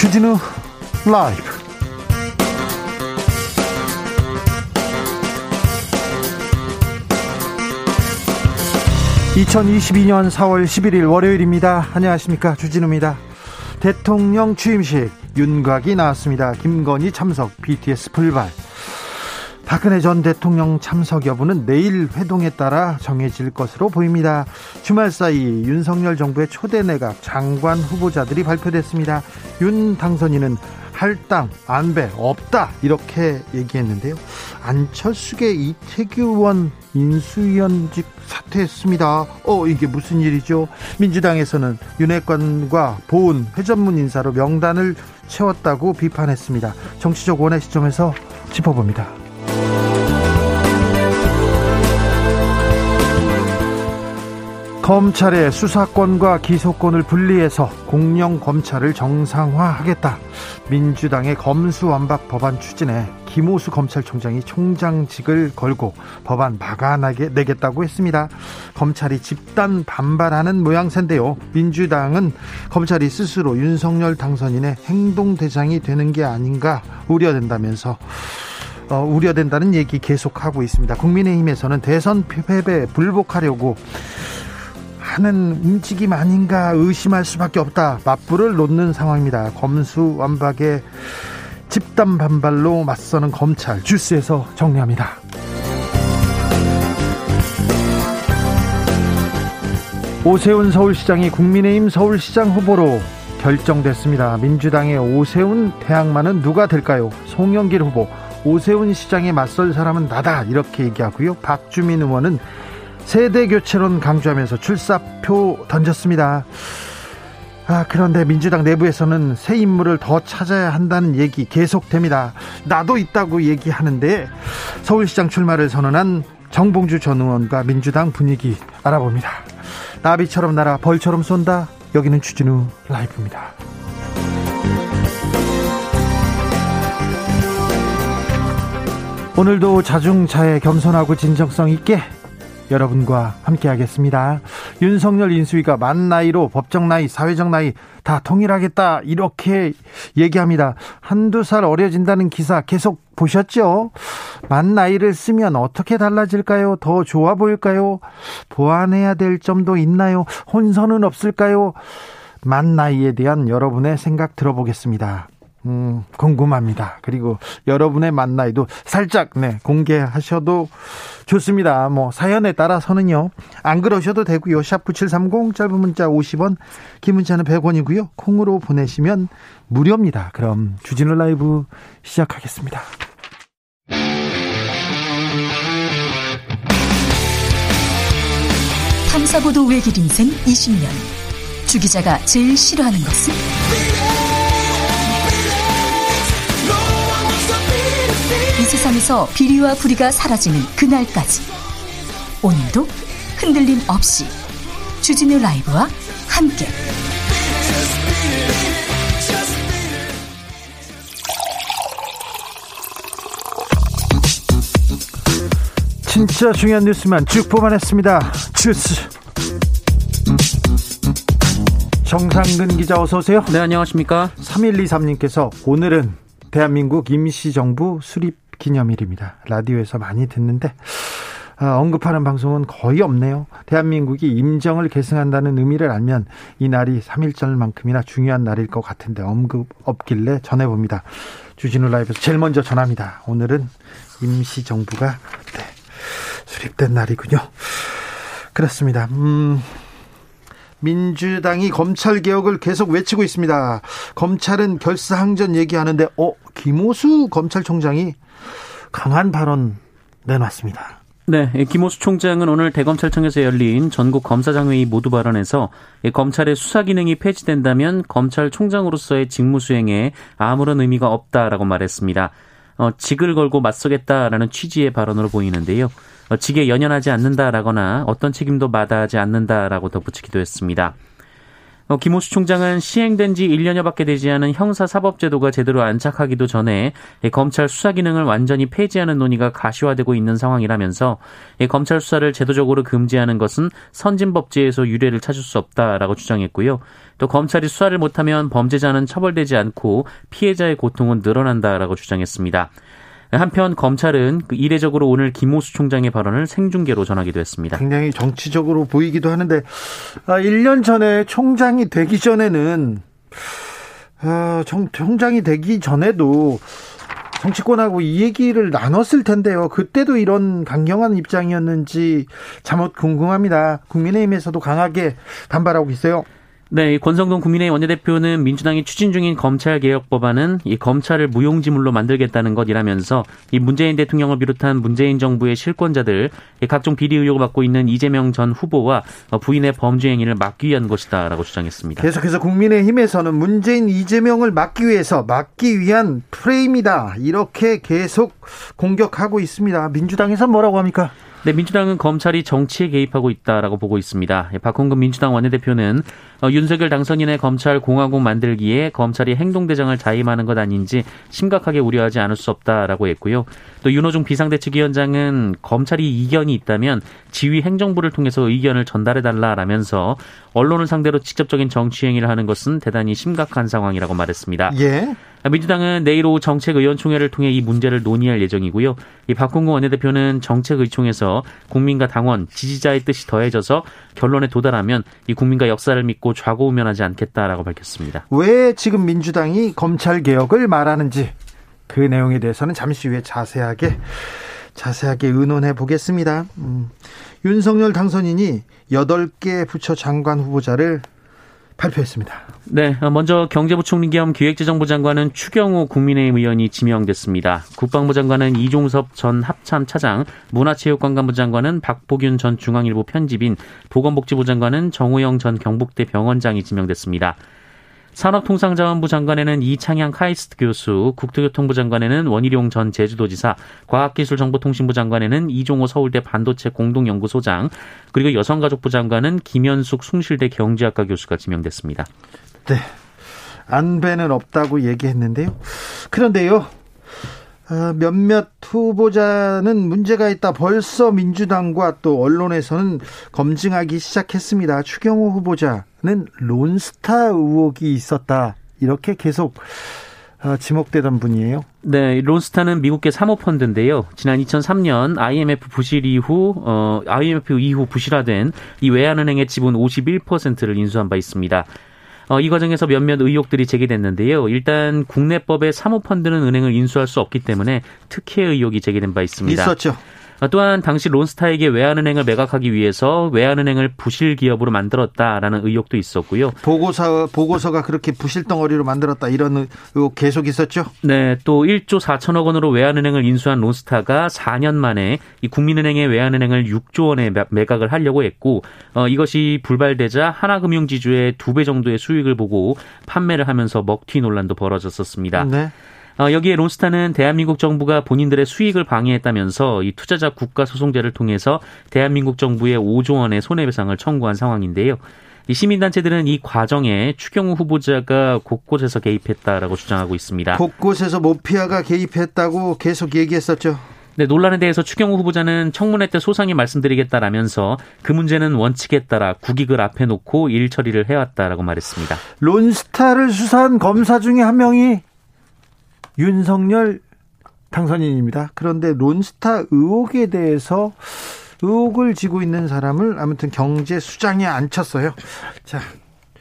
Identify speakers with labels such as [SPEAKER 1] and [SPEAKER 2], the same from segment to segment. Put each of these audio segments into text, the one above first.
[SPEAKER 1] 주진우 라이브. (2022년 4월 11일) 월요일입니다. 안녕하십니까? 주진우입니다. 대통령 취임식 윤곽이 나왔습니다. 김건희 참석 BTS 불발. 박근혜 전 대통령 참석 여부는 내일 회동에 따라 정해질 것으로 보입니다. 주말 사이 윤석열 정부의 초대 내각 장관 후보자들이 발표됐습니다. 윤 당선인은 할당 안배 없다 이렇게 얘기했는데요. 안철수계 이태규 의원 인수위원직 사퇴했습니다. 어 이게 무슨 일이죠? 민주당에서는 윤핵관과 보훈 회전문 인사로 명단을 채웠다고 비판했습니다. 정치적 원의 시점에서 짚어봅니다. 검찰의 수사권과 기소권을 분리해서 공영 검찰을 정상화하겠다. 민주당의 검수완박 법안 추진에 김호수 검찰총장이 총장직을 걸고 법안 막아내게 내겠다고 했습니다. 검찰이 집단 반발하는 모양새인데요. 민주당은 검찰이 스스로 윤석열 당선인의 행동 대상이 되는 게 아닌가 우려된다면서 어, 우려된다는 얘기 계속하고 있습니다. 국민의힘에서는 대선 패배 불복하려고 하는 움직임 아닌가 의심할 수밖에 없다. 맞불을 놓는 상황입니다. 검수 완박에 집단 반발로 맞서는 검찰 주스에서 정리합니다. 오세훈 서울시장이 국민의힘 서울시장 후보로 결정됐습니다. 민주당의 오세훈 대항마는 누가 될까요? 송영길 후보 오세훈 시장에 맞설 사람은 나다 이렇게 얘기하고요. 박주민 의원은 세대 교체론 강조하면서 출사표 던졌습니다. 아, 그런데 민주당 내부에서는 새 인물을 더 찾아야 한다는 얘기 계속됩니다. 나도 있다고 얘기하는데 서울시장 출마를 선언한 정봉주 전 의원과 민주당 분위기 알아봅니다. 나비처럼 날아 벌처럼 쏜다. 여기는 추진우 라이브입니다. 오늘도 자중차에 겸손하고 진정성 있게 여러분과 함께하겠습니다. 윤석열 인수위가 만 나이로 법정 나이, 사회적 나이 다 통일하겠다 이렇게 얘기합니다. 한두 살 어려진다는 기사 계속 보셨죠? 만 나이를 쓰면 어떻게 달라질까요? 더 좋아 보일까요? 보완해야 될 점도 있나요? 혼선은 없을까요? 만 나이에 대한 여러분의 생각 들어보겠습니다. 음, 궁금합니다. 그리고 여러분의 만나이도 살짝, 네, 공개하셔도 좋습니다. 뭐, 사연에 따라서는요, 안 그러셔도 되고요. 샵9730, 짧은 문자 50원, 긴 문자는 100원이고요. 콩으로 보내시면 무료입니다. 그럼 주진우 라이브 시작하겠습니다.
[SPEAKER 2] 탐사보도 외길 인생 20년. 주 기자가 제일 싫어하는 것은? 세상에서 비리와 부리가 사라지는 그날까지 오늘도 흔들림 없이 주진우 라이브와 함께
[SPEAKER 1] 진짜 중요한 뉴스만 쭉 뽑아냈습니다. 주스 정상근 기자 어서 오세요.
[SPEAKER 3] 네 안녕하십니까.
[SPEAKER 1] 3123님께서 오늘은 대한민국 임시정부 수립 기념일입니다. 라디오에서 많이 듣는데 어, 언급하는 방송은 거의 없네요. 대한민국이 임정을 계승한다는 의미를 알면 이 날이 3.1절만큼이나 중요한 날일 것 같은데 언급 없길래 전해봅니다. 주진우 라이브에서 제일 먼저 전합니다. 오늘은 임시정부가 네, 수립된 날이군요. 그렇습니다. 음, 민주당이 검찰 개혁을 계속 외치고 있습니다. 검찰은 결사항전 얘기하는데, 어, 김호수 검찰총장이 강한 발언 내놨습니다.
[SPEAKER 3] 네, 김호수 총장은 오늘 대검찰청에서 열린 전국 검사장회의 모두 발언에서 검찰의 수사 기능이 폐지된다면 검찰총장으로서의 직무 수행에 아무런 의미가 없다라고 말했습니다. 어, 직을 걸고 맞서겠다라는 취지의 발언으로 보이는데요. 어, 직에 연연하지 않는다라거나 어떤 책임도 마다하지 않는다라고 덧붙이기도 했습니다. 어, 김호수 총장은 시행된 지 1년여밖에 되지 않은 형사사법제도가 제대로 안착하기도 전에 검찰 수사 기능을 완전히 폐지하는 논의가 가시화되고 있는 상황이라면서 검찰 수사를 제도적으로 금지하는 것은 선진법제에서 유례를 찾을 수 없다라고 주장했고요. 또 검찰이 수사를 못하면 범죄자는 처벌되지 않고 피해자의 고통은 늘어난다라고 주장했습니다. 한편 검찰은 그 이례적으로 오늘 김호수 총장의 발언을 생중계로 전하기도 했습니다.
[SPEAKER 1] 굉장히 정치적으로 보이기도 하는데 1년 아, 전에 총장이 되기 전에는 아, 총장이 되기 전에도 정치권하고 이 얘기를 나눴을 텐데요. 그때도 이런 강경한 입장이었는지 잠옷 궁금합니다. 국민의힘에서도 강하게 반발하고 있어요.
[SPEAKER 3] 네, 권성동 국민의힘 원내대표는 민주당이 추진 중인 검찰 개혁 법안은 이 검찰을 무용지물로 만들겠다는 것이라면서 이 문재인 대통령을 비롯한 문재인 정부의 실권자들 각종 비리 의혹을 받고 있는 이재명 전 후보와 부인의 범죄 행위를 막기 위한 것이다라고 주장했습니다.
[SPEAKER 1] 계속해서 국민의힘에서는 문재인 이재명을 막기 위해서 막기 위한 프레임이다 이렇게 계속 공격하고 있습니다. 민주당에서 뭐라고 합니까?
[SPEAKER 3] 네, 민주당은 검찰이 정치에 개입하고 있다라고 보고 있습니다. 예, 박홍근 민주당 원내대표는 어, 윤석열 당선인의 검찰 공화국 만들기에 검찰이 행동대장을 자임하는 것 아닌지 심각하게 우려하지 않을 수 없다라고 했고요. 또 윤호중 비상대책위원장은 검찰이 이견이 있다면 지휘 행정부를 통해서 의견을 전달해달라라면서 언론을 상대로 직접적인 정치 행위를 하는 것은 대단히 심각한 상황이라고 말했습니다.
[SPEAKER 1] 예.
[SPEAKER 3] 민주당은 내일 오후 정책의원총회를 통해 이 문제를 논의할 예정이고요. 이 박홍근 원내대표는 정책의총에서 국민과 당원, 지지자의 뜻이 더해져서 결론에 도달하면 이 국민과 역사를 믿고 좌고우면하지 않겠다라고 밝혔습니다.
[SPEAKER 1] 왜 지금 민주당이 검찰 개혁을 말하는지 그 내용에 대해서는 잠시 후에 자세하게 자세하게 의논해 보겠습니다. 음, 윤석열 당선인이 8개 부처 장관 후보자를 발표했습니다.
[SPEAKER 3] 네, 먼저 경제부총리 겸 기획재정부 장관은 추경호 국민의힘 의원이 지명됐습니다. 국방부 장관은 이종섭 전 합참 차장, 문화체육관광부 장관은 박보균 전 중앙일보 편집인, 보건복지부 장관은 정우영 전 경북대 병원장이 지명됐습니다. 산업통상자원부 장관에는 이창양 카이스트 교수, 국토교통부 장관에는 원희룡 전 제주도지사, 과학기술정보통신부 장관에는 이종호 서울대 반도체 공동연구소장, 그리고 여성가족부 장관은 김현숙 숭실대 경제학과 교수가 지명됐습니다.
[SPEAKER 1] 네. 안배는 없다고 얘기했는데요. 그런데요. 어, 몇몇 후보자는 문제가 있다. 벌써 민주당과 또 언론에서는 검증하기 시작했습니다. 추경호 후보자는 론스타 의혹이 있었다. 이렇게 계속 어, 지목되던 분이에요.
[SPEAKER 3] 네, 론스타는 미국계 사모펀드인데요. 지난 2003년 IMF 부실 이후 어 IMF 이후 부실화된 이 외환은행의 지분 51%를 인수한 바 있습니다. 어, 이 과정에서 몇몇 의혹들이 제기됐는데요. 일단 국내법에 사모펀드는 은행을 인수할 수 없기 때문에 특혜 의혹이 제기된 바 있습니다.
[SPEAKER 1] 있었죠.
[SPEAKER 3] 어, 또한 당시 론스타에게 외환은행을 매각하기 위해서 외환은행을 부실 기업으로 만들었다라는 의혹도 있었고요.
[SPEAKER 1] 보고서 보고서가 그렇게 부실 덩어리로 만들었다 이런 의혹 계속 있었죠.
[SPEAKER 3] 네, 또 1조 4천억 원으로 외환은행을 인수한 론스타가 4년 만에 이 국민은행의 외환은행을 6조 원에 매각을 하려고 했고 어, 이것이 불발되자 하나금융지주의 두 배 정도의 수익을 보고 판매를 하면서 먹튀 논란도 벌어졌었습니다. 네. 어, 여기에 론스타는 대한민국 정부가 본인들의 수익을 방해했다면서 이 투자자 국가 소송제를 통해서 대한민국 정부에 5조 원의 손해배상을 청구한 상황인데요. 이 시민단체들은 이 과정에 추경호 후보자가 곳곳에서 개입했다라고 주장하고 있습니다.
[SPEAKER 1] 곳곳에서 모피아가 개입했다고 계속 얘기했었죠.
[SPEAKER 3] 네, 논란에 대해서 추경호 후보자는 청문회 때 소상히 말씀드리겠다라면서 그 문제는 원칙에 따라 국익을 앞에 놓고 일 처리를 해왔다라고 말했습니다.
[SPEAKER 1] 론스타를 수사한 검사 중에 한 명이 윤석열 당선인입니다. 그런데 론스타 의혹에 대해서 의혹을 지고 있는 사람을 아무튼 경제 수장에 앉혔어요. 자,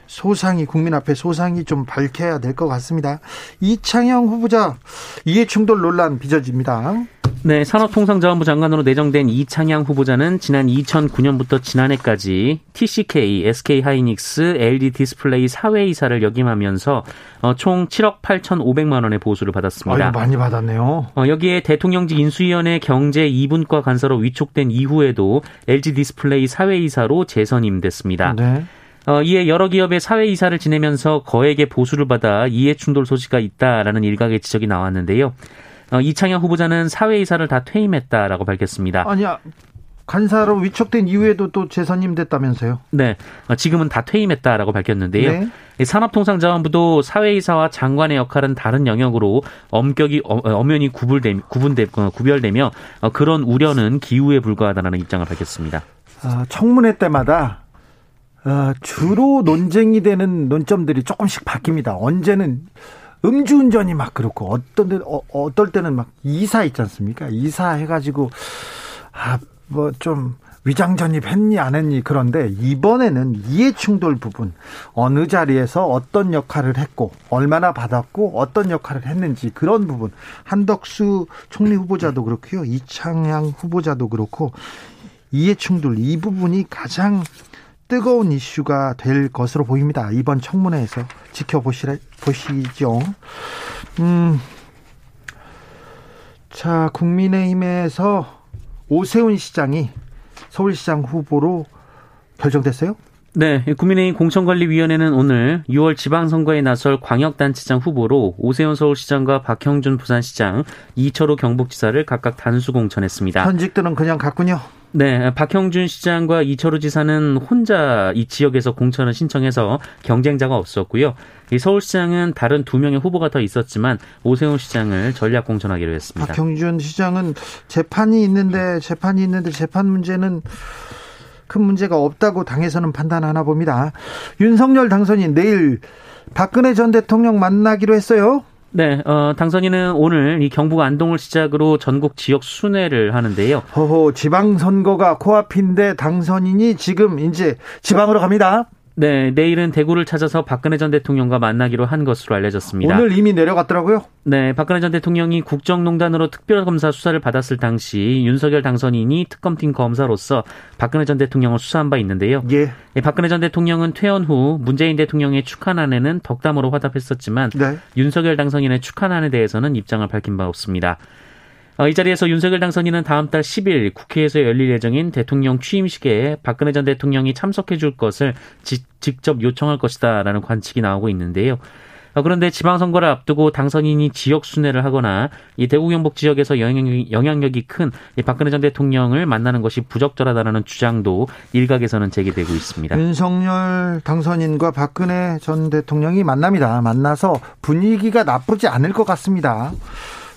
[SPEAKER 1] 소상히 국민 앞에 소상히 좀 밝혀야 될 것 같습니다. 이창양 후보자 이해충돌 논란 빚어집니다.
[SPEAKER 3] 네, 산업통상자원부 장관으로 내정된 이창양 후보자는 지난 2009년부터 지난해까지 TCK, SK하이닉스, LG 디스플레이 사외이사를 역임하면서 어, 총 7억 8천5백만 원의 보수를 받았습니다.
[SPEAKER 1] 아유, 많이 받았네요.
[SPEAKER 3] 어, 여기에 대통령직 인수위원회 경제 2분과 간사로 위촉된 이후에도 LG 디스플레이 사외이사로 재선임됐습니다. 네. 어, 이에 여러 기업의 사외이사를 지내면서 거액의 보수를 받아 이해충돌 소지가 있다라는 일각의 지적이 나왔는데요. 어, 이창양 후보자는 사외이사를 다 퇴임했다라고 밝혔습니다.
[SPEAKER 1] 아니야. 간사로 위촉된 이후에도 또 재선임 됐다면서요?
[SPEAKER 3] 네, 어, 지금은 다 퇴임했다라고 밝혔는데요. 네. 산업통상자원부도 사회이사와 장관의 역할은 다른 영역으로 엄격히 어, 엄연히 구분되, 구분되, 구별되며 그런 우려는 기우에 불과하다는 입장을 밝혔습니다.
[SPEAKER 1] 아, 청문회 때마다 어, 주로 논쟁이 되는 논점들이 조금씩 바뀝니다. 언제는 음주운전이 막 그렇고 어떤 데 어, 어떨 때는 막 이사 있지 않습니까? 이사 해가지고 아 뭐 좀 위장 전입 했니 안 했니? 그런데 이번에는 이해 충돌 부분. 어느 자리에서 어떤 역할을 했고 얼마나 받았고 어떤 역할을 했는지 그런 부분. 한덕수 총리 후보자도 그렇고요. 이창양 후보자도 그렇고 이해 충돌 이 부분이 가장 뜨거운 이슈가 될 것으로 보입니다. 이번 청문회에서 지켜보시죠. 음. 자, 국민의힘에서 오세훈 시장이 서울시장 후보로 결정됐어요?
[SPEAKER 3] 네, 국민의힘 공천관리위원회는 오늘 6월 지방선거에 나설 광역단체장 후보로 오세훈 서울시장과 박형준 부산시장, 이철호 경북지사를 각각 단수 공천했습니다.
[SPEAKER 1] 현직들은 그냥 갔군요.
[SPEAKER 3] 네, 박형준 시장과 이철우 지사는 혼자 이 지역에서 공천을 신청해서 경쟁자가 없었고요. 이 서울시장은 다른 두 명의 후보가 더 있었지만 오세훈 시장을 전략 공천하기로 했습니다.
[SPEAKER 1] 박형준 시장은 재판이 있는데 재판이 있는데 재판 문제는 큰 문제가 없다고 당에서는 판단하나 봅니다. 윤석열 당선인 내일 박근혜 전 대통령 만나기로 했어요.
[SPEAKER 3] 네, 어, 당선인은 오늘 이 경북 안동을 시작으로 전국 지역 순회를 하는데요.
[SPEAKER 1] 허허, 지방선거가 코앞인데 당선인이 지금 이제 지방으로 갑니다.
[SPEAKER 3] 네, 내일은 대구를 찾아서 박근혜 전 대통령과 만나기로 한 것으로 알려졌습니다.
[SPEAKER 1] 오늘 이미 내려갔더라고요?
[SPEAKER 3] 네, 박근혜 전 대통령이 국정농단으로 특별검사 수사를 받았을 당시 윤석열 당선인이 특검팀 검사로서 박근혜 전 대통령을 수사한 바 있는데요.
[SPEAKER 1] 예.
[SPEAKER 3] 네, 박근혜 전 대통령은 퇴원 후 문재인 대통령의 축하난에는 덕담으로 화답했었지만 네. 윤석열 당선인의 축하난에 대해서는 입장을 밝힌 바 없습니다. 어, 이 자리에서 윤석열 당선인은 다음 달 10일 국회에서 열릴 예정인 대통령 취임식에 박근혜 전 대통령이 참석해 줄 것을 지, 직접 요청할 것이다라는 관측이 나오고 있는데요. 어, 그런데 지방선거를 앞두고 당선인이 지역 순회를 하거나 이 대구 경북 지역에서 영향력이, 영향력이 큰 박근혜 전 대통령을 만나는 것이 부적절하다는 주장도 일각에서는 제기되고 있습니다.
[SPEAKER 1] 윤석열 당선인과 박근혜 전 대통령이 만납니다. 만나서 분위기가 나쁘지 않을 것 같습니다.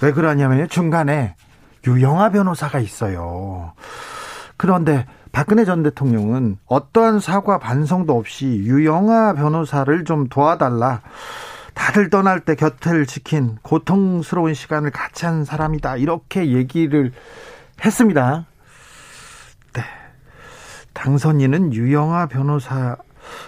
[SPEAKER 1] 왜 그러냐면 중간에 유영아 변호사가 있어요. 그런데 박근혜 전 대통령은 어떠한 사과 반성도 없이 유영아 변호사를 좀 도와달라. 다들 떠날 때 곁을 지킨 고통스러운 시간을 같이 한 사람이다. 이렇게 얘기를 했습니다. 네. 당선인은 유영아 변호사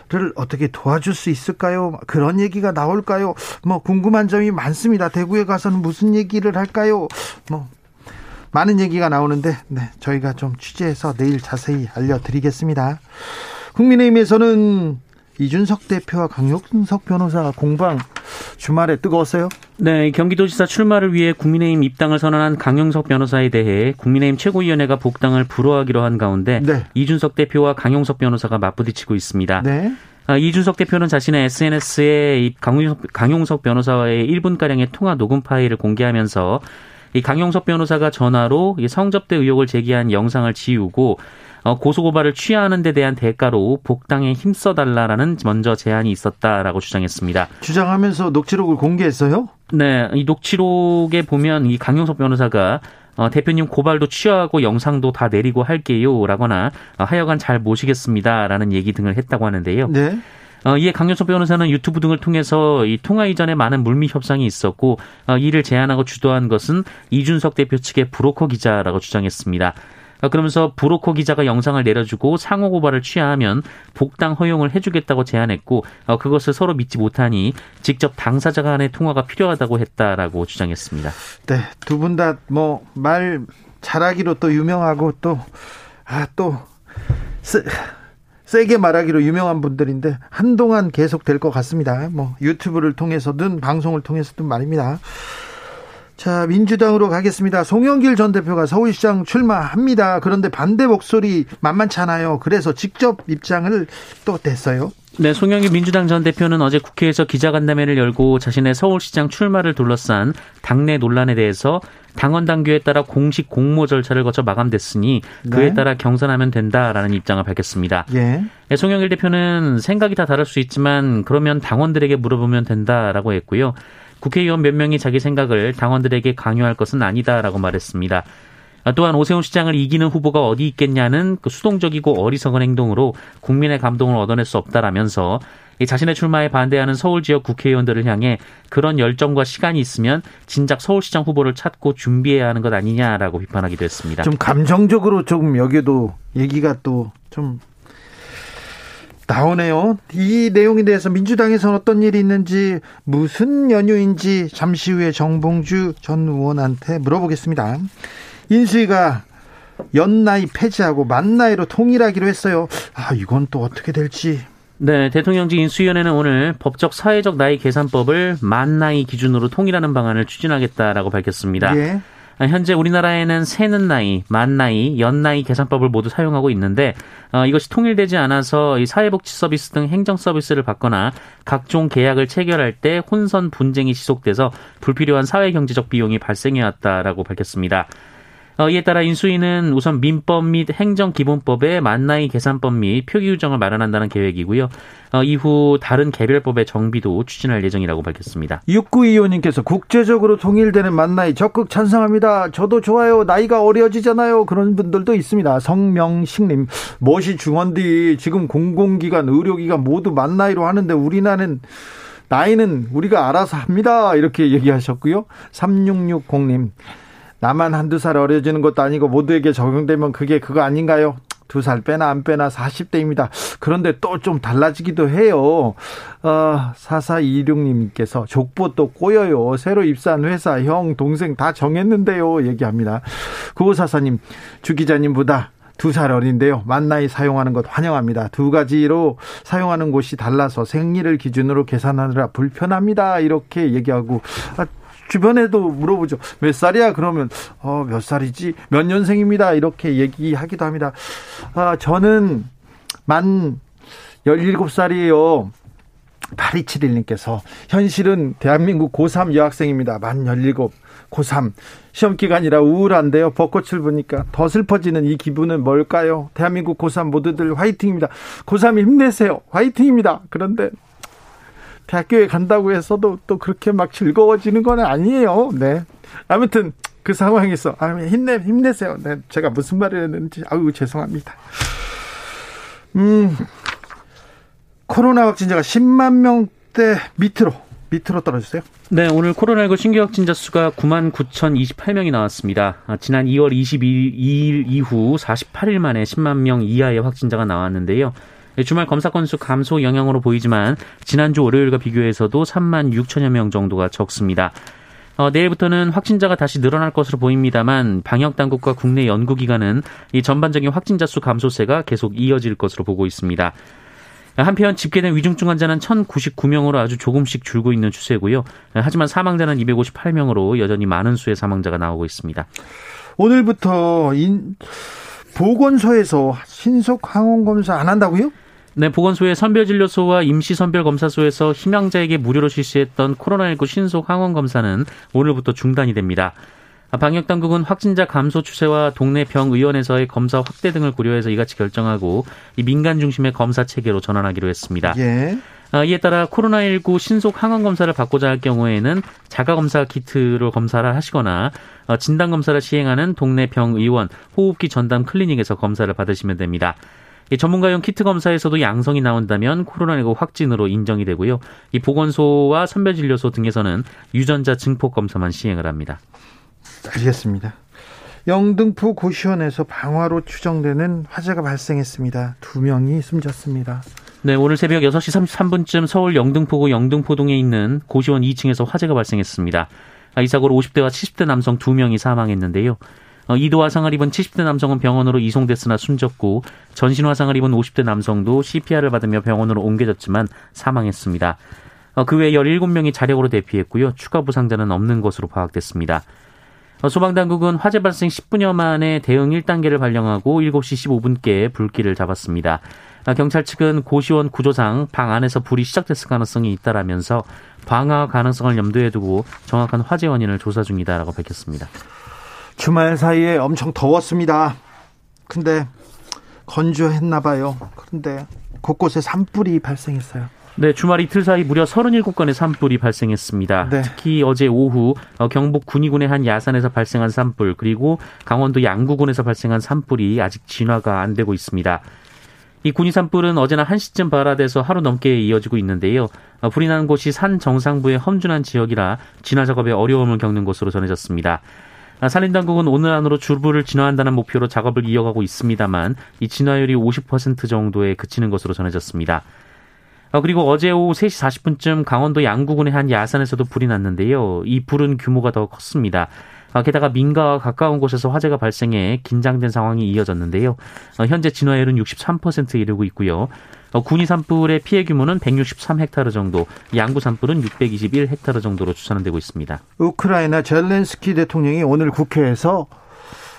[SPEAKER 1] 를 어떻게 도와줄 수 있을까요? 그런 얘기가 나올까요? 뭐 궁금한 점이 많습니다. 대구에 가서는 무슨 얘기를 할까요? 뭐 많은 얘기가 나오는데 네, 저희가 좀 취재해서 내일 자세히 알려드리겠습니다. 국민의힘에서는 이준석 대표와 강용석 변호사 공방 주말에 뜨거웠어요?
[SPEAKER 3] 네, 경기도지사 출마를 위해 국민의힘 입당을 선언한 강용석 변호사에 대해 국민의힘 최고위원회가 복당을 불허하기로 한 가운데 네. 이준석 대표와 강용석 변호사가 맞부딪히고 있습니다. 네. 아, 이준석 대표는 자신의 SNS에 강용석, 강용석 변호사와의 1분가량의 통화 녹음 파일을 공개하면서 이 강용석 변호사가 전화로 성접대 의혹을 제기한 영상을 지우고 어, 고소고발을 취하하는 데 대한 대가로 복당에 힘써달라라는 먼저 제안이 있었다라고 주장했습니다.
[SPEAKER 1] 주장하면서 녹취록을 공개했어요?
[SPEAKER 3] 네, 이 녹취록에 보면 이 강용석 변호사가 어, 대표님 고발도 취하하고 영상도 다 내리고 할게요라거나 어, 하여간 잘 모시겠습니다라는 얘기 등을 했다고 하는데요. 네. 어, 이에 강효석 변호사는 유튜브 등을 통해서 이 통화 이전에 많은 물밑 협상이 있었고 어, 이를 제안하고 주도한 것은 이준석 대표 측의 브로커 기자라고 주장했습니다. 어, 그러면서 브로커 기자가 영상을 내려주고 상호 고발을 취하하면 복당 허용을 해주겠다고 제안했고 어, 그것을 서로 믿지 못하니 직접 당사자 간의 통화가 필요하다고 했다라고 주장했습니다.
[SPEAKER 1] 네, 두 분 다 뭐 말 잘하기로 또 유명하고 또 아, 또 쓰, 세게 말하기로 유명한 분들인데 한동안 계속 될 것 같습니다. 뭐 유튜브를 통해서든 방송을 통해서든 말입니다. 자, 민주당으로 가겠습니다. 송영길 전 대표가 서울시장 출마합니다. 그런데 반대 목소리 만만찮아요. 그래서 직접 입장을 또 냈어요.
[SPEAKER 3] 네, 송영길 민주당 전 대표는 어제 국회에서 기자간담회를 열고 자신의 서울시장 출마를 둘러싼 당내 논란에 대해서 당원 당규에 따라 공식 공모 절차를 거쳐 마감됐으니 그에 네. 따라 경선하면 된다라는 입장을 밝혔습니다. 예. 예. 송영길 대표는 생각이 다 다를 수 있지만 그러면 당원들에게 물어보면 된다라고 했고요. 국회의원 몇 명이 자기 생각을 당원들에게 강요할 것은 아니다라고 말했습니다. 또한 오세훈 시장을 이기는 후보가 어디 있겠냐는 그 수동적이고 어리석은 행동으로 국민의 감동을 얻어낼 수 없다라면서 자신의 출마에 반대하는 서울 지역 국회의원들을 향해 그런 열정과 시간이 있으면 진작 서울시장 후보를 찾고 준비해야 하는 것 아니냐라고 비판하기도 했습니다.
[SPEAKER 1] 좀 감정적으로 조금 여기도 얘기가 또 좀 나오네요. 이 내용에 대해서 민주당에서는 어떤 일이 있는지 무슨 연유인지 잠시 후에 정봉주 전 의원한테 물어보겠습니다. 인수위가 연나이 폐지하고 만나이로 통일하기로 했어요. 아, 이건 또 어떻게 될지
[SPEAKER 3] 네, 대통령직 인수위원회는 오늘 법적 사회적 나이 계산법을 만 나이 기준으로 통일하는 방안을 추진하겠다라고 밝혔습니다. 예. 현재 우리나라에는 세는 나이, 만 나이, 연 나이 계산법을 모두 사용하고 있는데 어, 이것이 통일되지 않아서 이 사회복지 서비스 등 행정 서비스를 받거나 각종 계약을 체결할 때 혼선 분쟁이 지속돼서 불필요한 사회 경제적 비용이 발생해 왔다라고 밝혔습니다. 어, 이에 따라 인수위는 우선 민법 및 행정기본법의 만나이 계산법 및 표기 규정을 마련한다는 계획이고요. 어, 이후 다른 개별법의 정비도 추진할 예정이라고 밝혔습니다.
[SPEAKER 1] 육구의원님께서 국제적으로 통일되는 만나이 적극 찬성합니다. 저도 좋아요. 나이가 어려지잖아요. 그런 분들도 있습니다. 성명식님, 멋이 중원디 지금 공공기관, 의료기관 모두 만나이로 하는데 우리나라는 나이는 우리가 알아서 합니다. 이렇게 얘기하셨고요. 3660님. 나만 한두 살 어려지는 것도 아니고 모두에게 적용되면 그게 그거 아닌가요? 두 살 빼나 안 빼나 40대입니다. 그런데 또 좀 달라지기도 해요. 어, 4426님께서 족보 또 꼬여요. 새로 입사한 회사, 형, 동생 다 정했는데요. 얘기합니다. 9544님, 주 기자님보다 두살 어린데요. 만 나이 사용하는 것 환영합니다. 두 가지로 사용하는 곳이 달라서 생리를 기준으로 계산하느라 불편합니다. 이렇게 얘기하고 아, 주변에도 물어보죠. 몇 살이야? 그러면 어, 몇 살이지? 몇 년생입니다. 이렇게 얘기하기도 합니다. 아, 저는 만 17살이에요. 8271님께서 현실은 대한민국 고3 여학생입니다. 만 17, 고3. 시험 기간이라 우울한데요. 벚꽃을 보니까 더 슬퍼지는 이 기분은 뭘까요? 대한민국 고3 모두들 화이팅입니다. 고3 힘내세요. 화이팅입니다. 그런데 대학교에 간다고 해서도 또 그렇게 막 즐거워지는 건 아니에요. 네. 아무튼 그 상황에서 아, 힘내 힘내세요. 네, 제가 무슨 말을 했는지 아유 죄송합니다. 음. 코로나 확진자가 10만 명대 밑으로 밑으로 떨어졌어요?
[SPEAKER 3] 네, 오늘 코로나19 신규 확진자 수가 9만 9,028명이 나왔습니다. 아, 지난 2월 22일 이후 48일 만에 10만 명 이하의 확진자가 나왔는데요. 예, 주말 검사 건수 감소 영향으로 보이지만 지난주 월요일과 비교해서도 3만 6천여 명 정도가 적습니다. 어, 내일부터는 확진자가 다시 늘어날 것으로 보입니다만 방역 당국과 국내 연구 기관은 이 전반적인 확진자 수 감소세가 계속 이어질 것으로 보고 있습니다. 한편 집계된 위중증 환자는 1,099명으로 아주 조금씩 줄고 있는 추세고요. 하지만 사망자는 258명으로 여전히 많은 수의 사망자가 나오고 있습니다.
[SPEAKER 1] 오늘부터 인, 보건소에서 신속 항원 검사 안 한다고요?
[SPEAKER 3] 네, 보건소의 선별진료소와 임시선별검사소에서 희망자에게 무료로 실시했던 코로나19 신속 항원 검사는 오늘부터 중단이 됩니다. 방역 당국은 확진자 감소 추세와 동네 병의원에서의 검사 확대 등을 고려해서 이같이 결정하고 이 민간 중심의 검사 체계로 전환하기로 했습니다. 예. 아, 이에 따라 코로나19 신속 항원 검사를 받고자 할 경우에는 자가 검사 키트로 검사를 하시거나 어, 진단 검사를 시행하는 동네 병의원 호흡기 전담 클리닉에서 검사를 받으시면 됩니다. 이 전문가용 키트 검사에서도 양성이 나온다면 코로나19 확진으로 인정이 되고요. 이 보건소와 선별진료소 등에서는 유전자 증폭 검사만 시행을 합니다.
[SPEAKER 1] 알겠습니다. 영등포 고시원에서 방화로 추정되는 화재가 발생했습니다. 두 명이 숨졌습니다.
[SPEAKER 3] 네, 오늘 새벽 6시 33분쯤 서울 영등포구 영등포동에 있는 고시원 2층에서 화재가 발생했습니다. 아, 이 사고로 50대와 70대 남성 2명이 사망했는데요. 어, 이도 화상을 입은 70대 남성은 병원으로 이송됐으나 숨졌고 전신 화상을 입은 50대 남성도 CPR을 받으며 병원으로 옮겨졌지만 사망했습니다. 어, 그외 17명이 자력으로 대피했고요. 추가 부상자는 없는 것으로 파악됐습니다. 어, 소방당국은 화재 발생 10분여 만에 대응 1단계를 발령하고 7시 15분께 불길을 잡았습니다. 아, 경찰 측은 고시원 구조상 방 안에서 불이 시작됐을 가능성이 있다라면서 방화 가능성을 염두에 두고 정확한 화재 원인을 조사 중이다라고 밝혔습니다.
[SPEAKER 1] 주말 사이에 엄청 더웠습니다. 근데 건조했나 봐요. 그런데 곳곳에 산불이 발생했어요.
[SPEAKER 3] 네, 주말 이틀 사이 무려 37건의 산불이 발생했습니다. 네. 특히 어제 오후 어, 경북 군위군의 한 야산에서 발생한 산불 그리고 강원도 양구군에서 발생한 산불이 아직 진화가 안 되고 있습니다. 이 군위 산불은 어제나 1시쯤 발화돼서 하루 넘게 이어지고 있는데요. 어, 불이 난 곳이 산 정상부의 험준한 지역이라 진화 작업에 어려움을 겪는 것으로 전해졌습니다. 아, 산림당국은 오늘 안으로 주불을 진화한다는 목표로 작업을 이어가고 있습니다만 이 진화율이 50% 정도에 그치는 것으로 전해졌습니다. 어, 그리고 어제 오후 3시 40분쯤 강원도 양구군의 한 야산에서도 불이 났는데요. 이 불은 규모가 더 컸습니다. 어, 게다가 민가와 가까운 곳에서 화재가 발생해 긴장된 상황이 이어졌는데요. 어, 현재 진화율은 63%에 이르고 있고요. 군위 산불의 피해 규모는 163헥타르 정도, 양구 산불은 621헥타르 정도로 추산되고 있습니다.
[SPEAKER 1] 우크라이나 젤렌스키 대통령이 오늘 국회에서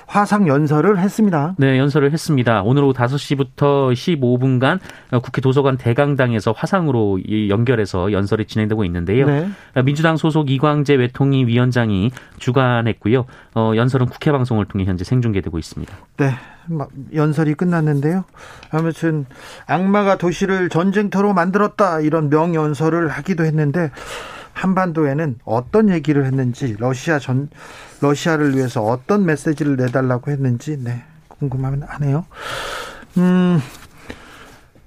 [SPEAKER 1] 화상 연설을 했습니다.
[SPEAKER 3] 네, 연설을 했습니다. 오늘 오후 5시부터 15분간 국회 도서관 대강당에서 화상으로 연결해서 연설이 진행되고 있는데요. 네. 민주당 소속 이광재 외통위 위원장이 주관했고요. 어, 연설은 국회 방송을 통해 현재 생중계되고 있습니다.
[SPEAKER 1] 네. 연설이 끝났는데요. 아무튼 악마가 도시를 전쟁터로 만들었다 이런 명연설을 하기도 했는데 한반도에는 어떤 얘기를 했는지 러시아 전 러시아를 위해서 어떤 메시지를 내달라고 했는지 네 궁금하네요. 음.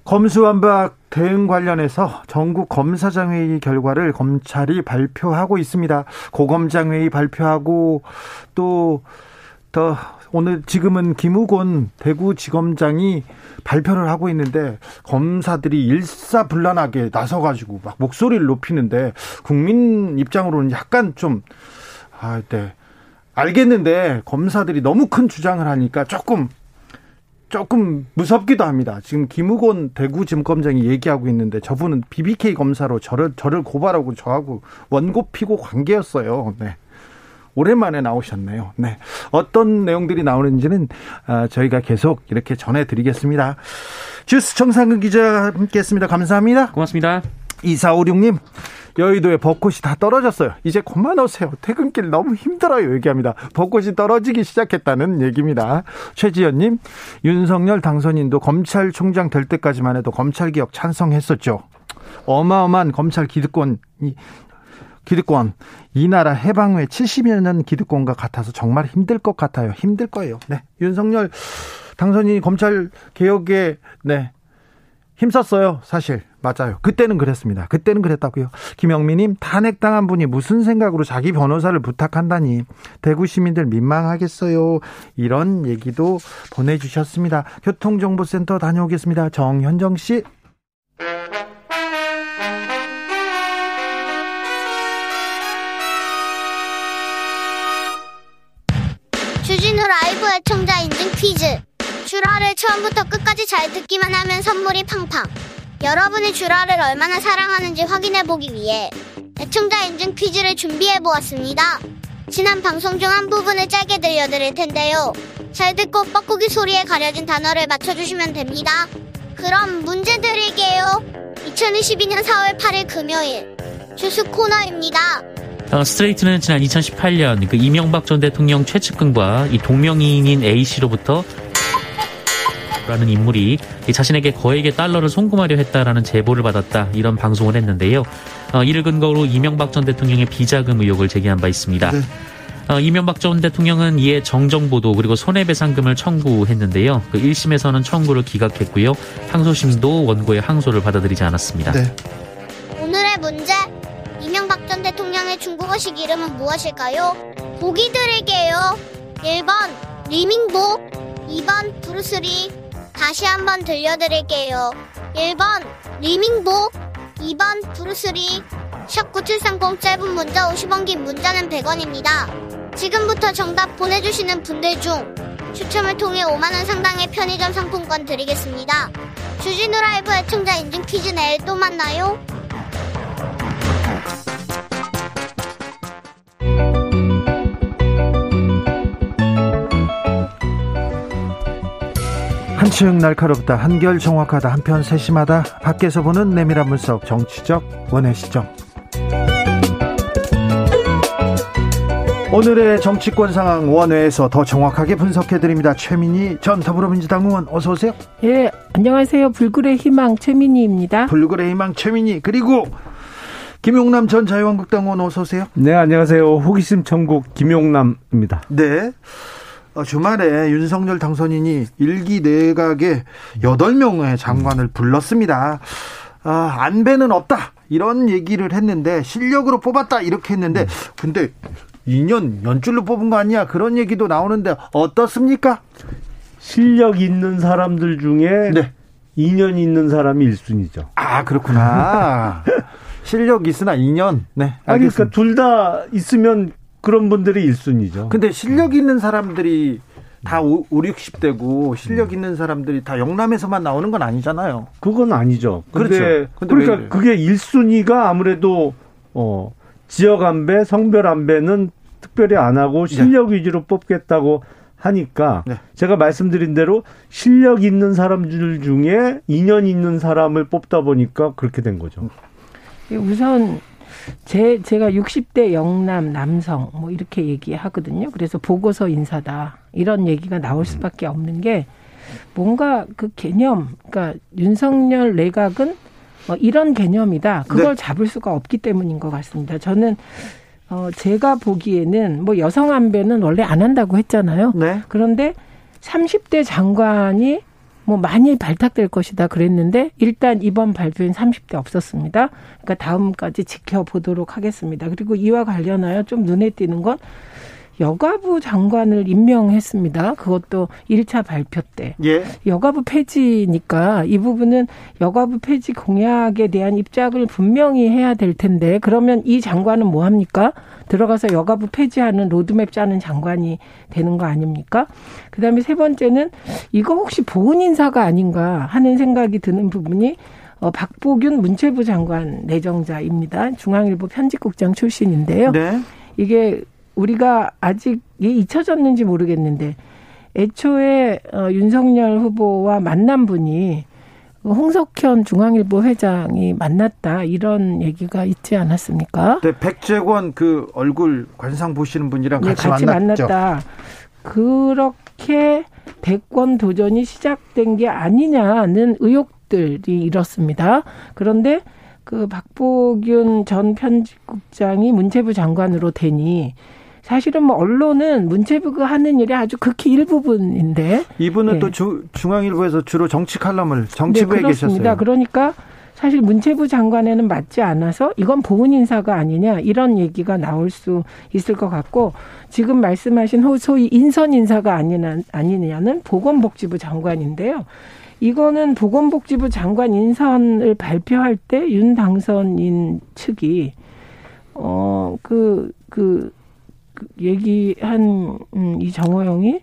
[SPEAKER 1] 검수완박 대응 관련해서 전국 검사장회의 결과를 검찰이 발표하고 있습니다. 고검장회의 발표하고 또더 오늘 지금은 김우곤 대구지검장이 발표를 하고 있는데 검사들이 일사불란하게 나서가지고 막 목소리를 높이는데 국민 입장으로는 약간 좀 아, 네. 알겠는데 검사들이 너무 큰 주장을 하니까 조금 조금 무섭기도 합니다. 지금 김우곤 대구지검장이 얘기하고 있는데 저분은 BBK 검사로 저를 저를 고발하고 저하고 원고 피고 관계였어요. 네. 오랜만에 나오셨네요. 네. 어떤 내용들이 나오는지는 아, 저희가 계속 이렇게 전해드리겠습니다. 주스 정상근 기자 함께 했습니다. 감사합니다.
[SPEAKER 3] 고맙습니다.
[SPEAKER 1] 2456님, 여의도에 벚꽃이 다 떨어졌어요. 이제 그만 오세요. 퇴근길 너무 힘들어요. 얘기합니다. 벚꽃이 떨어지기 시작했다는 얘기입니다. 최지연님, 윤석열 당선인도 검찰총장 될 때까지만 해도 검찰개혁 찬성했었죠. 어마어마한 검찰 기득권이 기득권 이 나라 해방 후에 70여 년 기득권과 같아서 정말 힘들 것 같아요. 힘들 거예요. 네. 윤석열 당선인이 검찰 개혁에 네. 힘썼어요. 사실. 맞아요. 그때는 그랬습니다. 그때는 그랬다고요. 김영민님, 탄핵당한 분이 무슨 생각으로 자기 변호사를 부탁한다니. 대구 시민들 민망하겠어요. 이런 얘기도 보내주셨습니다. 교통정보센터 다녀오겠습니다. 정현정 씨.
[SPEAKER 4] 애청자 인증 퀴즈. 주라를 처음부터 끝까지 잘 듣기만 하면 선물이 팡팡. 여러분이 주라를 얼마나 사랑하는지 확인해 보기 위해 애청자 인증 퀴즈를 준비해 보았습니다. 지난 방송 중 한 부분을 짧게 들려드릴 텐데요. 잘 듣고 뻐꾸기 소리에 가려진 단어를 맞춰주시면 됩니다. 그럼 문제 드릴게요. 2022년 4월 8일 금요일 주스 코너입니다.
[SPEAKER 3] 어, 스트레이트는 지난 2018년 그 이명박 전 대통령 최측근과 이 동명이인인 A 씨로부터 라는 인물이 자신에게 거액의 달러를 송금하려 했다라는 제보를 받았다 이런 방송을 했는데요. 어, 이를 근거로 이명박 전 대통령의 비자금 의혹을 제기한 바 있습니다. 네. 어, 이명박 전 대통령은 이에 정정보도 그리고 손해배상금을 청구했는데요. 그 1심에서는 청구를 기각했고요. 항소심도 원고의 항소를 받아들이지 않았습니다. 네.
[SPEAKER 4] 오늘의 문제 이명박 전 대통령의 중국어식 이름은 무엇일까요? 보기 드릴게요. 1번 리밍보 2번 브루스리 다시 한번 들려드릴게요. 1번 리밍보 2번 브루스리 샵9730 짧은 문자 50원 긴 문자는 100원입니다. 지금부터 정답 보내주시는 분들 중 추첨을 통해 5만원 상당의 편의점 상품권 드리겠습니다. 주진우 라이브 애청자 인증 퀴즈 내일 또 만나요.
[SPEAKER 1] 한층 날카롭다 한결 정확하다 한편 세심하다 밖에서 보는 내밀한 분석 정치적 원의 시점 오늘의 정치권 상황 원회에서 더 정확하게 분석해 드립니다. 최민희 전 더불어민주당 의원 어서 오세요.
[SPEAKER 5] 예, 안녕하세요. 불굴의 희망 최민희입니다.
[SPEAKER 1] 불굴의 희망 최민희 그리고 김용남 전 자유한국당 의원 어서 오세요.
[SPEAKER 6] 네, 안녕하세요. 호기심 천국 김용남입니다.
[SPEAKER 1] 네. 어, 주말에 윤석열 당선인이 일기 내각에 8명의 장관을 불렀습니다. 아, 안배는 없다. 이런 얘기를 했는데 실력으로 뽑았다. 이렇게 했는데 근데 2년 연줄로 뽑은 거 아니야? 그런 얘기도 나오는데 어떻습니까?
[SPEAKER 6] 실력 있는 사람들 중에 네. 2년 있는 사람이 1순위죠.
[SPEAKER 1] 아, 그렇구나. 실력 있으나 2년. 네.
[SPEAKER 6] 아니, 그러니까 둘 다 있으면 그런 분들이 1순위죠.
[SPEAKER 1] 근데 실력 있는 사람들이 다 5, 60대고 실력 있는 사람들이 다 영남에서만 나오는 건 아니잖아요.
[SPEAKER 6] 그건 아니죠.
[SPEAKER 1] 근데, 그렇죠.
[SPEAKER 6] 근데 그러니까 그게 1순위가 아무래도 어 지역 안배, 성별 안배는 특별히 안 하고 네. 실력 네. 위주로 뽑겠다고 하니까 네. 제가 말씀드린 대로 실력 있는 사람들 중에 인연 있는 사람을 뽑다 보니까 그렇게 된 거죠.
[SPEAKER 5] 우선 제 제가 60대 영남 남성 뭐 이렇게 얘기하거든요. 그래서 보고서 인사다 이런 얘기가 나올 수밖에 없는 게 뭔가 그 개념, 그러니까 윤석열 내각은 뭐 이런 개념이다. 그걸 네. 잡을 수가 없기 때문인 것 같습니다. 저는 어, 제가 보기에는 뭐 여성 안배는 원래 안 한다고 했잖아요. 네. 그런데 30대 장관이 뭐 많이 발탁될 것이다 그랬는데 일단 이번 발표엔 30대 없었습니다. 그러니까 다음까지 지켜보도록 하겠습니다. 그리고 이와 관련하여 좀 눈에 띄는 건 여가부 장관을 임명했습니다. 그것도 1차 발표 때. 예. 여가부 폐지니까 이 부분은 여가부 폐지 공약에 대한 입장을 분명히 해야 될 텐데 그러면 이 장관은 뭐 합니까? 들어가서 여가부 폐지하는 로드맵 짜는 장관이 되는 거 아닙니까? 그다음에 세 번째는 이거 혹시 보훈 인사가 아닌가 하는 생각이 드는 부분이 어, 박보균 문체부 장관 내정자입니다. 중앙일보 편집국장 출신인데요. 네. 이게 우리가 아직 잊혀졌는지 모르겠는데 애초에 어, 윤석열 후보와 만난 분이 홍석현 중앙일보 회장이 만났다 이런 얘기가 있지 않았습니까?
[SPEAKER 1] 네, 백재권 그 얼굴 관상 보시는 분이랑 같이, 네, 같이
[SPEAKER 5] 만났죠. 만났다. 그렇게 대권 도전이 시작된 게 아니냐는 의혹들이 이렇습니다. 그런데 그 박보균 전 편집국장이 문체부 장관으로 되니 사실은 뭐 언론은 문체부가 하는 일이 아주 극히 일부분인데
[SPEAKER 1] 이분은 네. 또 주, 중앙일보에서 주로 정치 칼럼을 정치부에 네, 계셨어요.
[SPEAKER 5] 그러니까 사실 문체부 장관에는 맞지 않아서 이건 보훈 인사가 아니냐 이런 얘기가 나올 수 있을 것 같고 지금 말씀하신 소위 인선 인사가 아니냐, 아니냐는 보건복지부 장관인데요. 이거는 보건복지부 장관 인선을 발표할 때 윤 당선인 측이 어그그 그 얘기한 음, 이 정호영이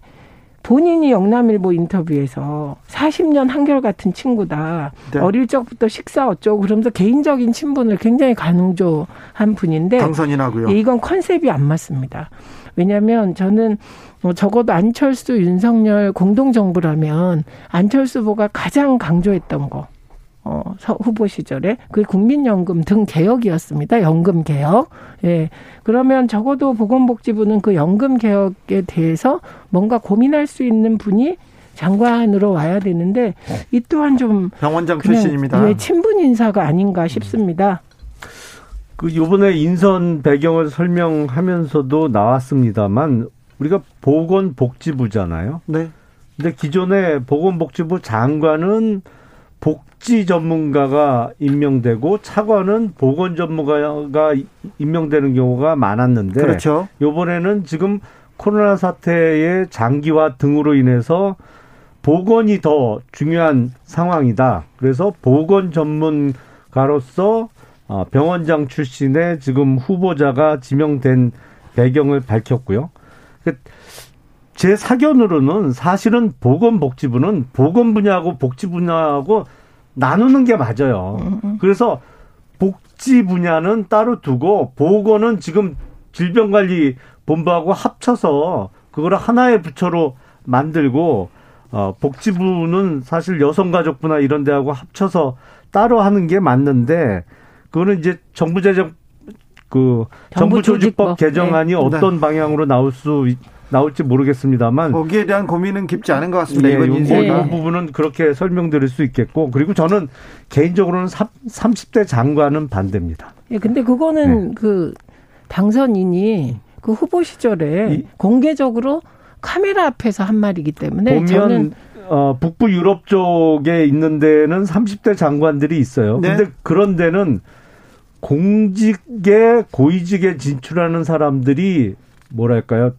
[SPEAKER 5] 본인이 영남일보 인터뷰에서 40년 한결같은 친구다. 네. 어릴 적부터 식사 어쩌고 그러면서 개인적인 친분을 굉장히 강조한 분인데
[SPEAKER 1] 당선인하고요.
[SPEAKER 5] 이건 컨셉이 안 맞습니다. 왜냐하면 저는 뭐 적어도 안철수 윤석열 공동 정부라면 안철수 후보가 가장 강조했던 거 어, 후보 시절에 그 국민연금 등 개혁이었습니다. 연금 개혁. 예. 그러면 적어도 보건복지부는 그 연금 개혁에 대해서 뭔가 고민할 수 있는 분이 장관으로 와야 되는데 이 또한 좀
[SPEAKER 1] 병원장 출신입니다.
[SPEAKER 5] 예, 친분 인사가 아닌가 싶습니다.
[SPEAKER 6] 그 요번에 인선 배경을 설명하면서도 나왔습니다만 우리가 보건복지부잖아요. 네. 근데 기존에 보건복지부 장관은 복지 전문가가 임명되고 차관은 보건 전문가가 임명되는 경우가 많았는데
[SPEAKER 1] 그렇죠.
[SPEAKER 6] 요번에는 지금 코로나 사태의 장기화 등으로 인해서 보건이 더 중요한 상황이다. 그래서 보건 전문가로서 어, 병원장 출신의 지금 후보자가 지명된 배경을 밝혔고요. 그제 사견으로는 사실은 보건복지부는 보건 분야하고 복지 분야하고 나누는 게 맞아요. 음, 음. 그래서 복지 분야는 따로 두고 보건은 지금 질병관리본부하고 합쳐서 그거를 하나의 부처로 만들고 어 복지부는 사실 여성가족부나 이런 데하고 합쳐서 따로 하는 게 맞는데 그거는 이제 정부 재정 그그 정부 조직법 개정안이 네. 어떤 네. 방향으로 나올 수 나올지 모르겠습니다만
[SPEAKER 1] 거기에 대한 고민은 깊지 않은 것 같습니다.
[SPEAKER 6] 예, 이번 인생 이 부분은 그렇게 설명드릴 수 있겠고 그리고 저는 개인적으로는 30대 장관은 반대입니다.
[SPEAKER 5] 예, 근데 그거는 네. 그 당선인이 그 후보 시절에 이, 공개적으로 카메라 앞에서 한 말이기 때문에
[SPEAKER 6] 보면 저는 어, 북부 유럽 쪽에 있는 데는 30대 장관들이 있어요. 네. 근데 그런 데는 공직에 고위직에 진출하는 사람들이 뭐랄까요?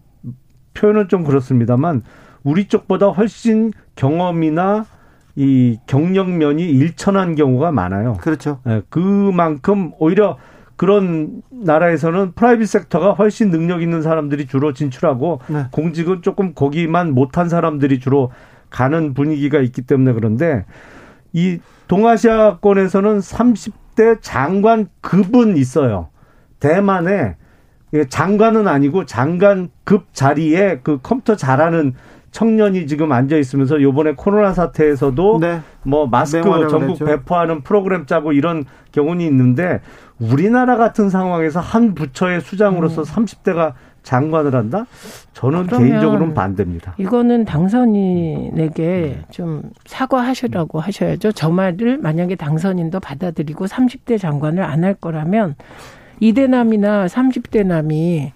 [SPEAKER 6] 표현은 좀 그렇습니다만 우리 쪽보다 훨씬 경험이나 이 경력면이 일천한 경우가 많아요.
[SPEAKER 1] 그렇죠.
[SPEAKER 6] 네, 그만큼 오히려 그런 나라에서는 프라이빗 섹터가 훨씬 능력 있는 사람들이 주로 진출하고 네. 공직은 조금 거기만 못한 사람들이 주로 가는 분위기가 있기 때문에 그런데 이 동아시아권에서는 30대 장관 급은 있어요. 대만에 장관은 아니고 장관급 자리에 그 컴퓨터 잘하는 청년이 지금 앉아 있으면서 요번에 코로나 사태에서도 네. 뭐 마스크 전국 배포하는 프로그램 짜고 이런 경우는 있는데 우리나라 같은 상황에서 한 부처의 수장으로서 음. 30대가 장관을 한다? 저는 개인적으로는 반대입니다.
[SPEAKER 5] 이거는 당선인에게 좀 사과하시라고 하셔야죠. 저 말을 만약에 당선인도 받아들이고 30대 장관을 안 할 거라면 이대남이나 30대 남이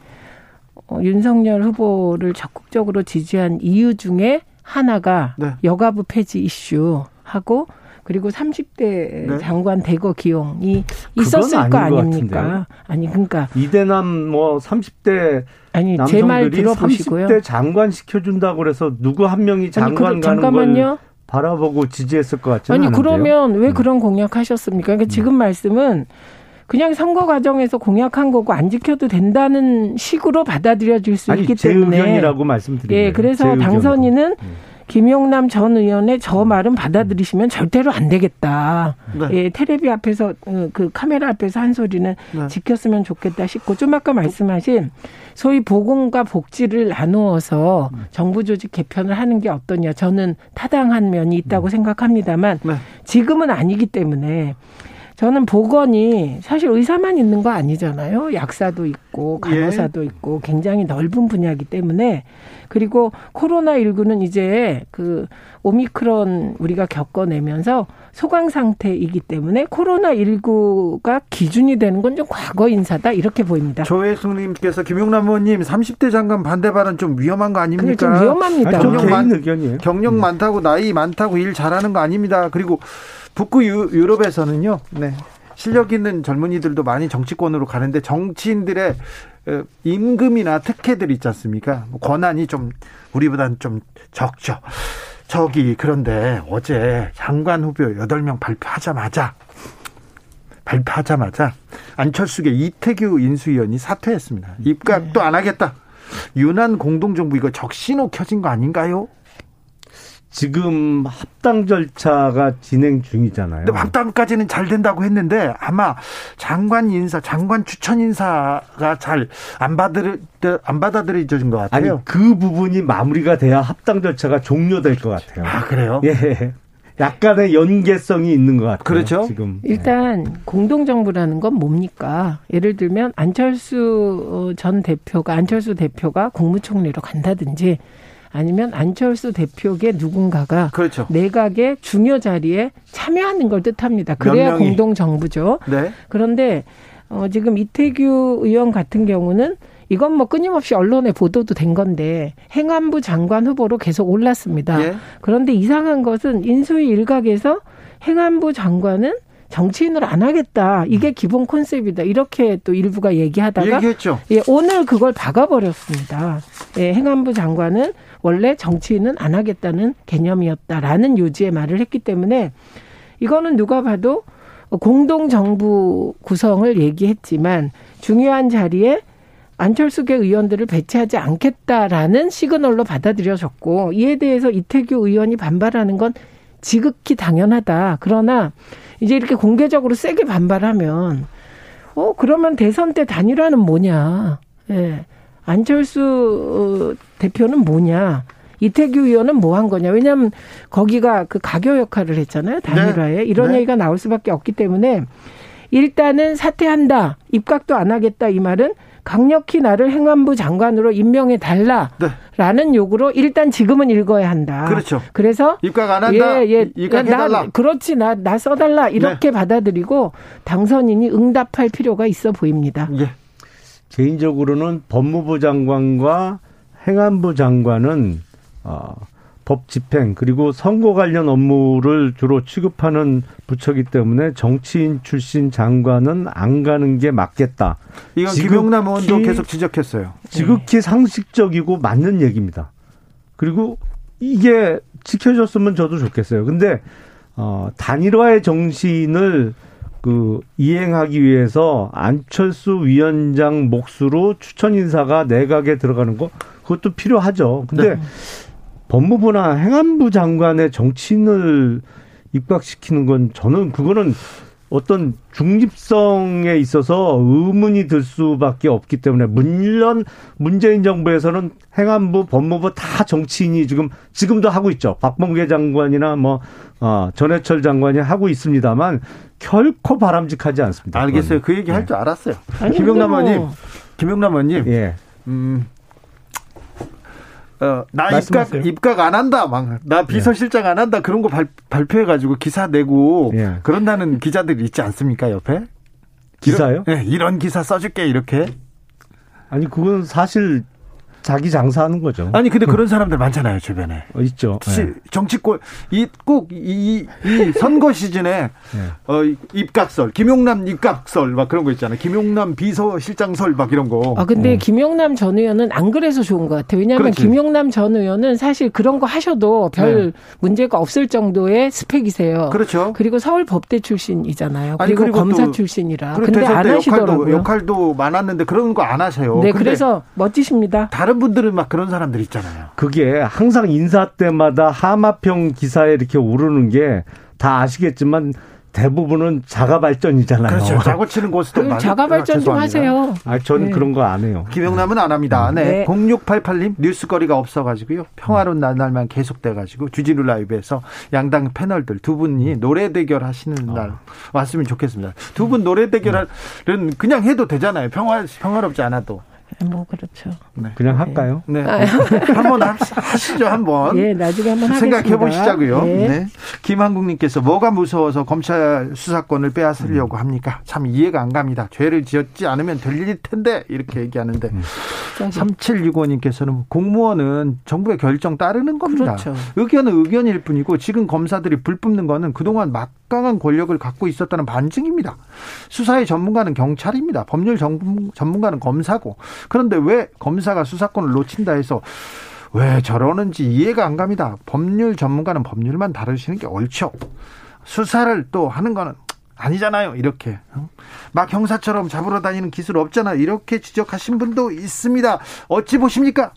[SPEAKER 5] 어, 윤석열 후보를 적극적으로 지지한 이유 중에 하나가 네. 여가부 폐지 이슈하고 그리고 30대 네. 장관 대거 기용이 있었을 거 아닙니까? 아니 그러니까
[SPEAKER 6] 이대남 뭐 30대
[SPEAKER 5] 아니 제 말 들어보시고요.
[SPEAKER 6] 30대 장관 시켜준다고 그래서 누구 한 명이 장관 아니, 그, 가는 잠깐만요. 걸 바라보고 지지했을 것 같지는
[SPEAKER 5] 아니
[SPEAKER 6] 않은데요.
[SPEAKER 5] 그러면 왜 음. 그런 공약하셨습니까? 그러니까 지금 음. 말씀은 그냥 선거 과정에서 공약한 거고 안 지켜도 된다는 식으로 받아들여질 수
[SPEAKER 6] 아니,
[SPEAKER 5] 있기 때문에
[SPEAKER 6] 제 의견이라고 말씀드립니다.
[SPEAKER 5] 예, 그래서 당선인은 음. 김용남 전 의원의 저 말은 받아들이시면 절대로 안 되겠다. 네. 예, 테레비 앞에서 어, 그 카메라 앞에서 한 소리는 네. 지켰으면 좋겠다 싶고 좀 아까 말씀하신 소위 보건과 복지를 나누어서 정부 조직 개편을 하는 게 어떠냐. 저는 타당한 면이 있다고 음. 생각합니다만 네. 지금은 아니기 때문에 저는 보건이 사실 의사만 있는 거 아니잖아요. 약사도 있고 간호사도 예. 있고 굉장히 넓은 분야이기 때문에 그리고 코로나 19는 이제 그 오미크론 우리가 겪어내면서 소강 상태이기 때문에 코로나 19가 기준이 되는 건 좀 과거 인사다 이렇게 보입니다.
[SPEAKER 1] 조혜숙님께서 김용남 의원님 30대 장관 반대 발언 좀 위험한 거 아닙니까?
[SPEAKER 5] 좀 위험합니다.
[SPEAKER 1] 경력, 많, 의견이에요. 경력 많다고 나이 많다고 일 잘하는 거 아닙니다. 그리고 북구 유, 럽에서는요 네. 실력 있는 젊은이들도 많이 정치권으로 가는데 정치인들의 어, 임금이나 특혜들 있지 않습니까? 뭐 권한이 좀 우리보다는 좀 적죠. 저기 그런데 어제 장관 후보 8명 발표하자마자 발표하자마자 안철수계 이태규 인수위원이 사퇴했습니다. 입각도 네. 안 하겠다. 유난 공동정부 이거 적신호 켜진 거 아닌가요?
[SPEAKER 6] 지금 합당 절차가 진행 중이잖아요.
[SPEAKER 1] 근데 합당까지는 잘 된다고 했는데 아마 장관 인사, 장관 추천 인사가 잘 안 받을 안 받아들여진 것 같아요.
[SPEAKER 6] 아니 그 부분이 마무리가 돼야 합당 절차가 종료될 것 같아요.
[SPEAKER 1] 아 그래요?
[SPEAKER 6] 예. 약간의 연계성이 있는 것 같아요.
[SPEAKER 1] 그렇죠.
[SPEAKER 6] 지금
[SPEAKER 5] 일단 네. 공동정부라는 건 뭡니까? 예를 들면 안철수 전 대표가 안철수 대표가 국무총리로 간다든지 아니면 안철수 대표계 누군가가 그렇죠. 내각의 중요 자리에 참여하는 걸 뜻합니다. 그래야 공동 정부죠. 네. 그런데 어 지금 이태규 의원 같은 경우는 이건 뭐 끊임없이 언론에 보도도 된 건데 행안부 장관 후보로 계속 올랐습니다. 예. 그런데 이상한 것은 인수위 일각에서 행안부 장관은 정치인을 안 하겠다. 이게 음. 기본 컨셉이다. 이렇게 또 일부가 얘기하다가
[SPEAKER 1] 얘기했죠.
[SPEAKER 5] 예, 오늘 그걸 박아버렸습니다. 예, 행안부 장관은 원래 정치인은 안 하겠다는 개념이었다라는 요지의 말을 했기 때문에 이거는 누가 봐도 공동 정부 구성을 얘기했지만 중요한 자리에 안철수계 의원들을 배치하지 않겠다라는 시그널로 받아들여졌고 이에 대해서 이태규 의원이 반발하는 건 지극히 당연하다. 그러나 이제 이렇게 공개적으로 세게 반발하면 어 그러면 대선 때 단일화는 뭐냐? 예. 안철수 어, 대표는 뭐냐? 이태규 의원은 뭐 한 거냐? 왜냐하면 거기가 그 가교 역할을 했잖아요. 단일화에 네. 이런 네. 얘기가 나올 수밖에 없기 때문에 일단은 사퇴한다. 입각도 안 하겠다. 이 말은 강력히 나를 행안부 장관으로 임명해 달라라는 네. 요구로 일단 지금은 읽어야 한다.
[SPEAKER 1] 그렇죠.
[SPEAKER 5] 그래서
[SPEAKER 1] 입각 안 한다. 예, 예. 입각해달라.
[SPEAKER 5] 그렇지 나 나 써달라 이렇게 네. 받아들이고 당선인이 응답할 필요가 있어 보입니다. 예.
[SPEAKER 6] 개인적으로는 법무부 장관과 행안부 장관은 어, 법 집행 그리고 선거 관련 업무를 주로 취급하는 부처기 때문에 정치인 출신 장관은 안 가는 게 맞겠다.
[SPEAKER 1] 이건 김용남 의원도 계속 지적했어요.
[SPEAKER 6] 지극히 상식적이고 맞는 얘기입니다. 그리고 이게 지켜졌으면 저도 좋겠어요. 근데 어 단일화의 정신을 그 이행하기 위해서 안철수 위원장 몫으로 추천 인사가 내각에 들어가는 거 그것도 필요하죠. 근데 네. 법무부나 행안부 장관의 정치인을 입각시키는 건 저는 그거는 어떤 중립성에 있어서 의문이 들 수밖에 없기 때문에 물론 문재인 정부에서는 행안부, 법무부 다 정치인이 지금 지금도 하고 있죠. 박범계 장관이나 뭐 어, 전해철 장관이 하고 있습니다만 결코 바람직하지 않습니다.
[SPEAKER 1] 알겠어요. 그건. 그 얘기 할줄 네. 알았어요. 김영남 의원님, 뭐. 김영남 의원님, 예. 음, 어, 나 입각, 입각 안 한다. 막, 나 비서실장 안 한다. 그런 거 발, 발표해가지고 기사 내고 예. 그런다는 기자들이 있지 않습니까, 옆에?
[SPEAKER 6] 기사요?
[SPEAKER 1] 이런, 네, 이런 기사 써줄게, 이렇게.
[SPEAKER 6] 아니, 그건 사실 자기 장사하는 거죠.
[SPEAKER 1] 아니 근데 그런 사람들 많잖아요 주변에.
[SPEAKER 6] 어, 있죠. 네.
[SPEAKER 1] 정치권 이꼭이 이 선거 시즌에 네. 어, 입각설, 김용남 입각설 막 그런 거 있잖아요. 김용남 비서실장설 막 이런 거.
[SPEAKER 5] 아 근데 어. 김용남 전 의원은 안 그래서 좋은 것 같아요. 왜냐하면 그렇지. 김용남 전 의원은 사실 그런 거 하셔도 별 네. 문제가 없을 정도의 스펙이세요.
[SPEAKER 1] 그렇죠.
[SPEAKER 5] 그리고 서울 법대 출신이잖아요. 아니, 그리고, 검사 출신이라. 근데 안 하시더라고요.
[SPEAKER 1] 역할도, 역할도 많았는데 그런 거 안 하세요.
[SPEAKER 5] 네, 그래서 멋지십니다.
[SPEAKER 1] 다른 다른 분들은 막 그런 사람들 있잖아요.
[SPEAKER 6] 그게 항상 인사 때마다 하마평 기사에 이렇게 오르는 게 다 아시겠지만 대부분은 자가 발전이잖아요.
[SPEAKER 1] 그렇죠. 자고 치는 곳도
[SPEAKER 5] 많 자가 발전 좀 하세요.
[SPEAKER 6] 아, 저는 네. 그런 거 안 해요.
[SPEAKER 1] 김영남은 안 합니다. 네. 네. 0688님 뉴스거리가 없어가지고요. 평화로운 날만 계속돼가지고 주진우 라이브에서 양당 패널들 두 분이 노래 대결 하시는 날 어. 왔으면 좋겠습니다. 두 분 노래 대결은 그냥 해도 되잖아요. 평화 평화롭지 않아도.
[SPEAKER 5] 뭐 그렇죠.
[SPEAKER 6] 네. 그냥 할까요?
[SPEAKER 1] 네. 아. 한번 하시죠 한번.
[SPEAKER 5] 예, 나중에 한번
[SPEAKER 1] 생각해 보시자고요. 네. 네. 김한국님께서 뭐가 무서워서 검찰 수사권을 빼앗으려고 합니까? 참 이해가 안 갑니다. 죄를 지었지 않으면 들릴 텐데 이렇게 얘기하는데 음. 3765님께서는 공무원은 정부의 결정 따르는 겁니다. 그렇죠. 의견은 의견일 뿐이고 지금 검사들이 불 뿜는 거는 그동안 막 강한 권력을 갖고 있었다는 반증입니다. 수사의 전문가는 경찰입니다. 법률 전문가는 검사고 그런데 왜 검사가 수사권을 놓친다 해서 왜 저러는지 이해가 안 갑니다. 법률 전문가는 법률만 다루시는 게 옳죠. 수사를 또 하는 거는 아니잖아요. 이렇게 막 형사처럼 잡으러 다니는 기술 없잖아. 이렇게 지적하신 분도 있습니다. 어찌 보십니까?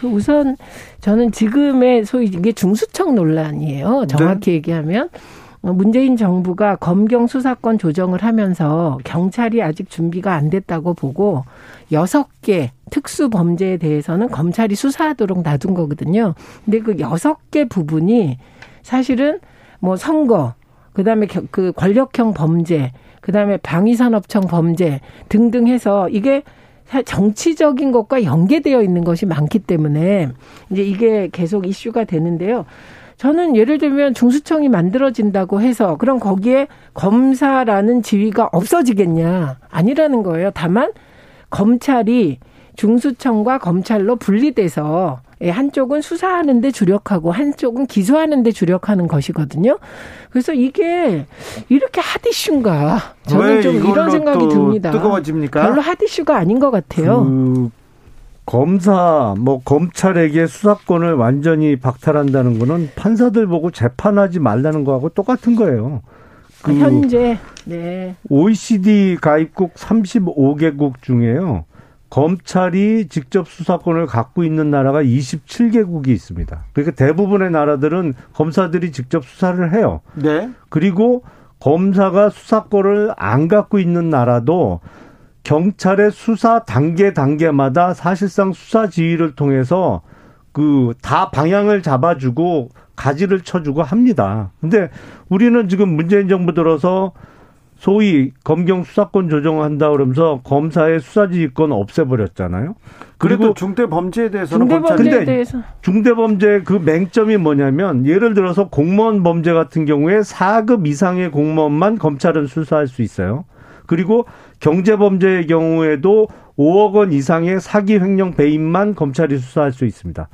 [SPEAKER 5] 그 우선 저는 지금의 소위 이게 중수청 논란이에요. 정확히 네. 얘기하면 어, 문재인 정부가 검경 수사권 조정을 하면서 경찰이 아직 준비가 안 됐다고 보고 여섯 개 특수 범죄에 대해서는 검찰이 수사하도록 놔둔 거거든요. 근데 그 여섯 개 부분이 사실은 뭐 선거, 그다음에 그 권력형 범죄, 그다음에 방위산업청 범죄 등등 해서 이게 정치적인 것과 연계되어 있는 것이 많기 때문에 이제 이게 계속 이슈가 되는데요. 저는 예를 들면 중수청이 만들어진다고 해서 그럼 거기에 검사라는 지위가 없어지겠냐? 아니라는 거예요. 다만 검찰이 중수청과 검찰로 분리돼서 예, 한쪽은 수사하는 데 주력하고 한쪽은 기소하는 데 주력하는 것이거든요. 그래서 이게 이렇게 핫이슈인가? 저는 좀 이런 생각이 듭니다.
[SPEAKER 1] 뜨거워집니까?
[SPEAKER 5] 별로 핫이슈가 아닌 것 같아요. 그
[SPEAKER 6] 검사, 뭐 검찰에게 수사권을 완전히 박탈한다는 거는 판사들 보고 재판하지 말라는 거하고 똑같은 거예요.
[SPEAKER 5] 그 현재 네.
[SPEAKER 6] OECD 가입국 35개국 중에요. 검찰이 직접 수사권을 갖고 있는 나라가 27개국이 있습니다. 그러니까 대부분의 나라들은 검사들이 직접 수사를 해요.
[SPEAKER 1] 네.
[SPEAKER 6] 그리고 검사가 수사권을 안 갖고 있는 나라도 경찰의 수사 단계 단계마다 사실상 수사 지휘를 통해서 그 다 방향을 잡아주고 가지를 쳐주고 합니다. 근데 우리는 지금 문재인 정부 들어서 소위 검경 수사권 조정한다 그러면서 검사의 수사지휘권 없애버렸잖아요.
[SPEAKER 1] 그리고 중대 범죄에 대해서는
[SPEAKER 5] 중대 범죄에 대해서
[SPEAKER 6] 중대 범죄 그 맹점이 뭐냐면 예를 들어서 공무원 범죄 같은 경우에 4급 이상의 공무원만 검찰은 수사할 수 있어요. 그리고 경제 범죄의 경우에도 5억 원 이상의 사기 횡령 배임만 검찰이 수사할 수 있습니다.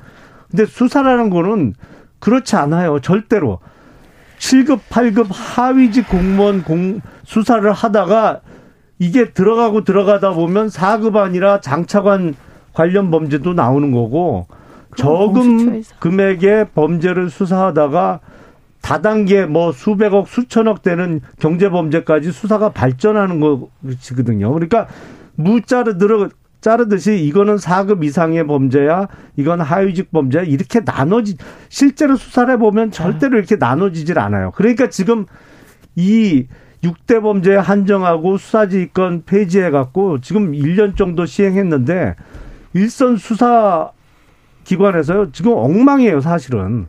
[SPEAKER 6] 근데 수사라는 거는 그렇지 않아요. 절대로. 7급, 8급 하위직 공무원 공, 수사를 하다가 이게 들어가고 들어가다 보면 4급 아니라 장차관 관련 범죄도 나오는 거고 저금 금액의 범죄를 수사하다가 다단계 뭐 수백억 수천억 되는 경제 범죄까지 수사가 발전하는 것이거든요. 그러니까 무자르 들어 자르듯이 이거는 4급 이상의 범죄야, 이건 하위직 범죄야 이렇게 나눠지 실제로 수사를 해 보면 절대로 이렇게 나눠지질 않아요. 그러니까 지금 이 6대 범죄 한정하고 수사지휘권 폐지해 갖고 지금 1년 정도 시행했는데 일선 수사 기관에서요. 지금 엉망이에요, 사실은.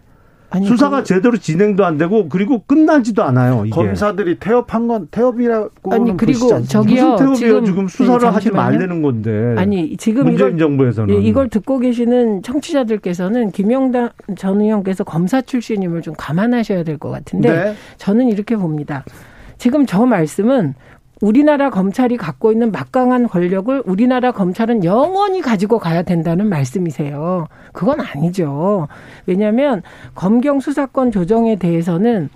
[SPEAKER 6] 아니, 수사가 그, 제대로 진행도 안 되고 그리고 끝나지도 않아요. 이게.
[SPEAKER 1] 검사들이 태업한 건 태업이라고
[SPEAKER 5] 아니 그리고 저기요
[SPEAKER 6] 무슨 태업이요? 지금, 수사를 네, 하지 말라는 건데.
[SPEAKER 5] 아니 지금
[SPEAKER 6] 문재인
[SPEAKER 5] 이걸,
[SPEAKER 6] 정부에서는
[SPEAKER 5] 예, 이걸 듣고 계시는 청취자들께서는 김영당 전 의원께서 검사 출신임을 좀 감안하셔야 될 것 같은데 네. 저는 이렇게 봅니다. 지금 저 말씀은 우리나라 검찰이 갖고 있는 막강한 권력을 우리나라 검찰은 영원히 가지고 가야 된다는 말씀이세요. 그건 아니죠. 왜냐하면 검경 수사권 조정에 대해서는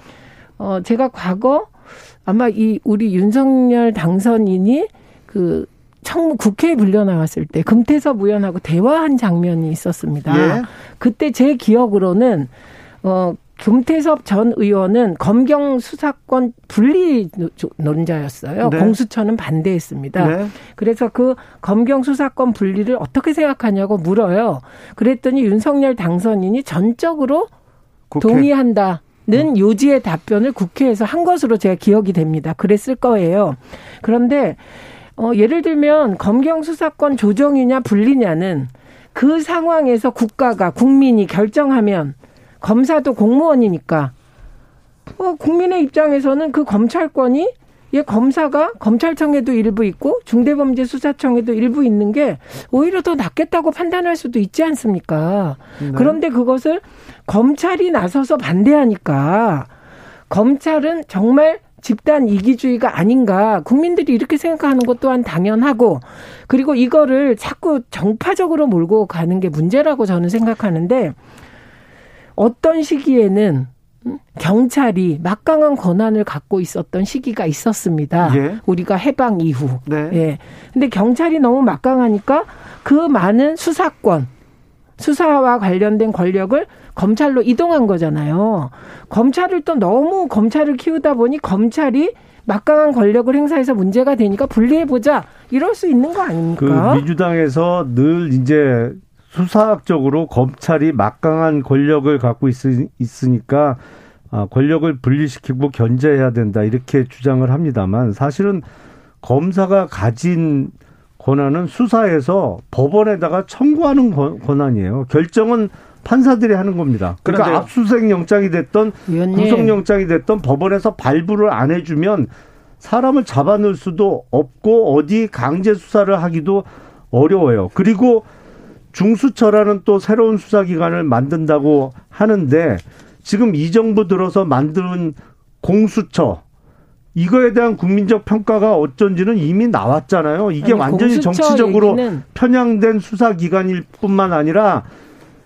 [SPEAKER 5] 어 제가 과거 아마 이 우리 윤석열 당선인이 그 청, 국회에 불려 나왔을 때 금태섭 의원하고 대화한 장면이 있었습니다. 예. 그때 제 기억으로는 어 금태섭 전 의원은 검경 수사권 분리 논자였어요. 네. 공수처는 반대했습니다. 네. 그래서 그 검경 수사권 분리를 어떻게 생각하냐고 물어요. 그랬더니 윤석열 당선인이 전적으로 국회. 동의한다. 는 음. 요지의 답변을 국회에서 한 것으로 제가 기억이 됩니다. 그랬을 거예요. 그런데 어 예를 들면 검경 수사권 조정이냐 분리냐는 그 상황에서 국가가 국민이 결정하면 검사도 공무원이니까 어, 국민의 입장에서는 그 검찰권이 예, 검사가 검찰청에도 일부 있고 중대범죄수사청에도 일부 있는 게 오히려 더 낫겠다고 판단할 수도 있지 않습니까? 네. 그런데 그것을 검찰이 나서서 반대하니까 검찰은 정말 집단 이기주의가 아닌가 국민들이 이렇게 생각하는 것 또한 당연하고 그리고 이거를 자꾸 정파적으로 몰고 가는 게 문제라고 저는 생각하는데 어떤 시기에는 경찰이 막강한 권한을 갖고 있었던 시기가 있었습니다. 예. 우리가 해방 이후. 네. 예. 근데 경찰이 너무 막강하니까 그 많은 수사권, 수사와 관련된 권력을 검찰로 이동한 거잖아요. 검찰을 또 너무 검찰을 키우다 보니 검찰이 막강한 권력을 행사해서 문제가 되니까 분리해보자. 이럴 수 있는 거 아닙니까?
[SPEAKER 6] 그 민주당에서 늘 이제 수사학적으로 검찰이 막강한 권력을 갖고 있, 으 니까 아, 권력을 분리시키고 견제해야 된다 이렇게 주장을 합니다만 사실은 검사가 가진 권한은 수사에서 법원에다가 청구하는 권한이에요. 결정은 판사들이 하는 겁니다. 그러니까 그런데요. 압수수색 영장이 됐던 구속 영장이 됐던 법원에서 발부를 안 해주면 사람을 잡아넣을 수도 없고 어디 강제 수사를 하기도 어려워요. 그리고 중수처라는 또 새로운 수사기관을 만든다고 하는데 지금 이 정부 들어서 만드는 공수처 이거에 대한 국민적 평가가 어쩐지는 이미 나왔잖아요. 이게 아니, 완전히 정치적으로 얘기는. 편향된 수사기관일 뿐만 아니라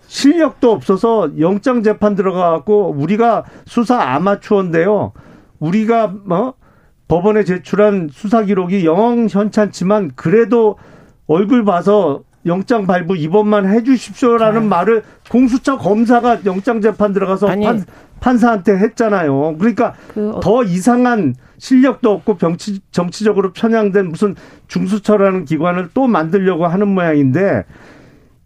[SPEAKER 6] 실력도 없어서 영장 재판 들어가갖고 우리가 수사 아마추어인데요. 우리가 뭐 법원에 제출한 수사 기록이 영 현찮지만 그래도 얼굴 봐서 영장 발부 이번만 해 주십시오라는 네. 말을 공수처 검사가 영장 재판 들어가서 아니, 판, 판사한테 했잖아요. 그러니까 그, 어. 더 이상한 실력도 없고 정치, 정치적으로 편향된 무슨 중수처라는 기관을 또 만들려고 하는 모양인데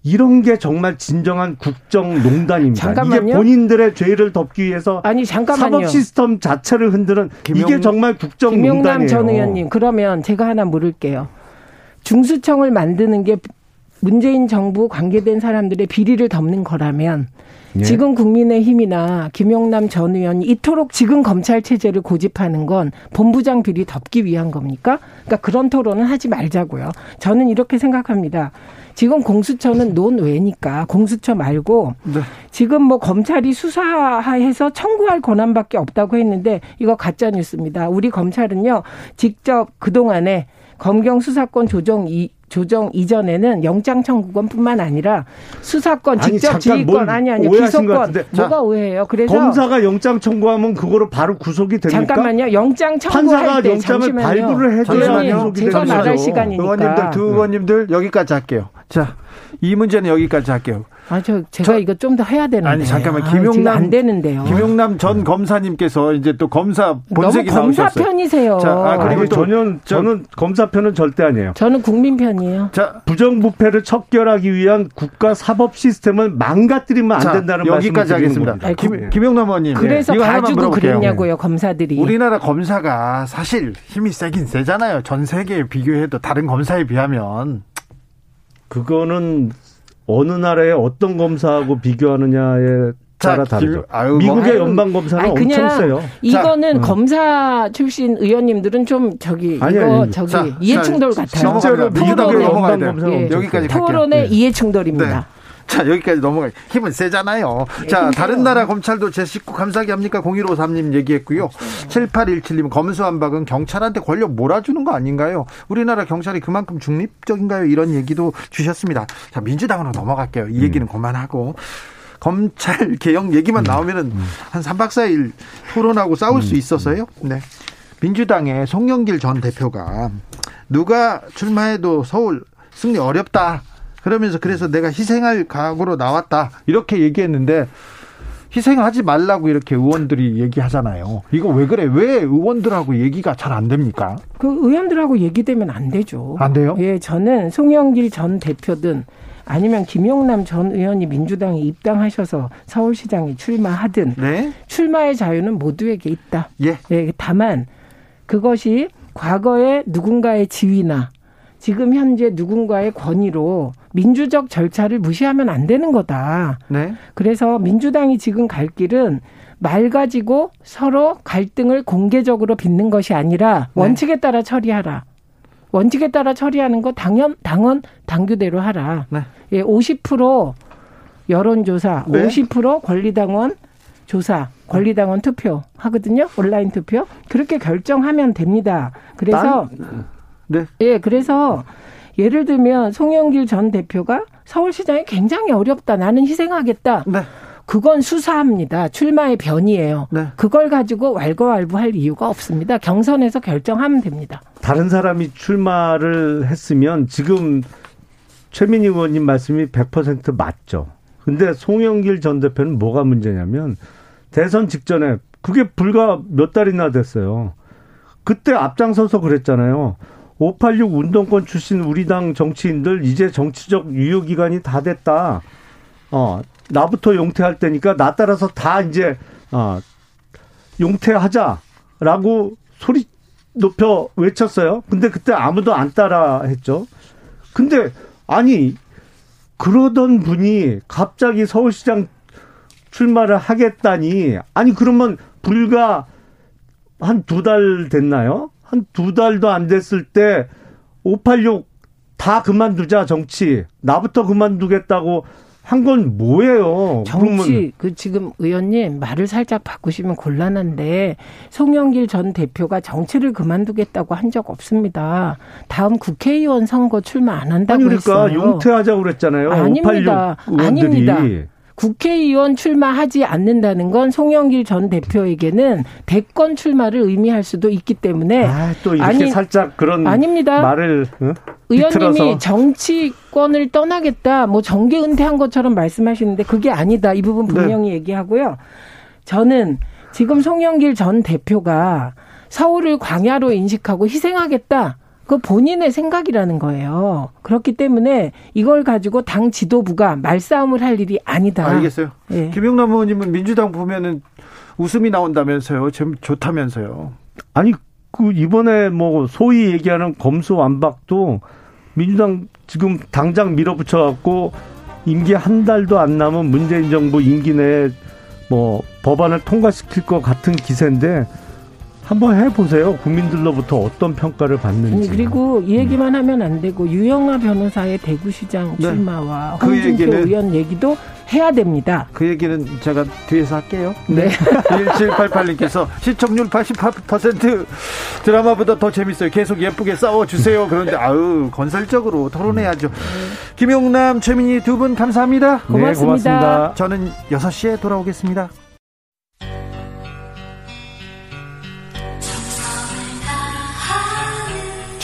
[SPEAKER 6] 이런 게 정말 진정한 국정농단입니다. 잠깐만요. 이게 본인들의 죄를 덮기 위해서 아니 잠깐만요. 사법 시스템 자체를 흔드는 김영, 이게 정말 국정농단이에요. 김용남
[SPEAKER 5] 전 의원님 그러면 제가 하나 물을게요. 중수청을 만드는 게 문재인 정부 관계된 사람들의 비리를 덮는 거라면 예. 지금 국민의힘이나 김용남 전 의원이 이토록 지금 검찰 체제를 고집하는 건 본부장 비리 덮기 위한 겁니까? 그러니까 그런 토론은 하지 말자고요. 저는 이렇게 생각합니다. 지금 공수처는 논외니까 공수처 말고 네. 지금 뭐 검찰이 수사해서 청구할 권한밖에 없다고 했는데 이거 가짜 뉴스입니다. 우리 검찰은요 직접 그 동안에 검경 수사권 조정 이 조정 이전에는 영장 청구권뿐만 아니라 수사권 직접 아니, 지휘권 아니 아니 기소권 뭐가 오해해요. 그래서
[SPEAKER 6] 검사가 영장 청구하면 그거로 바로 구속이 됩니까?
[SPEAKER 5] 잠깐만요. 영장 청구할 때
[SPEAKER 6] 영장을 발부를 해줘야
[SPEAKER 5] 제가 말할 시간이니까.
[SPEAKER 1] 의원님들 두 의원님들 여기까지 할게요. 자, 이 문제는 여기까지 할게요.
[SPEAKER 5] 아, 저 제가 저, 이거 좀 더 해야 되는데.
[SPEAKER 1] 아니 잠깐만 김용남
[SPEAKER 5] 아, 안 되는데요.
[SPEAKER 1] 김용남 전 검사님께서 이제 또 검사 본색이
[SPEAKER 5] 너무 검사
[SPEAKER 1] 나오셨어요.
[SPEAKER 5] 편이세요.
[SPEAKER 6] 자, 아, 그리고 아니, 저는 저는 검사 편은 절대 아니에요.
[SPEAKER 5] 저는 국민 편이에요.
[SPEAKER 6] 자, 부정부패를 척결하기 위한 국가 사법 시스템을 망가뜨리면 안 된다는
[SPEAKER 1] 여기까지 하겠습니다. 아니, 김, 김용남 의원님.
[SPEAKER 5] 그래서 네. 봐주고 그랬냐고요, 검사들이.
[SPEAKER 1] 우리나라 검사가 사실 힘이 세긴 세잖아요. 전 세계에 비교해도 다른 검사에 비하면.
[SPEAKER 6] 그거는 어느 나라의 어떤 검사하고 비교하느냐에 따라 다르죠. 아유, 뭐 미국의 뭐, 연방 검사는 아니, 엄청 세요.
[SPEAKER 5] 이거는 자, 음. 검사 출신 의원님들은 좀 저기 아니, 이거 아니, 저기 자, 이해충돌 자, 같아요.
[SPEAKER 1] 실제로 미국의 연방 검사 예, 여기까지
[SPEAKER 5] 토론의 네. 이해충돌입니다. 네.
[SPEAKER 1] 자, 여기까지 넘어가. 힘은 세잖아요. 자, 다른 나라 검찰도 제 식구 감사기 합니까? 0153님 얘기했고요. 7817님 검수한박은 경찰한테 권력 몰아주는 거 아닌가요? 우리나라 경찰이 그만큼 중립적인가요? 이런 얘기도 주셨습니다. 자, 민주당으로 넘어갈게요. 이 얘기는 음. 그만하고. 검찰 개혁 얘기만 음. 나오면은 음. 한 3박 4일 토론하고 싸울 수 있어서요. 네. 민주당의 송영길 전 대표가 누가 출마해도 서울 승리 어렵다. 그러면서 그래서 내가 희생할 각오로 나왔다. 이렇게 얘기했는데 희생하지 말라고 이렇게 의원들이 얘기하잖아요. 이거 왜 그래? 왜 의원들하고 얘기가 잘 안 됩니까?
[SPEAKER 5] 그 의원들하고 얘기되면 안 되죠.
[SPEAKER 1] 안 돼요?
[SPEAKER 5] 예, 저는 송영길 전 대표든 아니면 김용남 전 의원이 민주당에 입당하셔서 서울시장에 출마하든 네? 출마의 자유는 모두에게 있다. 예. 예. 다만 그것이 과거에 누군가의 지위나 지금 현재 누군가의 권위로 민주적 절차를 무시하면 안 되는 거다. 네. 그래서 민주당이 지금 갈 길은 말 가지고 서로 갈등을 공개적으로 빚는 것이 아니라 네. 원칙에 따라 처리하라. 원칙에 따라 처리하는 거 당연 당원 당규대로 하라. 네. 예, 50% 여론조사, 네. 50% 권리당원 조사, 권리당원 투표 하거든요. 온라인 투표. 그렇게 결정하면 됩니다. 그래서 난... 네. 예, 그래서 예를 들면 송영길 전 대표가 서울시장이 굉장히 어렵다. 나는 희생하겠다. 네. 그건 수사합니다. 출마의 변이에요. 네. 그걸 가지고 왈가왈부할 이유가 없습니다. 경선에서 결정하면 됩니다.
[SPEAKER 6] 다른 사람이 출마를 했으면 지금 최민희 의원님 말씀이 100% 맞죠. 근데 송영길 전 대표는 뭐가 문제냐면 대선 직전에 그게 불과 몇 달이나 됐어요. 그때 앞장서서 그랬잖아요. 586 운동권 출신 우리 당 정치인들 이제 정치적 유효 기간이 다 됐다. 어, 나부터 용퇴할 때니까 나 따라서 다 이제 어, 용퇴하자라고 소리 높여 외쳤어요. 근데 그때 아무도 안 따라 했죠. 근데 아니 그러던 분이 갑자기 서울시장 출마를 하겠다니 아니 그러면 불과 한 두 달 됐나요? 한 두 달도 안 됐을 때 586 다 그만두자 정치 나부터 그만두겠다고 한 건 뭐예요?
[SPEAKER 5] 정치 그러면. 그 지금 의원님 말을 살짝 바꾸시면 곤란한데 송영길 전 대표가 정치를 그만두겠다고 한 적 없습니다. 다음 국회의원 선거 출마 안 한다고
[SPEAKER 6] 아니, 그러니까
[SPEAKER 5] 했어요.
[SPEAKER 6] 용퇴하자고 그랬잖아요.
[SPEAKER 5] 아닙니다. 아닙니다. 국회의원 출마하지 않는다는 건 송영길 전 대표에게는 대권 출마를 의미할 수도 있기 때문에
[SPEAKER 6] 아, 또 이렇게 아니, 살짝 그런 아닙니다. 말을 어?
[SPEAKER 5] 의원님이 정치권을 떠나겠다, 뭐 정계 은퇴한 것처럼 말씀하시는데 그게 아니다. 이 부분 분명히 네. 얘기하고요. 저는 지금 송영길 전 대표가 서울을 광야로 인식하고 희생하겠다. 그 본인의 생각이라는 거예요. 그렇기 때문에 이걸 가지고 당 지도부가 말싸움을 할 일이 아니다.
[SPEAKER 1] 알겠어요. 예. 김영남 의원님은 민주당 보면은 웃음이 나온다면서요. 좀 좋다면서요.
[SPEAKER 6] 아니 그 이번에 뭐 소위 얘기하는 검수완박도 민주당 지금 당장 밀어붙여 갖고 임기 한 달도 안 남은 문재인 정부 임기 내에 뭐 법안을 통과시킬 것 같은 기세인데 한번 해보세요. 국민들로부터 어떤 평가를 받는지.
[SPEAKER 5] 그리고 이 얘기만 하면 안 되고 유영아 변호사의 대구시장 네. 출마와 그 홍준표 얘기는, 의원 얘기도 해야 됩니다.
[SPEAKER 1] 그 얘기는 제가 뒤에서 할게요. 네. 1788님께서 시청률 88% 드라마보다 더 재밌어요. 계속 예쁘게 싸워주세요. 그런데 아유 건설적으로 토론해야죠. 김용남, 최민희 두 분 감사합니다.
[SPEAKER 5] 고맙습니다. 네, 고맙습니다.
[SPEAKER 1] 저는 6시에 돌아오겠습니다.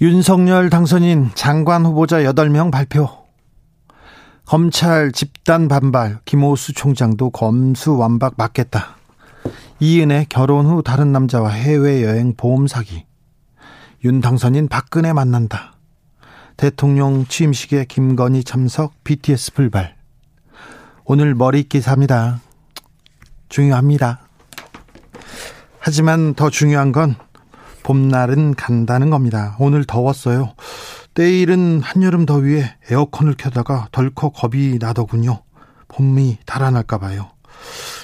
[SPEAKER 1] 윤석열 당선인 장관 후보자 8명 발표. 검찰 집단 반발, 김호수 총장도 검수 완박 맞겠다. 이은혜 결혼 후 다른 남자와 해외여행 보험 사기. 윤 당선인 박근혜 만난다. 대통령 취임식에 김건희 참석, BTS 불발. 오늘 머리 기사입니다. 중요합니다. 하지만 더 중요한 건 봄날은 간다는 겁니다. 오늘 더웠어요. 때일은 한여름 더위에 에어컨을 켜다가 덜컥 겁이 나더군요. 봄이 달아날까 봐요.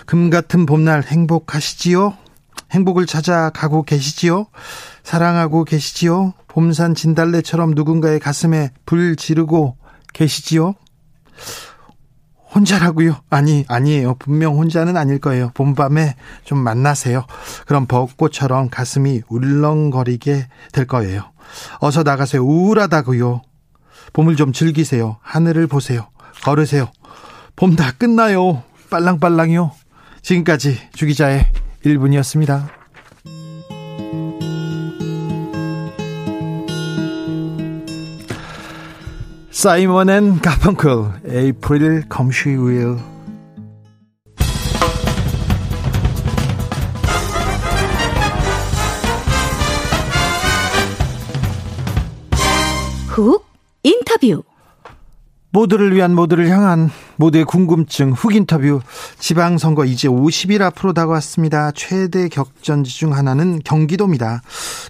[SPEAKER 1] 금 같은 봄날 행복하시지요? 행복을 찾아 가고 계시지요? 사랑하고 계시지요? 봄산 진달래처럼 누군가의 가슴에 불 지르고 계시지요? 혼자라고요? 아니, 아니에요. 분명 혼자는 아닐 거예요. 봄밤에 좀 만나세요. 그럼 벚꽃처럼 가슴이 울렁거리게 될 거예요. 어서 나가세요. 우울하다고요. 봄을 좀 즐기세요. 하늘을 보세요. 걸으세요. 봄 다 끝나요. 빨랑빨랑이요. 지금까지 주기자의 1분이었습니다. 사이먼 앤 가펑클 April Come She Will.
[SPEAKER 2] 훅 인터뷰.
[SPEAKER 1] 모두를 위한 모두를 향한 모두의 궁금증 훅 인터뷰 지방선거 이제 50일 앞으로 다가왔습니다. 최대 격전지 중 하나는 경기도입니다.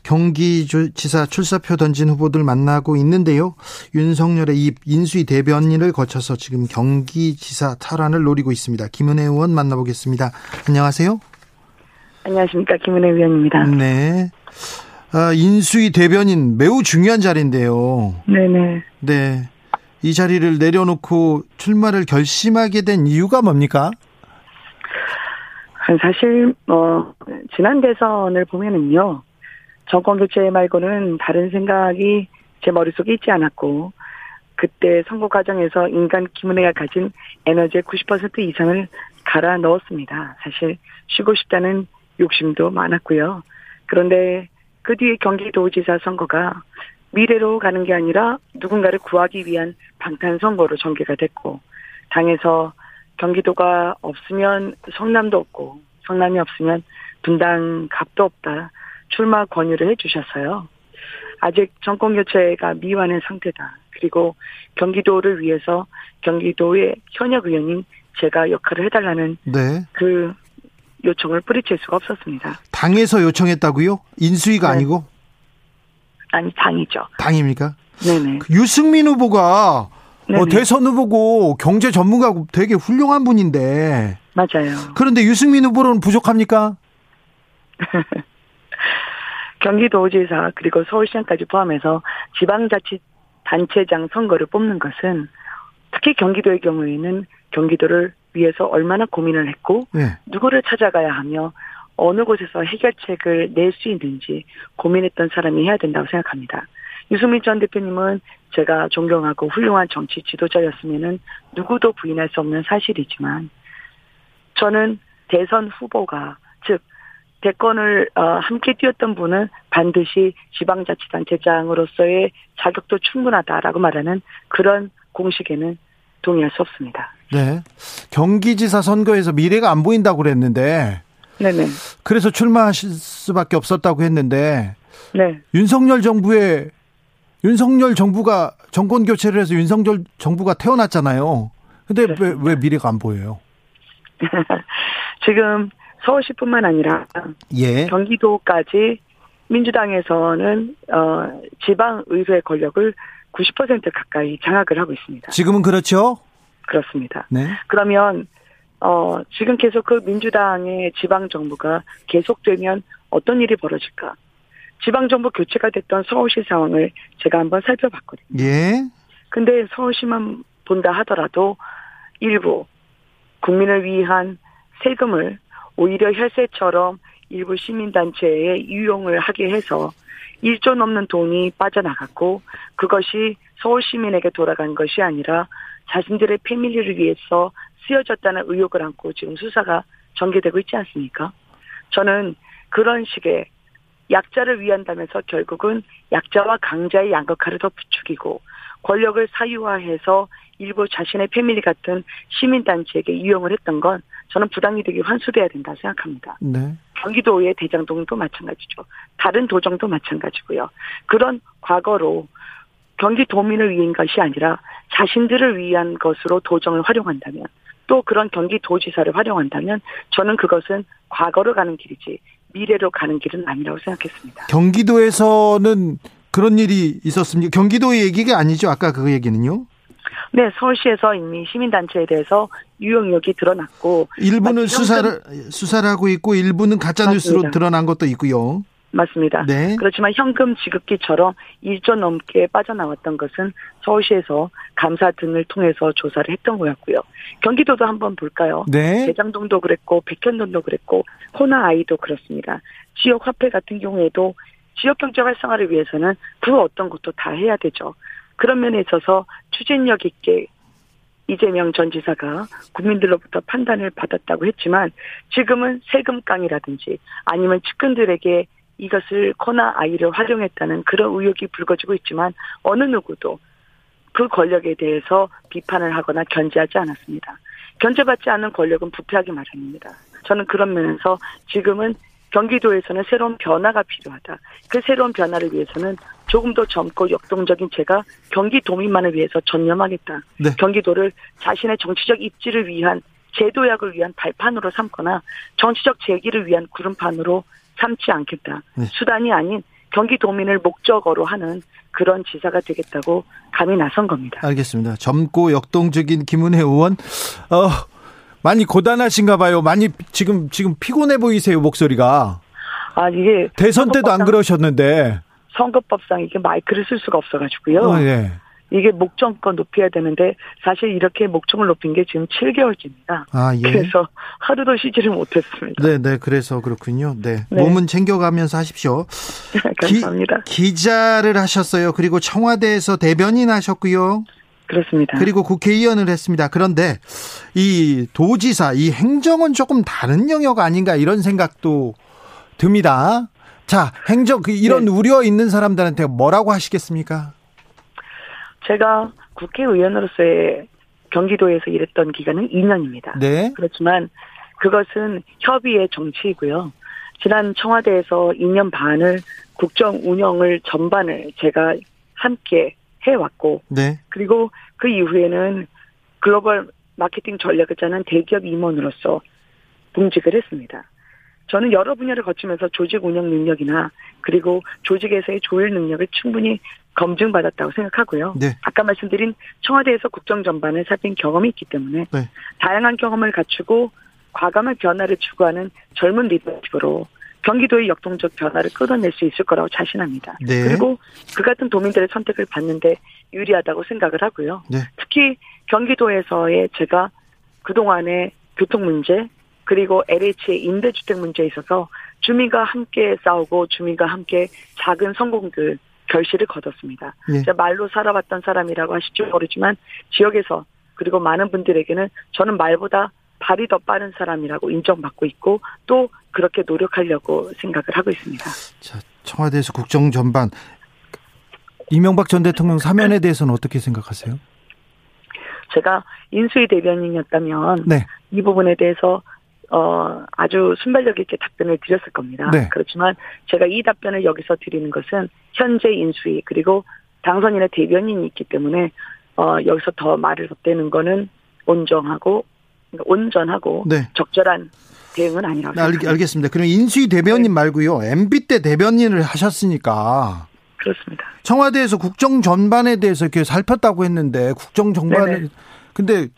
[SPEAKER 1] 경기지사 출사표 던진 후보들 만나고 있는데요. 윤석열의 이 인수위 대변인을 거쳐서 지금 경기지사 탈환을 노리고 있습니다. 김은혜 의원 만나보겠습니다. 안녕하세요.
[SPEAKER 7] 안녕하십니까 김은혜 의원입니다.
[SPEAKER 1] 네. 아, 인수위 대변인 매우 중요한 자리인데요.
[SPEAKER 7] 네네.
[SPEAKER 1] 네. 이 자리를 내려놓고 출마를 결심하게 된 이유가 뭡니까?
[SPEAKER 7] 사실 뭐 지난 대선을 보면은요 정권 교체 말고는 다른 생각이 제 머릿속에 있지 않았고 그때 선거 과정에서 인간 김은혜가 가진 에너지의 90% 이상을 갈아 넣었습니다. 사실 쉬고 싶다는 욕심도 많았고요. 그런데 그 뒤에 경기도지사 선거가 미래로 가는 게 아니라 누군가를 구하기 위한 방탄 선거로 전개가 됐고 당에서 경기도가 없으면 성남도 없고 성남이 없으면 분당 갑도 없다 출마 권유를 해주셨어요. 아직 정권 교체가 미완의 상태다. 그리고 경기도를 위해서 경기도의 현역 의원인 제가 역할을 해달라는 네. 그 요청을 뿌리칠 수가 없었습니다.
[SPEAKER 1] 당에서 요청했다고요? 인수위가 네. 아니고?
[SPEAKER 7] 아니 당이죠.
[SPEAKER 1] 당입니까?
[SPEAKER 7] 네네.
[SPEAKER 1] 그 유승민 후보가 어, 대선 후보고 경제 전문가고 되게 훌륭한 분인데.
[SPEAKER 7] 맞아요.
[SPEAKER 1] 그런데 유승민 후보는 부족합니까?
[SPEAKER 7] 경기도지사 그리고 서울시장까지 포함해서 지방자치단체장 선거를 뽑는 것은 특히 경기도의 경우에는 경기도를 위해서 얼마나 고민을 했고 네. 누구를 찾아가야 하며 어느 곳에서 해결책을 낼 수 있는지 고민했던 사람이 해야 된다고 생각합니다. 유승민 전 대표님은 제가 존경하고 훌륭한 정치 지도자였으면은 누구도 부인할 수 없는 사실이지만 저는 대선 후보가 즉 대권을 어, 함께 뛰었던 분은 반드시 지방자치단체장으로서의 자격도 충분하다라고 말하는 그런 공식에는 동의할 수 없습니다.
[SPEAKER 1] 네. 경기지사 선거에서 미래가 안 보인다고 그랬는데
[SPEAKER 7] 네네.
[SPEAKER 1] 그래서 출마하실 수밖에 없었다고 했는데
[SPEAKER 7] 네.
[SPEAKER 1] 윤석열 정부의 윤석열 정부가 정권 교체를 해서 윤석열 정부가 태어났잖아요. 근데 왜, 왜 미래가 안 보여요?
[SPEAKER 7] 지금 서울시뿐만 아니라
[SPEAKER 1] 예.
[SPEAKER 7] 경기도까지 민주당에서는 어, 지방 의회 권력을 90% 가까이 장악을 하고 있습니다.
[SPEAKER 1] 지금은 그렇죠?
[SPEAKER 7] 그렇습니다.
[SPEAKER 1] 네.
[SPEAKER 7] 그러면 어, 지금 계속 그 민주당의 지방 정부가 계속되면 어떤 일이 벌어질까? 지방 정부 교체가 됐던 서울시 상황을 제가 한번 살펴봤거든요.
[SPEAKER 1] 예.
[SPEAKER 7] 근데 서울시만 본다 하더라도 일부 국민을 위한 세금을 오히려 혈세처럼 일부 시민단체에 유용을 하게 해서 1조 넘는 돈이 빠져나갔고 그것이 서울 시민에게 돌아간 것이 아니라 자신들의 패밀리를 위해서 쓰여졌다는 의혹을 안고 지금 수사가 전개되고 있지 않습니까? 저는 그런 식의 약자를 위한다면서 결국은 약자와 강자의 양극화를 더 부추기고 권력을 사유화해서 일부 자신의 패밀리 같은 시민단체에게 이용을 했던 건 저는 부당이득이 환수돼야 된다 생각합니다.
[SPEAKER 1] 네.
[SPEAKER 7] 경기도의 대장동도 마찬가지죠. 다른 도정도 마찬가지고요. 그런 과거로 경기도민을 위한 것이 아니라 자신들을 위한 것으로 도정을 활용한다면 또 그런 경기도지사를 활용한다면 저는 그것은 과거로 가는 길이지 미래로 가는 길은 아니라고 생각했습니다.
[SPEAKER 1] 경기도에서는 그런 일이 있었습니까? 경기도의 얘기가 아니죠. 아까 그 얘기는요?
[SPEAKER 7] 네, 서울시에서 이미 시민단체에 대해서 유용력이 드러났고
[SPEAKER 1] 일부는 수사를 수사를 하고 있고 일부는 가짜 뉴스로 드러난 것도 있고요.
[SPEAKER 7] 맞습니다.
[SPEAKER 1] 네.
[SPEAKER 7] 그렇지만 현금 지급기처럼 1조 넘게 빠져나왔던 것은 서울시에서 감사 등을 통해서 조사를 했던 거였고요. 경기도도 한번 볼까요?
[SPEAKER 1] 네.
[SPEAKER 7] 대장동도 그랬고 백현동도 그랬고 호나 아이도 그렇습니다. 지역 화폐 같은 경우에도 지역 경제 활성화를 위해서는 그 어떤 것도 다 해야 되죠. 그런 면에 있어서 추진력 있게 이재명 전 지사가 국민들로부터 판단을 받았다고 했지만 지금은 세금깡이라든지 아니면 측근들에게 이것을 코나 아이를 활용했다는 그런 의혹이 불거지고 있지만 어느 누구도 그 권력에 대해서 비판을 하거나 견제하지 않았습니다. 견제받지 않은 권력은 부패하기 마련입니다. 저는 그런 면에서 지금은 경기도에서는 새로운 변화가 필요하다. 그 새로운 변화를 위해서는 조금 더 젊고 역동적인 제가 경기도민만을 위해서 전념하겠다.
[SPEAKER 1] 네.
[SPEAKER 7] 경기도를 자신의 정치적 입지를 위한 제도약을 위한 발판으로 삼거나 정치적 재기를 위한 구름판으로 삼지 않겠다.
[SPEAKER 1] 네.
[SPEAKER 7] 수단이 아닌 경기도민을 목적어로 하는 그런 지사가 되겠다고 감히 나선 겁니다.
[SPEAKER 1] 알겠습니다. 젊고 역동적인 김은혜 의원, 어, 많이 고단하신가 봐요. 많이 지금 지금 피곤해 보이세요 목소리가.
[SPEAKER 7] 아 이게
[SPEAKER 1] 대선 때도 안 그러셨는데.
[SPEAKER 7] 선거법상 이게 마이크를 쓸 수가 없어가지고요.
[SPEAKER 1] 어, 예.
[SPEAKER 7] 이게 목청껏 높여야 되는데 사실 이렇게 목청을 높인 게 지금 7개월째입니다.
[SPEAKER 1] 아, 예.
[SPEAKER 7] 그래서 하루도 쉬지를 못했습니다.
[SPEAKER 1] 네, 네. 그래서 그렇군요. 네.
[SPEAKER 7] 네.
[SPEAKER 1] 몸은 챙겨가면서 하십시오.
[SPEAKER 7] 감사합니다.
[SPEAKER 1] 기, 기자를 하셨어요. 그리고 청와대에서 대변인 하셨고요.
[SPEAKER 7] 그렇습니다.
[SPEAKER 1] 그리고 국회의원을 했습니다. 그런데 이 도지사, 이 행정은 조금 다른 영역 아닌가 이런 생각도 듭니다. 자, 행정 그 이런
[SPEAKER 7] 네.
[SPEAKER 1] 우려 있는 사람들한테 뭐라고 하시겠습니까?
[SPEAKER 7] 제가 국회의원으로서의 경기도에서 일했던 기간은 2년입니다.
[SPEAKER 1] 네.
[SPEAKER 7] 그렇지만 그것은 협의의 정치이고요. 지난 청와대에서 2년 반을 국정 운영을 전반을 제가 함께 해왔고
[SPEAKER 1] 네.
[SPEAKER 7] 그리고 그 이후에는 글로벌 마케팅 전략을 짜는 대기업 임원으로서 봉직을 했습니다. 저는 여러 분야를 거치면서 조직 운영 능력이나 그리고 조직에서의 조율 능력을 충분히 검증받았다고 생각하고요.
[SPEAKER 1] 네.
[SPEAKER 7] 아까 말씀드린 청와대에서 국정 전반을 살핀 경험이 있기 때문에
[SPEAKER 1] 네.
[SPEAKER 7] 다양한 경험을 갖추고 과감한 변화를 추구하는 젊은 리더십으로 경기도의 역동적 변화를 끌어낼 수 있을 거라고 자신합니다.
[SPEAKER 1] 네.
[SPEAKER 7] 그리고 그 같은 도민들의 선택을 받는데 유리하다고 생각을 하고요.
[SPEAKER 1] 네.
[SPEAKER 7] 특히 경기도에서의 제가 그동안의 교통 문제 그리고 LH의 임대주택 문제에 있어서 주민과 함께 싸우고 주민과 함께 작은 성공들 결실을 거뒀습니다.
[SPEAKER 1] 예.
[SPEAKER 7] 말로 살아왔던 사람이라고 하실지 모르지만 지역에서 그리고 많은 분들에게는 저는 말보다 발이 더 빠른 사람이라고 인정받고 있고 또 그렇게 노력하려고 생각을 하고 있습니다.
[SPEAKER 1] 자, 청와대에서 국정 전반 이명박 전 대통령 사면에 대해서는 어떻게 생각하세요?
[SPEAKER 7] 제가 인수위 대변인이었다면 네. 이 부분에 대해서 어 아주 순발력 있게 답변을 드렸을 겁니다. 네. 그렇지만 제가 이 답변을 여기서 드리는 것은 현재 인수위 그리고 당선인의 대변인이 있기 때문에 어 여기서 더 말을 덧대는 거는 온정하고 그러니까 온전하고 네. 적절한 대응은 아니라고 네,
[SPEAKER 1] 생각합니다. 알겠습니다. 그럼 인수위 대변인 네. 말고요. MB 때 대변인을 하셨으니까
[SPEAKER 7] 그렇습니다.
[SPEAKER 1] 청와대에서 국정 전반에 대해서 이렇게 살폈다고 했는데 국정 전반에. 근데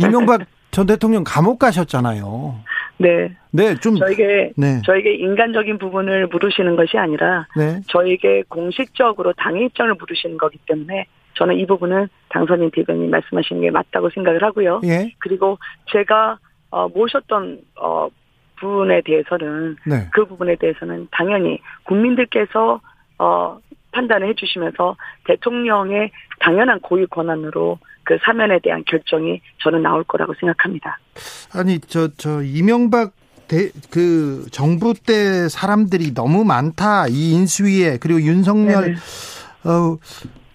[SPEAKER 1] 이명박 전 대통령 감옥 가셨잖아요.
[SPEAKER 7] 네. 네, 좀 저에게 네. 저에게 인간적인 부분을 물으시는 것이 아니라 네. 저에게 공식적으로 당의 입장을 물으시는 거기 때문에 저는 이 부분은 당선인 대변인 말씀하시는 게 맞다고 생각을 하고요. 예. 그리고 제가 어, 모셨던 어, 부분에 대해서는 네. 그 부분에 대해서는 당연히 국민들께서 어, 판단을 해주시면서 대통령의 당연한 고유 권한으로 그 사면에 대한 결정이 저는 나올 거라고 생각합니다.
[SPEAKER 1] 아니 저저 이명박 대, 그 정부 때 사람들이 너무 많다 이 인수위에 그리고 윤석열 어,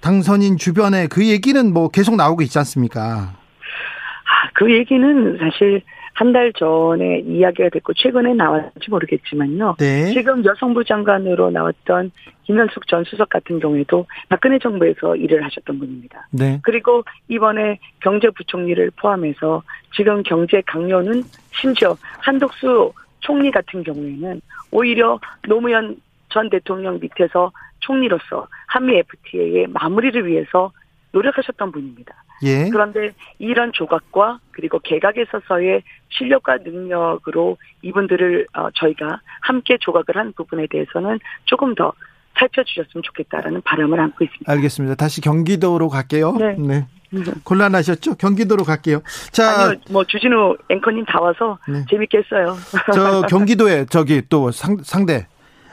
[SPEAKER 1] 당선인 주변에 그 얘기는 뭐 계속 나오고 있지 않습니까?
[SPEAKER 7] 아, 그 얘기는 사실 한 달 전에 이야기가 됐고 최근에 나왔는지 모르겠지만요. 네. 지금 여성부 장관으로 나왔던 김현숙 전 수석 같은 경우에도 박근혜 정부에서 일을 하셨던 분입니다. 네. 그리고 이번에 경제부총리를 포함해서 지금 경제 강요는 심지어 한덕수 총리 같은 경우에는 오히려 노무현 전 대통령 밑에서 총리로서 한미 FTA의 마무리를 위해서 노력하셨던 분입니다. 예. 그런데 이런 조각과 그리고 개각에 있어서의 실력과 능력으로 이분들을 어, 저희가 함께 조각을 한 부분에 대해서는 조금 더 살펴주셨으면 좋겠다라는 바람을 안고 있습니다.
[SPEAKER 1] 알겠습니다. 다시 경기도로 갈게요. 네. 네. 곤란하셨죠? 경기도로 갈게요.
[SPEAKER 7] 자, 아니요, 뭐 주진우 앵커님 다 와서 네. 재밌겠어요.
[SPEAKER 1] 저 경기도에 저기 또 상, 상대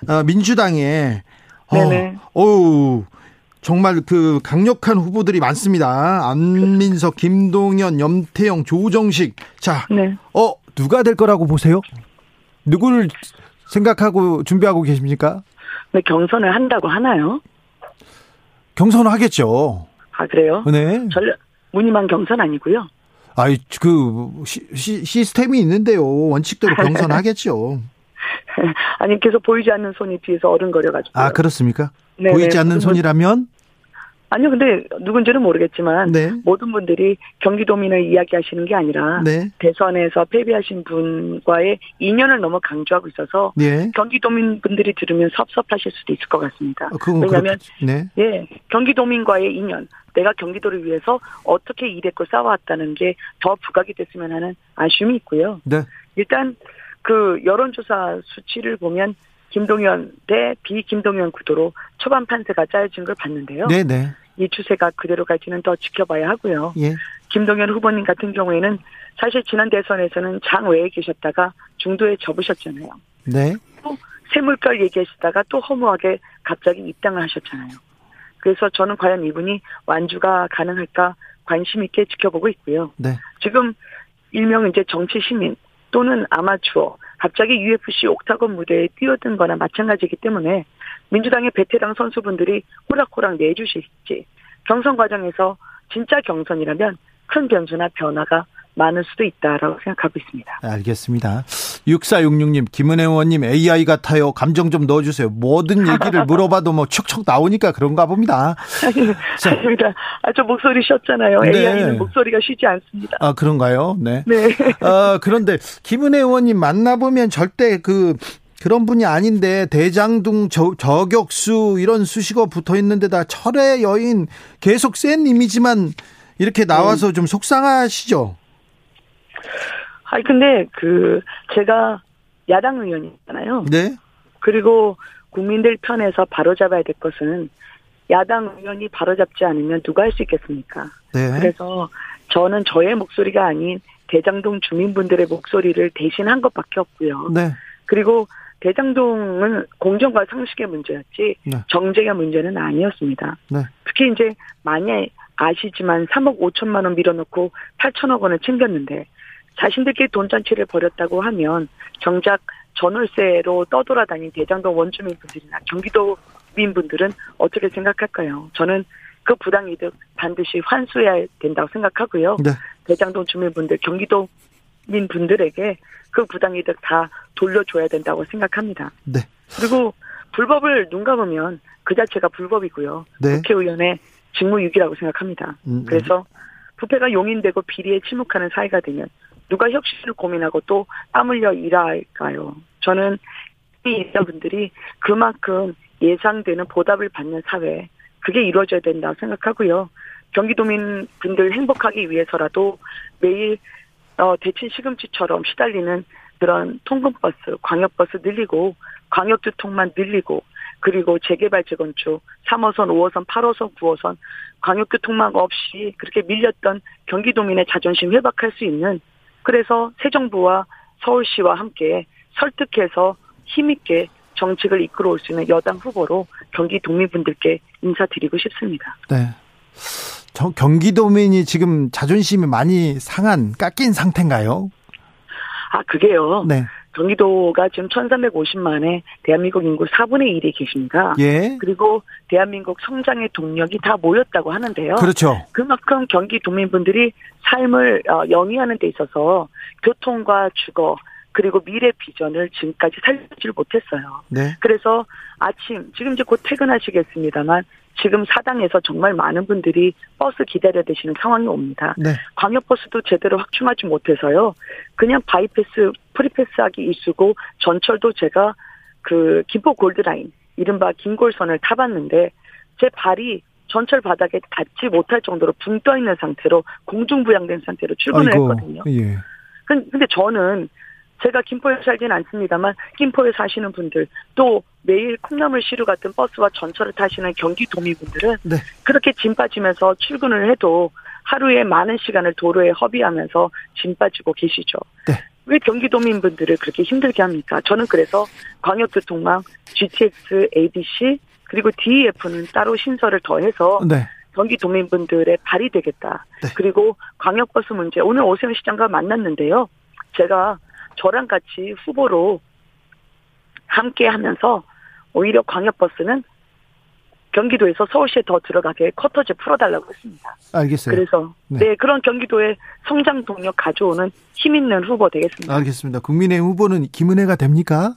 [SPEAKER 1] 어, 민주당에 네네. 어, 어우 정말 그 강력한 후보들이 많습니다. 안민석, 김동연, 염태영, 조정식. 자, 네. 어 누가 될 거라고 보세요? 누구를 생각하고 준비하고 계십니까?
[SPEAKER 7] 네, 경선을 한다고 하나요?
[SPEAKER 1] 경선을 하겠죠.
[SPEAKER 7] 아 그래요?
[SPEAKER 1] 네.
[SPEAKER 7] 전략 무늬만 경선 아니고요.
[SPEAKER 1] 아이 그 시, 시, 시스템이 있는데요. 원칙대로 경선하겠죠.
[SPEAKER 7] 아니 계속 보이지 않는 손이 뒤에서 어른거려가지고.
[SPEAKER 1] 아 그렇습니까? 네네. 보이지 않는 손이라면
[SPEAKER 7] 아니요, 근데 누군지는 모르겠지만 네. 모든 분들이 경기도민을 이야기하시는 게 아니라 네. 대선에서 패배하신 분과의 인연을 너무 강조하고 있어서 네. 경기도민 분들이 들으면 섭섭하실 수도 있을 것 같습니다. 아, 왜냐하면 네. 예, 경기도민과의 인연, 내가 경기도를 위해서 어떻게 일했고 싸워왔다는 게 더 부각이 됐으면 하는 아쉬움이 있고요. 네. 일단 그 여론조사 수치를 보면 김동연 대 비김동연 구도로 초반 판세가 짜여진 걸 봤는데요. 네네. 네. 이 추세가 그대로 갈지는 더 지켜봐야 하고요. 예. 김동연 후보님 같은 경우에는 사실 지난 대선에서는 장 외에 계셨다가 중도에 접으셨잖아요. 네. 또 세물걸 얘기하시다가 또 허무하게 갑자기 입당을 하셨잖아요. 그래서 저는 과연 이분이 완주가 가능할까 관심 있게 지켜보고 있고요. 네. 지금 일명 이제 정치 시민 또는 아마추어 갑자기 UFC 옥타곤 무대에 뛰어든 거나 마찬가지이기 때문에 민주당의 베테랑 선수분들이 호락호락 내주실지 경선 과정에서 진짜 경선이라면 큰 변수나 변화가 많을 수도 있다라고 생각하고 있습니다.
[SPEAKER 1] 알겠습니다. 6466님, 김은혜 의원님 AI 같아요. 감정 좀 넣어주세요. 모든 얘기를 물어봐도 뭐 척척 나오니까 그런가 봅니다.
[SPEAKER 7] 아닙니다. 아, 저 목소리 쉬었잖아요. 네. AI는 목소리가 쉬지 않습니다.
[SPEAKER 1] 아, 그런가요? 네. 네. 아, 그런데 김은혜 의원님 만나보면 절대 그 그런 분이 아닌데 대장동 저, 저격수 이런 수식어 붙어 있는데다 철의 여인 계속 센 이미지만 이렇게 나와서 음. 좀 속상하시죠?
[SPEAKER 7] 아니 근데 그 제가 야당 의원이잖아요. 네. 그리고 국민들 편에서 바로잡아야 될 것은 야당 의원이 바로잡지 않으면 누가 할 수 있겠습니까? 네. 그래서 저는 저의 목소리가 아닌 대장동 주민분들의 목소리를 대신한 것밖에 없고요. 네. 그리고 대장동은 공정과 상식의 문제였지 네. 정쟁의 문제는 아니었습니다. 네. 특히 이제 만약 아시지만 3억 5천만 원 밀어넣고 8천억 원을 챙겼는데 자신들끼리 돈잔치를 벌였다고 하면 정작 전월세로 떠돌아다닌 대장동 원주민 분들이나 경기도민 분들은 어떻게 생각할까요? 저는 그 부당이득 반드시 환수해야 된다고 생각하고요. 네. 대장동 주민분들, 경기도민 분들에게 그 부당이득 다 돌려줘야 된다고 생각합니다. 네. 그리고 불법을 눈 감으면 그 자체가 불법이고요. 네. 국회의원의 직무유기라고 생각합니다. 음, 음. 그래서 부패가 용인되고 비리에 침묵하는 사회가 되면 누가 혁신을 고민하고 또 땀 흘려 일할까요? 저는 이 분들이 그만큼 예상되는 보답을 받는 사회 그게 이루어져야 된다고 생각하고요. 경기도민 분들 행복하기 위해서라도 매일 어, 대친 시금치처럼 시달리는 그런 통근버스, 광역버스 늘리고 광역교통만 늘리고 그리고 재개발 재건축 3호선, 5호선, 8호선, 9호선 광역교통망 없이 그렇게 밀렸던 경기도민의 자존심 회복할 수 있는 그래서 새 정부와 서울시와 함께 설득해서 힘있게 정책을 이끌어 올 수 있는 여당 후보로 경기 도민분들께 인사드리고 싶습니다.
[SPEAKER 1] 네. 경기도민이 지금 자존심이 많이 상한 깎인 상태인가요?
[SPEAKER 7] 아 그게요. 네. 경기도가 지금 1,350만에 대한민국 인구 4분의 1이 계십니다. 예. 그리고 대한민국 성장의 동력이 다 모였다고 하는데요.
[SPEAKER 1] 그렇죠.
[SPEAKER 7] 그만큼 경기 도민분들이 삶을 어, 영위하는 데 있어서 교통과 주거 그리고 미래 비전을 지금까지 살리지 못했어요. 네. 그래서 아침 지금 이제 곧 퇴근하시겠습니다만 지금 사당에서 정말 많은 분들이 버스 기다려 되시는 상황이 옵니다. 네. 광역버스도 제대로 확충하지 못해서요. 그냥 바이패스, free pass하기 일쑤고 전철도 제가 그 김포 골드라인, 이른바 김골선을 타봤는데 제 발이 전철 바닥에 닿지 못할 정도로 붕 떠 있는 상태로 공중부양된 상태로 출근을 아이고, 했거든요. 예. 근데 저는 제가 김포에 살지는 않습니다만 김포에 사시는 분들 또 매일 콩나물 시루 같은 버스와 전철을 타시는 경기도민분들은 네. 그렇게 진 빠지면서 출근을 해도 하루에 많은 시간을 도로에 허비하면서 짐 빠지고 계시죠. 네. 왜 경기도민분들을 그렇게 힘들게 합니까? 저는 그래서 광역교통망, GTX, ADC 그리고 DEF는 따로 신설을 더해서 네. 경기 도민분들의 발이 되겠다. 네. 그리고 광역버스 문제 오늘 오세훈 시장과 만났는데요. 제가 저랑 같이 후보로 함께 하면서 오히려 광역버스는 경기도에서 서울시에 더 들어가게 커터제 풀어달라고 했습니다.
[SPEAKER 1] 알겠어요.
[SPEAKER 7] 그래서 네. 네. 그런 경기도의 성장 동력 가져오는 힘 있는 후보 되겠습니다.
[SPEAKER 1] 알겠습니다. 국민의 후보는 김은혜가 됩니까?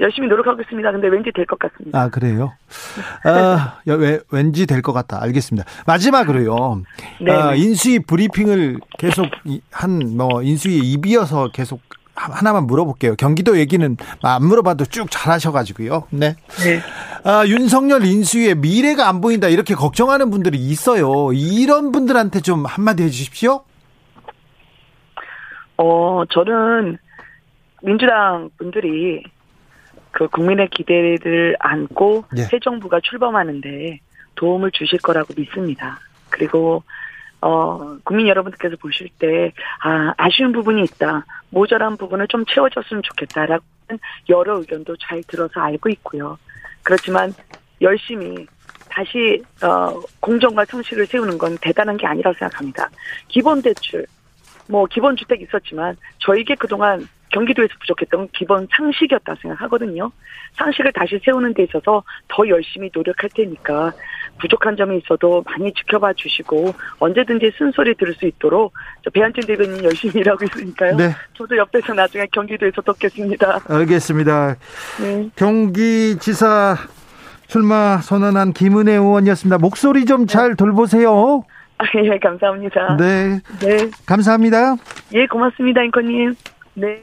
[SPEAKER 7] 열심히 노력하겠습니다. 근데 왠지 될 것 같습니다.
[SPEAKER 1] 아 그래요? 아, 왜, 왠지 될 것 같다. 알겠습니다. 마지막으로요. 네. 아, 인수위 브리핑을 계속 한 뭐 인수위 입이어서 계속 하나만 물어볼게요. 경기도 얘기는 안 물어봐도 쭉 잘하셔가지고요. 네. 네. 아, 윤석열 인수위의 미래가 안 보인다 이렇게 걱정하는 분들이 있어요. 이런 분들한테 좀 한마디 해주십시오.
[SPEAKER 7] 어, 저는 민주당 분들이 그 국민의 기대를 안고 네. 새 정부가 출범하는데 도움을 주실 거라고 믿습니다. 그리고 어, 국민 여러분들께서 보실 때, 아, 아쉬운 부분이 있다. 모자란 부분을 좀 채워줬으면 좋겠다라는 여러 의견도 잘 들어서 알고 있고요. 그렇지만 열심히 다시, 어, 공정과 상식을 세우는 건 대단한 게 아니라고 생각합니다. 기본대출, 뭐, 기본주택 있었지만, 저에게 그동안 경기도에서 부족했던 기본 상식이었다 생각하거든요. 상식을 다시 세우는 데 있어서 더 열심히 노력할 테니까 부족한 점이 있어도 많이 지켜봐 주시고 언제든지 쓴소리 들을 수 있도록 배한진 대변인 열심히 일하고 있으니까요. 네. 저도 옆에서 나중에 경기도에서 돕겠습니다.
[SPEAKER 1] 알겠습니다. 네. 경기지사 출마 선언한 김은혜 의원이었습니다. 목소리 좀잘 네. 돌보세요.
[SPEAKER 7] 아, 예, 감사합니다.
[SPEAKER 1] 네. 네. 감사합니다.
[SPEAKER 7] 예, 고맙습니다, 앵커님. 네.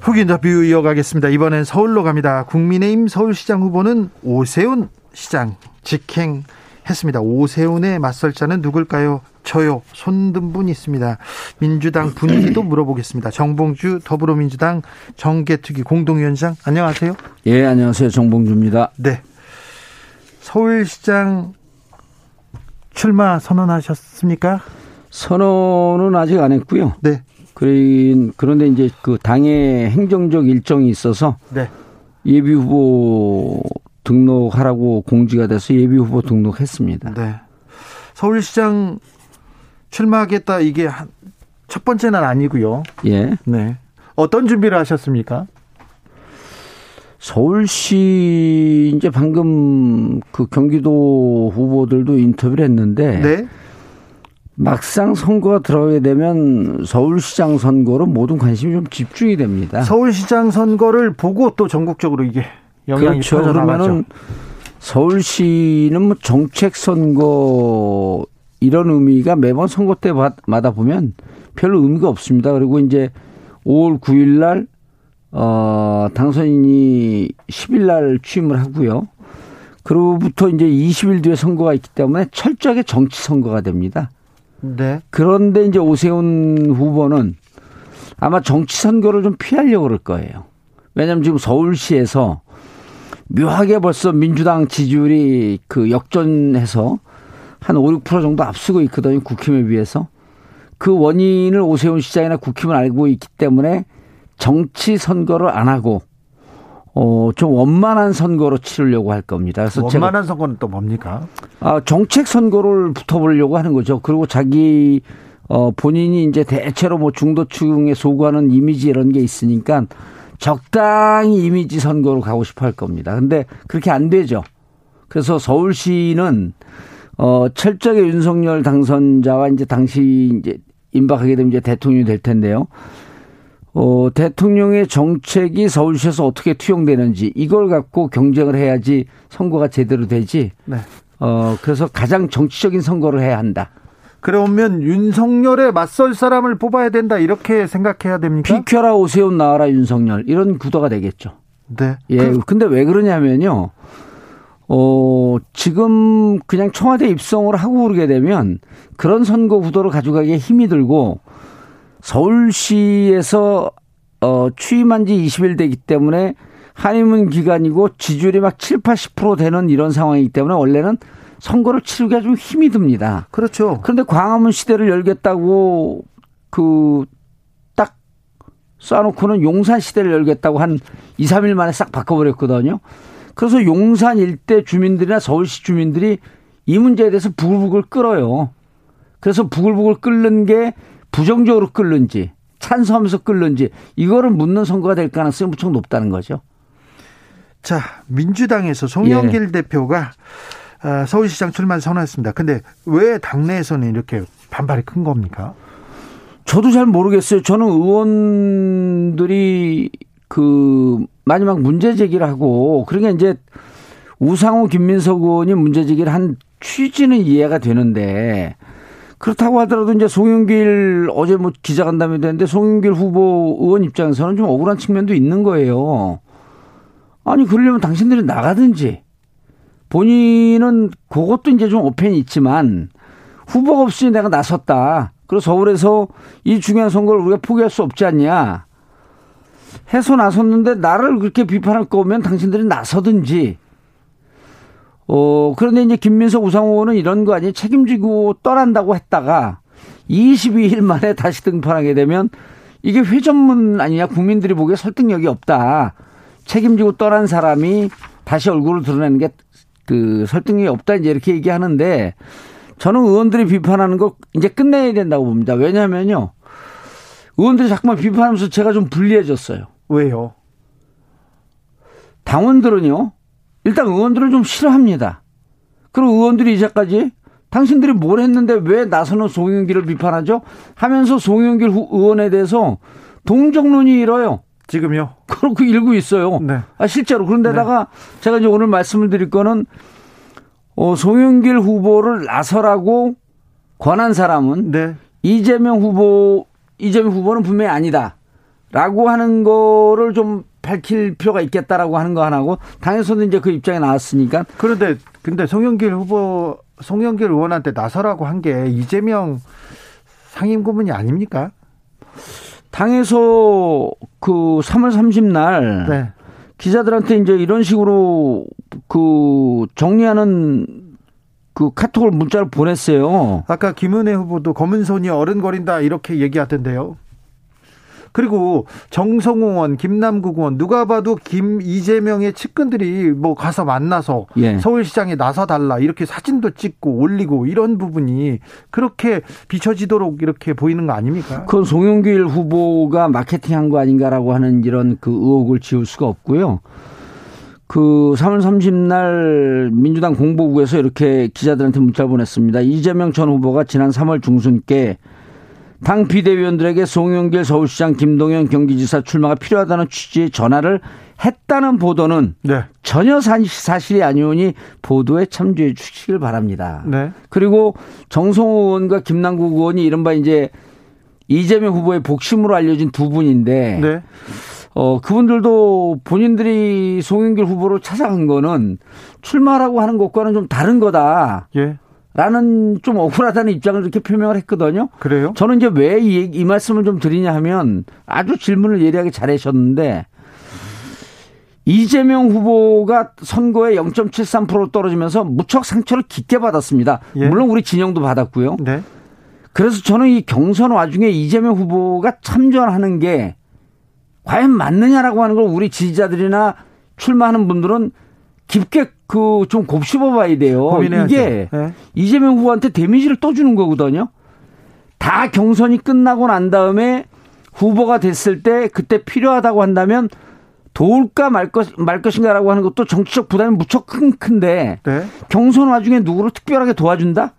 [SPEAKER 1] 훅 인터뷰 이어가겠습니다. 이번엔 서울로 갑니다. 국민의힘 서울시장 후보는 오세훈 시장 직행했습니다. 오세훈의 맞설 자는 누굴까요? 저요 손든 분 있습니다. 민주당 분위기도 물어보겠습니다. 정봉주 더불어민주당 정계특위 공동위원장 안녕하세요.
[SPEAKER 8] 예 안녕하세요 정봉주입니다.
[SPEAKER 1] 네. 서울시장 출마 선언하셨습니까?
[SPEAKER 8] 선언은 아직 안 했고요.
[SPEAKER 1] 네.
[SPEAKER 8] 그런데 이제 그 당의 행정적 일정이 있어서 네. 예비 후보 등록하라고 공지가 돼서 예비 후보 등록했습니다.
[SPEAKER 1] 네. 서울시장 출마하겠다 이게 첫 번째는 아니고요.
[SPEAKER 8] 예.
[SPEAKER 1] 네. 어떤 준비를 하셨습니까?
[SPEAKER 8] 서울시 이제 방금 그 경기도 후보들도 인터뷰를 했는데 네. 막상 선거가 들어가게 되면 서울시장 선거로 모든 관심이 좀 집중이 됩니다.
[SPEAKER 1] 서울시장 선거를 보고 또 전국적으로 이게 영향이 그렇죠. 그러면은
[SPEAKER 8] 서울시는 뭐 정책 선거 이런 의미가 매번 선거 때마다 보면 별로 의미가 없습니다. 그리고 이제 5월 9일 날 어, 당선인이 10일 날 취임을 하고요. 그로부터 이제 20일 뒤에 선거가 있기 때문에 철저하게 정치 선거가 됩니다.
[SPEAKER 1] 네.
[SPEAKER 8] 그런데 이제 오세훈 후보는 아마 정치 선거를 좀 피하려고 그럴 거예요. 왜냐하면 지금 서울시에서 묘하게 벌써 민주당 지지율이 그 역전해서 한 5, 6% 정도 앞서고 있거든요. 국힘에 비해서. 그 원인을 오세훈 시장이나 국힘은 알고 있기 때문에 정치 선거를 안 하고 어, 좀 원만한 선거로 치르려고 할 겁니다.
[SPEAKER 1] 그래서 원만한 선거는 또 뭡니까?
[SPEAKER 8] 아, 정책 선거를 붙어보려고 하는 거죠. 그리고 자기 어, 본인이 이제 대체로 뭐 중도층에 소구하는 이미지 이런 게 있으니까 적당히 이미지 선거로 가고 싶어 할 겁니다. 근데 그렇게 안 되죠. 그래서 서울시는 어, 철저하게 윤석열 당선자와 이제 당시 이제 임박하게 되면 이제 대통령이 될 텐데요. 어, 대통령의 정책이 서울시에서 어떻게 투영되는지 이걸 갖고 경쟁을 해야지 선거가 제대로 되지. 네. 어, 그래서 가장 정치적인 선거를 해야 한다.
[SPEAKER 1] 그러면 윤석열에 맞설 사람을 뽑아야 된다 이렇게 생각해야 됩니까?
[SPEAKER 8] 비켜라 오세훈 나와라 윤석열 이런 구도가 되겠죠.
[SPEAKER 1] 네.
[SPEAKER 8] 예. 그... 근데 왜 그러냐면요. 어, 지금 그냥 청와대 입성을 하고 그러게 되면 그런 선거 구도를 가져가기에 힘이 들고 서울시에서 어, 취임한 지 20일 되기 때문에 한의문 기간이고 지지율이 막 7, 80% 되는 이런 상황이기 때문에 원래는 선거를 치르기가 좀 힘이 듭니다.
[SPEAKER 1] 그렇죠.
[SPEAKER 8] 그런데 광화문 시대를 열겠다고 그 딱 쏴놓고는 용산 시대를 열겠다고 한 2, 3일 만에 싹 바꿔버렸거든요. 그래서 용산 일대 주민들이나 서울시 주민들이 이 문제에 대해서 부글부글 끓어요. 그래서 부글부글 끓는 게 부정적으로 끓는지 찬성하면서 끓는지 이거를 묻는 선거가 될 가능성이 무척 높다는 거죠.
[SPEAKER 1] 자, 민주당에서 송영길 예. 대표가 아, 서울시장 출마를 선언했습니다. 근데 왜 당내에서는 이렇게 반발이 큰 겁니까?
[SPEAKER 8] 저도 잘 모르겠어요. 저는 의원들이 그 마지막 문제 제기를 하고 그러니까 이제 우상호 김민석 의원이 문제 제기를 한 취지는 이해가 되는데 그렇다고 하더라도 이제 송영길 어제 뭐 기자간담회 됐는데 송영길 후보 의원 입장에서는 좀 억울한 측면도 있는 거예요. 아니 그러려면 당신들이 나가든지 본인은 그것도 이제 좀 오펜이 있지만 후보가 없이 내가 나섰다. 그리고 서울에서 이 중요한 선거를 우리가 포기할 수 없지 않냐. 해서 나섰는데 나를 그렇게 비판할 거면 당신들이 나서든지 어, 그런데 이제 김민석 우상호는 이런 거 아니에요. 책임지고 떠난다고 했다가 22일 만에 다시 등판하게 되면 이게 회전문 아니냐. 국민들이 보기에 설득력이 없다. 책임지고 떠난 사람이 다시 얼굴을 드러내는 게 그 설득력이 없다. 이제 이렇게 얘기하는데 저는 의원들이 비판하는 거 이제 끝내야 된다고 봅니다. 왜냐하면요. 의원들이 자꾸만 비판하면서 제가 좀 불리해졌어요.
[SPEAKER 1] 왜요?
[SPEAKER 8] 당원들은요. 일단 의원들을 좀 싫어합니다. 그리고 의원들이 이제까지 당신들이 뭘 했는데 왜 나서는 송영길을 비판하죠? 하면서 송영길 의원에 대해서 동정론이 일어요.
[SPEAKER 1] 지금요?
[SPEAKER 8] 그렇게 일고 있어요. 네. 아, 실제로. 그런데다가 네. 제가 이제 오늘 말씀을 드릴 거는 어, 송영길 후보를 나서라고 권한 사람은 네. 이재명 후보, 이재명 후보는 분명히 아니다. 라고 하는 거를 좀 밝힐 필요가 있겠다라고 하는 거 하나고 당에서도 이제 그 입장에 나왔으니까
[SPEAKER 1] 그런데 근데 송영길 후보 송영길 의원한테 나서라고 한 게 이재명 상임 고문이 아닙니까?
[SPEAKER 8] 당에서 그 3월 30날 네. 기자들한테 이제 이런 식으로 그 정리하는 그 카톡을 문자를 보냈어요.
[SPEAKER 1] 아까 김은혜 후보도 검은 손이 어른거린다 이렇게 얘기하던데요. 그리고 정성호 의원, 김남국 의원 누가 봐도 김 이재명의 측근들이 뭐 가서 만나서 예. 서울시장에 나서 달라 이렇게 사진도 찍고 올리고 이런 부분이 그렇게 비춰지도록 이렇게 보이는 거 아닙니까?
[SPEAKER 8] 그건 송영길 후보가 마케팅한 거 아닌가라고 하는 이런 그 의혹을 지울 수가 없고요. 그 3월 30날 민주당 공보국에서 이렇게 기자들한테 문자를 보냈습니다. 이재명 전 후보가 지난 3월 중순께 당 비대위원들에게 송영길 서울시장 김동연 경기지사 출마가 필요하다는 취지의 전화를 했다는 보도는 네. 전혀 사실이 아니오니 보도에 참조해 주시길 바랍니다. 네. 그리고 정성호 의원과 김남국 의원이 이른바 이제 이재명 후보의 복심으로 알려진 두 분인데 네. 어 그분들도 본인들이 송영길 후보로 찾아간 거는 출마라고 하는 것과는 좀 다른 거다. 예. 라는 좀 억울하다는 입장을 이렇게 표명을 했거든요.
[SPEAKER 1] 그래요?
[SPEAKER 8] 저는 이제 왜이 이 말씀을 좀 드리냐 하면 아주 질문을 예리하게 잘 하셨는데 이재명 후보가 선거에 0.73% 떨어지면서 무척 상처를 깊게 받았습니다. 예. 물론 우리 진영도 받았고요. 네. 그래서 저는 이 경선 와중에 이재명 후보가 참전하는 게 과연 맞느냐라고 하는 걸 우리 지지자들이나 출마하는 분들은 깊게 그 좀 곱씹어 봐야 돼요. 고민해야죠. 이게 네. 이재명 후보한테 데미지를 또 주는 거거든요. 다 경선이 끝나고 난 다음에 후보가 됐을 때 그때 필요하다고 한다면 도울까 말, 것, 말 것인가라고 하는 것도 정치적 부담이 무척 큰, 큰데 네. 경선 와중에 누구를 특별하게 도와준다?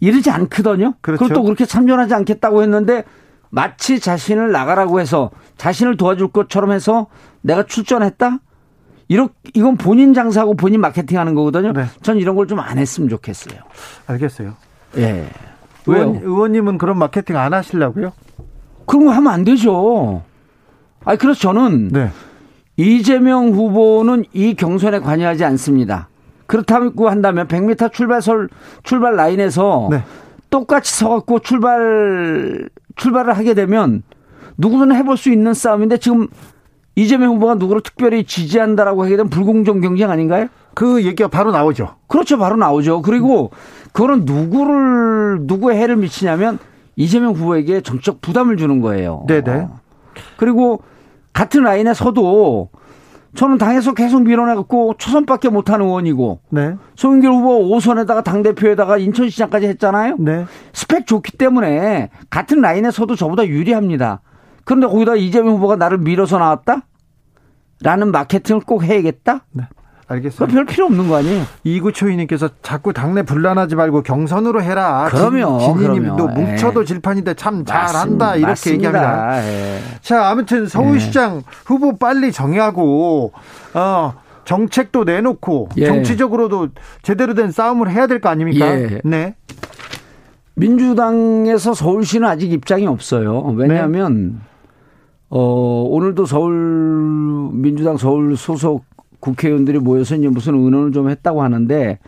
[SPEAKER 8] 이러지 않거든요. 그렇죠. 그걸 또 그렇게 참전하지 않겠다고 했는데 마치 자신을 나가라고 해서 자신을 도와줄 것처럼 해서 내가 출전했다? 이렇게 이건 본인 장사하고 본인 마케팅하는 거거든요. 네. 전 이런 걸 좀 안 했으면 좋겠어요.
[SPEAKER 1] 알겠어요.
[SPEAKER 8] 예.
[SPEAKER 1] 의원, 의원님은 그런 마케팅 안 하시려고요?
[SPEAKER 8] 그런 거 하면 안 되죠. 아니 그래서 저는 네. 이재명 후보는 이 경선에 관여하지 않습니다. 그렇다고 한다면 100m 출발설 출발 라인에서 네. 똑같이 서갖고 출발 출발을 하게 되면 누구든 해볼 수 있는 싸움인데 지금 이재명 후보가 누구를 특별히 지지한다라고 하게 되면 불공정 경쟁 아닌가요?
[SPEAKER 1] 그 얘기가 바로 나오죠.
[SPEAKER 8] 그렇죠. 바로 나오죠. 그리고 그거는 누구를 누구의 해를 미치냐면 이재명 후보에게 정치적 부담을 주는 거예요.
[SPEAKER 1] 네네.
[SPEAKER 8] 그리고 같은 라인에 서도 저는 당에서 계속 밀어내갖고 초선밖에 못하는 의원이고 네. 송영길 후보 5선에다가 당대표에다가 인천시장까지 했잖아요. 네. 스펙 좋기 때문에 같은 라인에 서도 저보다 유리합니다. 그런데 거기다 이재명 후보가 나를 밀어서 나왔다? 라는 마케팅을 꼭 해야겠다? 네.
[SPEAKER 1] 알겠습니다.
[SPEAKER 8] 별 필요 없는 거 아니에요?
[SPEAKER 1] 이구초이님께서 자꾸 당내 분란하지 말고 경선으로 해라.
[SPEAKER 8] 그러면
[SPEAKER 1] 진희님도 뭉쳐도 예. 질판인데 참 잘한다 이렇게 맞습니다. 얘기합니다. 예. 자 아무튼 서울시장 예. 후보 빨리 정하고 어. 정책도 내놓고 예. 정치적으로도 제대로 된 싸움을 해야 될 거 아닙니까? 예. 네.
[SPEAKER 8] 민주당에서 서울시는 아직 입장이 없어요. 왜냐하면 네. 어, 오늘도 서울, 민주당 서울 소속 국회의원들이 모여서 이제 무슨 의논을 좀 했다고 하는데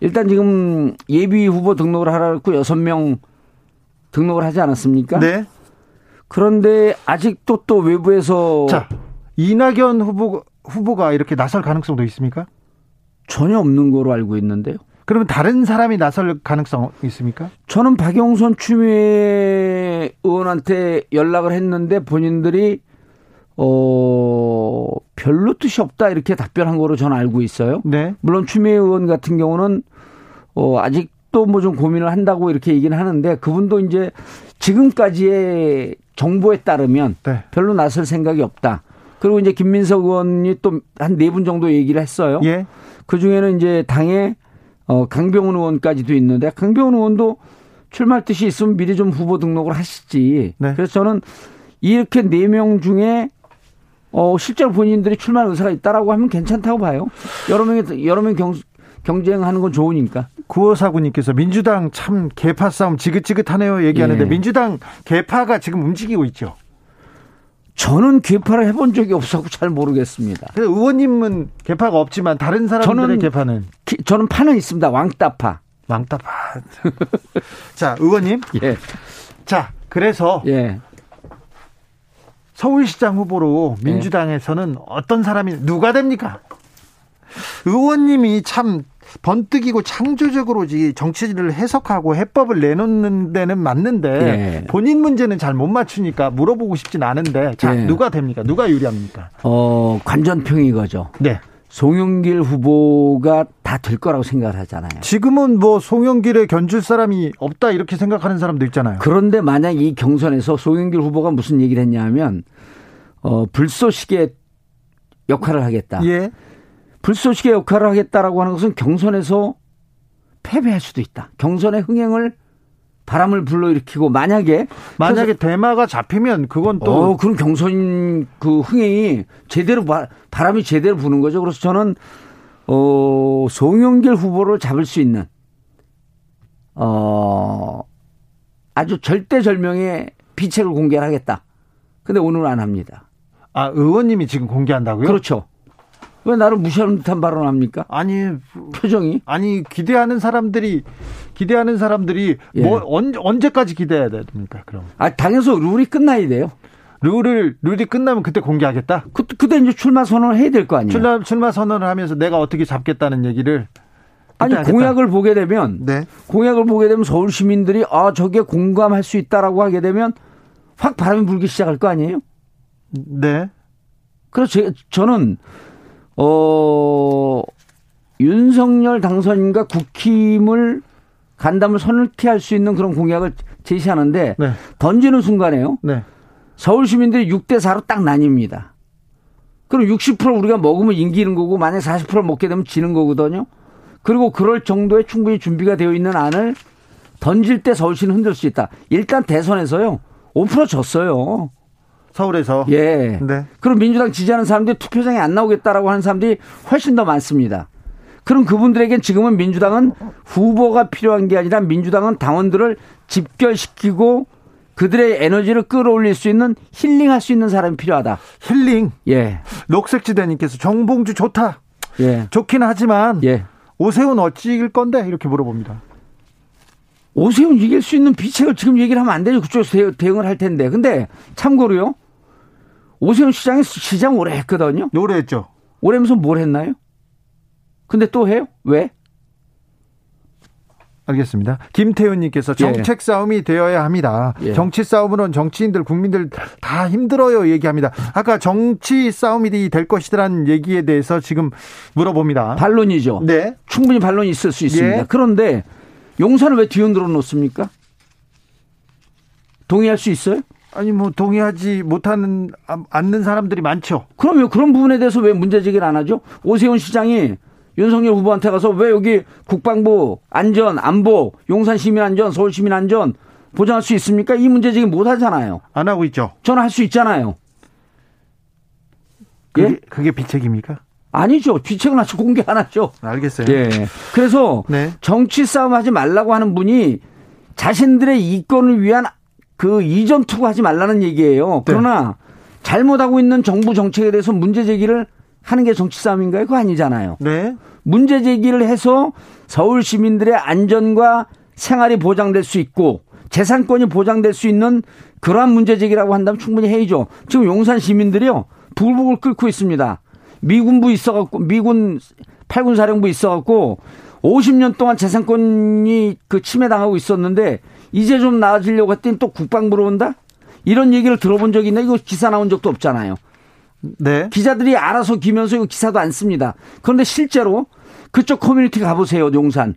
[SPEAKER 8] 일단 지금 예비 후보 등록을 하라고 여섯 명 등록을 하지 않았습니까?
[SPEAKER 1] 네.
[SPEAKER 8] 그런데 아직도 또 외부에서
[SPEAKER 1] 자, 이낙연 후보 후보가 이렇게 나설 가능성도 있습니까?
[SPEAKER 8] 전혀 없는 거로 알고 있는데요.
[SPEAKER 1] 그러면 다른 사람이 나설 가능성 있습니까?
[SPEAKER 8] 저는 박영선 추미애 의원한테 연락을 했는데 본인들이 어 별로 뜻이 없다 이렇게 답변한 거로 저는 알고 있어요.
[SPEAKER 1] 네.
[SPEAKER 8] 물론 추미애 의원 같은 경우는 어 아직도 뭐 좀 고민을 한다고 이렇게 얘기는 하는데 그분도 이제 지금까지의 정보에 따르면 네. 별로 나설 생각이 없다. 그리고 이제 김민석 의원이 또 한 네 분 정도 얘기를 했어요.
[SPEAKER 1] 예.
[SPEAKER 8] 그 중에는 이제 당에 어, 강병훈 의원까지도 있는데 강병훈 의원도 출마할 뜻이 있으면 미리 좀 후보 등록을 하시지. 네. 그래서 저는 이렇게 네 명 중에 어, 실제로 본인들이 출마할 의사가 있다라고 하면 괜찮다고 봐요. 여러 명이 여러 명 경, 경쟁하는 건 좋으니까.
[SPEAKER 1] 구호사구님께서 민주당 참 개파 싸움 지긋지긋하네요 얘기하는데 예. 민주당 개파가 지금 움직이고 있죠.
[SPEAKER 8] 저는 개파를 해본 적이 없어서 잘 모르겠습니다.
[SPEAKER 1] 의원님은 개파가 없지만 다른 사람들의 저는, 개파는
[SPEAKER 8] 저는 파는 있습니다. 왕따파.
[SPEAKER 1] 왕따파. 자, 의원님.
[SPEAKER 8] 예.
[SPEAKER 1] 자, 그래서 예. 서울시장 후보로 민주당에서는 예. 어떤 사람이 누가 됩니까? 의원님이 참 번뜩이고 창조적으로 정치를 해석하고 해법을 내놓는 데는 맞는데 예. 본인 문제는 잘 못 맞추니까 물어보고 싶진 않은데 자 예. 누가 됩니까? 누가 유리합니까?
[SPEAKER 8] 어 관전평이 거죠.
[SPEAKER 1] 네.
[SPEAKER 8] 송영길 후보가 다 될 거라고 생각을 하잖아요.
[SPEAKER 1] 지금은 뭐 송영길에 견줄 사람이 없다 이렇게 생각하는 사람도 있잖아요.
[SPEAKER 8] 그런데 만약 이 경선에서 송영길 후보가 무슨 얘기를 했냐면 어 불쏘시개 역할을 하겠다.
[SPEAKER 1] 예.
[SPEAKER 8] 불쏘시개 역할을 하겠다라고 하는 것은 경선에서 패배할 수도 있다. 경선의 흥행을 바람을 불러일으키고 만약에
[SPEAKER 1] 만약에 대마가 잡히면 그건 또
[SPEAKER 8] 어, 그럼 경선 그 흥행이 제대로 바, 바람이 제대로 부는 거죠. 그래서 저는 어 송영길 후보를 잡을 수 있는 어 아주 절대절명의 비책을 공개하겠다. 근데 오늘은 안 합니다.
[SPEAKER 1] 아 의원님이 지금 공개한다고요?
[SPEAKER 8] 그렇죠. 왜 나를 무시하는 듯한 발언합니까?
[SPEAKER 1] 아니
[SPEAKER 8] 표정이
[SPEAKER 1] 아니 기대하는 사람들이 기대하는 사람들이 예. 뭐 언, 언제까지 기대해야 됩니까? 그럼
[SPEAKER 8] 아 당연히 룰이 끝나야 돼요.
[SPEAKER 1] 룰을 룰이 끝나면 그때 공개하겠다.
[SPEAKER 8] 그, 그때 이제 출마 선언을 해야 될 거 아니에요.
[SPEAKER 1] 출마 출마 선언을 하면서 내가 어떻게 잡겠다는 얘기를
[SPEAKER 8] 아니 하겠다. 공약을 보게 되면
[SPEAKER 1] 네.
[SPEAKER 8] 공약을 보게 되면 서울 시민들이 아 저게 공감할 수 있다라고 하게 되면 확 바람이 불기 시작할 거 아니에요?
[SPEAKER 1] 네.
[SPEAKER 8] 그래서 저는 어, 윤석열 당선인과 국힘을 간담을 선을케 할수 있는 그런 공약을 제시하는데 네. 던지는 순간에요.
[SPEAKER 1] 네.
[SPEAKER 8] 서울 시민들이 6대 4로 딱 나뉩니다. 그럼 60% 우리가 먹으면 인기는 거고 만약 40% 먹게 되면 지는 거거든요. 그리고 그럴 정도의 충분히 준비가 되어 있는 안을 던질 때 서울시는 흔들 수 있다. 일단 대선에서요. 5% 졌어요.
[SPEAKER 1] 서울에서.
[SPEAKER 8] 예. 네. 그럼 민주당 지지하는 사람들이 투표장에 안 나오겠다라고 하는 사람들이 훨씬 더 많습니다. 그럼 그분들에겐 지금은 민주당은 후보가 필요한 게 아니라 민주당은 당원들을 집결시키고 그들의 에너지를 끌어올릴 수 있는 힐링할 수 있는 사람이 필요하다.
[SPEAKER 1] 힐링.
[SPEAKER 8] 예.
[SPEAKER 1] 녹색지대님께서 정봉주 좋다.
[SPEAKER 8] 예.
[SPEAKER 1] 좋긴 하지만
[SPEAKER 8] 예.
[SPEAKER 1] 오세훈 어찌 이길 건데 이렇게 물어봅니다.
[SPEAKER 8] 오세훈 이길 수 있는 비책을 지금 얘기를 하면 안 되죠. 그쪽에서 대응을 할 텐데. 근데 참고로요. 오세훈 시장이 시장 오래 했거든요.
[SPEAKER 1] 오래 했죠.
[SPEAKER 8] 오래면서 뭘 했나요? 근데 또 해요? 왜?
[SPEAKER 1] 알겠습니다. 김태훈님께서 예. 정책 싸움이 되어야 합니다. 예. 정치 싸움으로는 정치인들, 국민들 다 힘들어요 얘기합니다. 아까 정치 싸움이 될 것이라는 얘기에 대해서 지금 물어봅니다.
[SPEAKER 8] 반론이죠.
[SPEAKER 1] 네.
[SPEAKER 8] 충분히 반론이 있을 수 있습니다. 예. 그런데 용산을 왜 뒤흔들어 놓습니까? 동의할 수 있어요?
[SPEAKER 1] 아니 뭐 동의하지 못하는 않는 사람들이 많죠.
[SPEAKER 8] 그럼요. 그런 부분에 대해서 왜 문제 제기를 안 하죠? 오세훈 시장이 윤석열 후보한테 가서 왜 여기 국방부 안전 안보 용산 시민 안전 서울 시민 안전 보장할 수 있습니까? 이 문제 제기 못 하잖아요.
[SPEAKER 1] 안 하고 있죠.
[SPEAKER 8] 저는 할 수 있잖아요.
[SPEAKER 1] 그게, 예? 그게 비책입니까?
[SPEAKER 8] 아니죠. 비책은 아직 공개 안 하죠.
[SPEAKER 1] 알겠어요.
[SPEAKER 8] 예. 그래서 네. 정치 싸움 하지 말라고 하는 분이 자신들의 이권을 위한 그 이전 투구하지 말라는 얘기예요. 네. 그러나 잘못하고 있는 정부 정책에 대해서 문제 제기를 하는 게 정치 싸움인가요? 그거 아니잖아요.
[SPEAKER 1] 네.
[SPEAKER 8] 문제 제기를 해서 서울 시민들의 안전과 생활이 보장될 수 있고 재산권이 보장될 수 있는 그러한 문제 제기라고 한다면 충분히 해야죠. 지금 용산 시민들이요. 불복을 끓고 있습니다. 미군부 있어갖고 미군 8군 사령부 있어갖고 50년 동안 재산권이 그 침해당하고 있었는데 이제 좀 나아지려고 했더니 또 국방부로 온다? 이런 얘기를 들어본 적이 있나? 이거 기사 나온 적도 없잖아요.
[SPEAKER 1] 네.
[SPEAKER 8] 기자들이 알아서 기면서 이거 기사도 안 씁니다. 그런데 실제로 그쪽 커뮤니티 가보세요, 용산.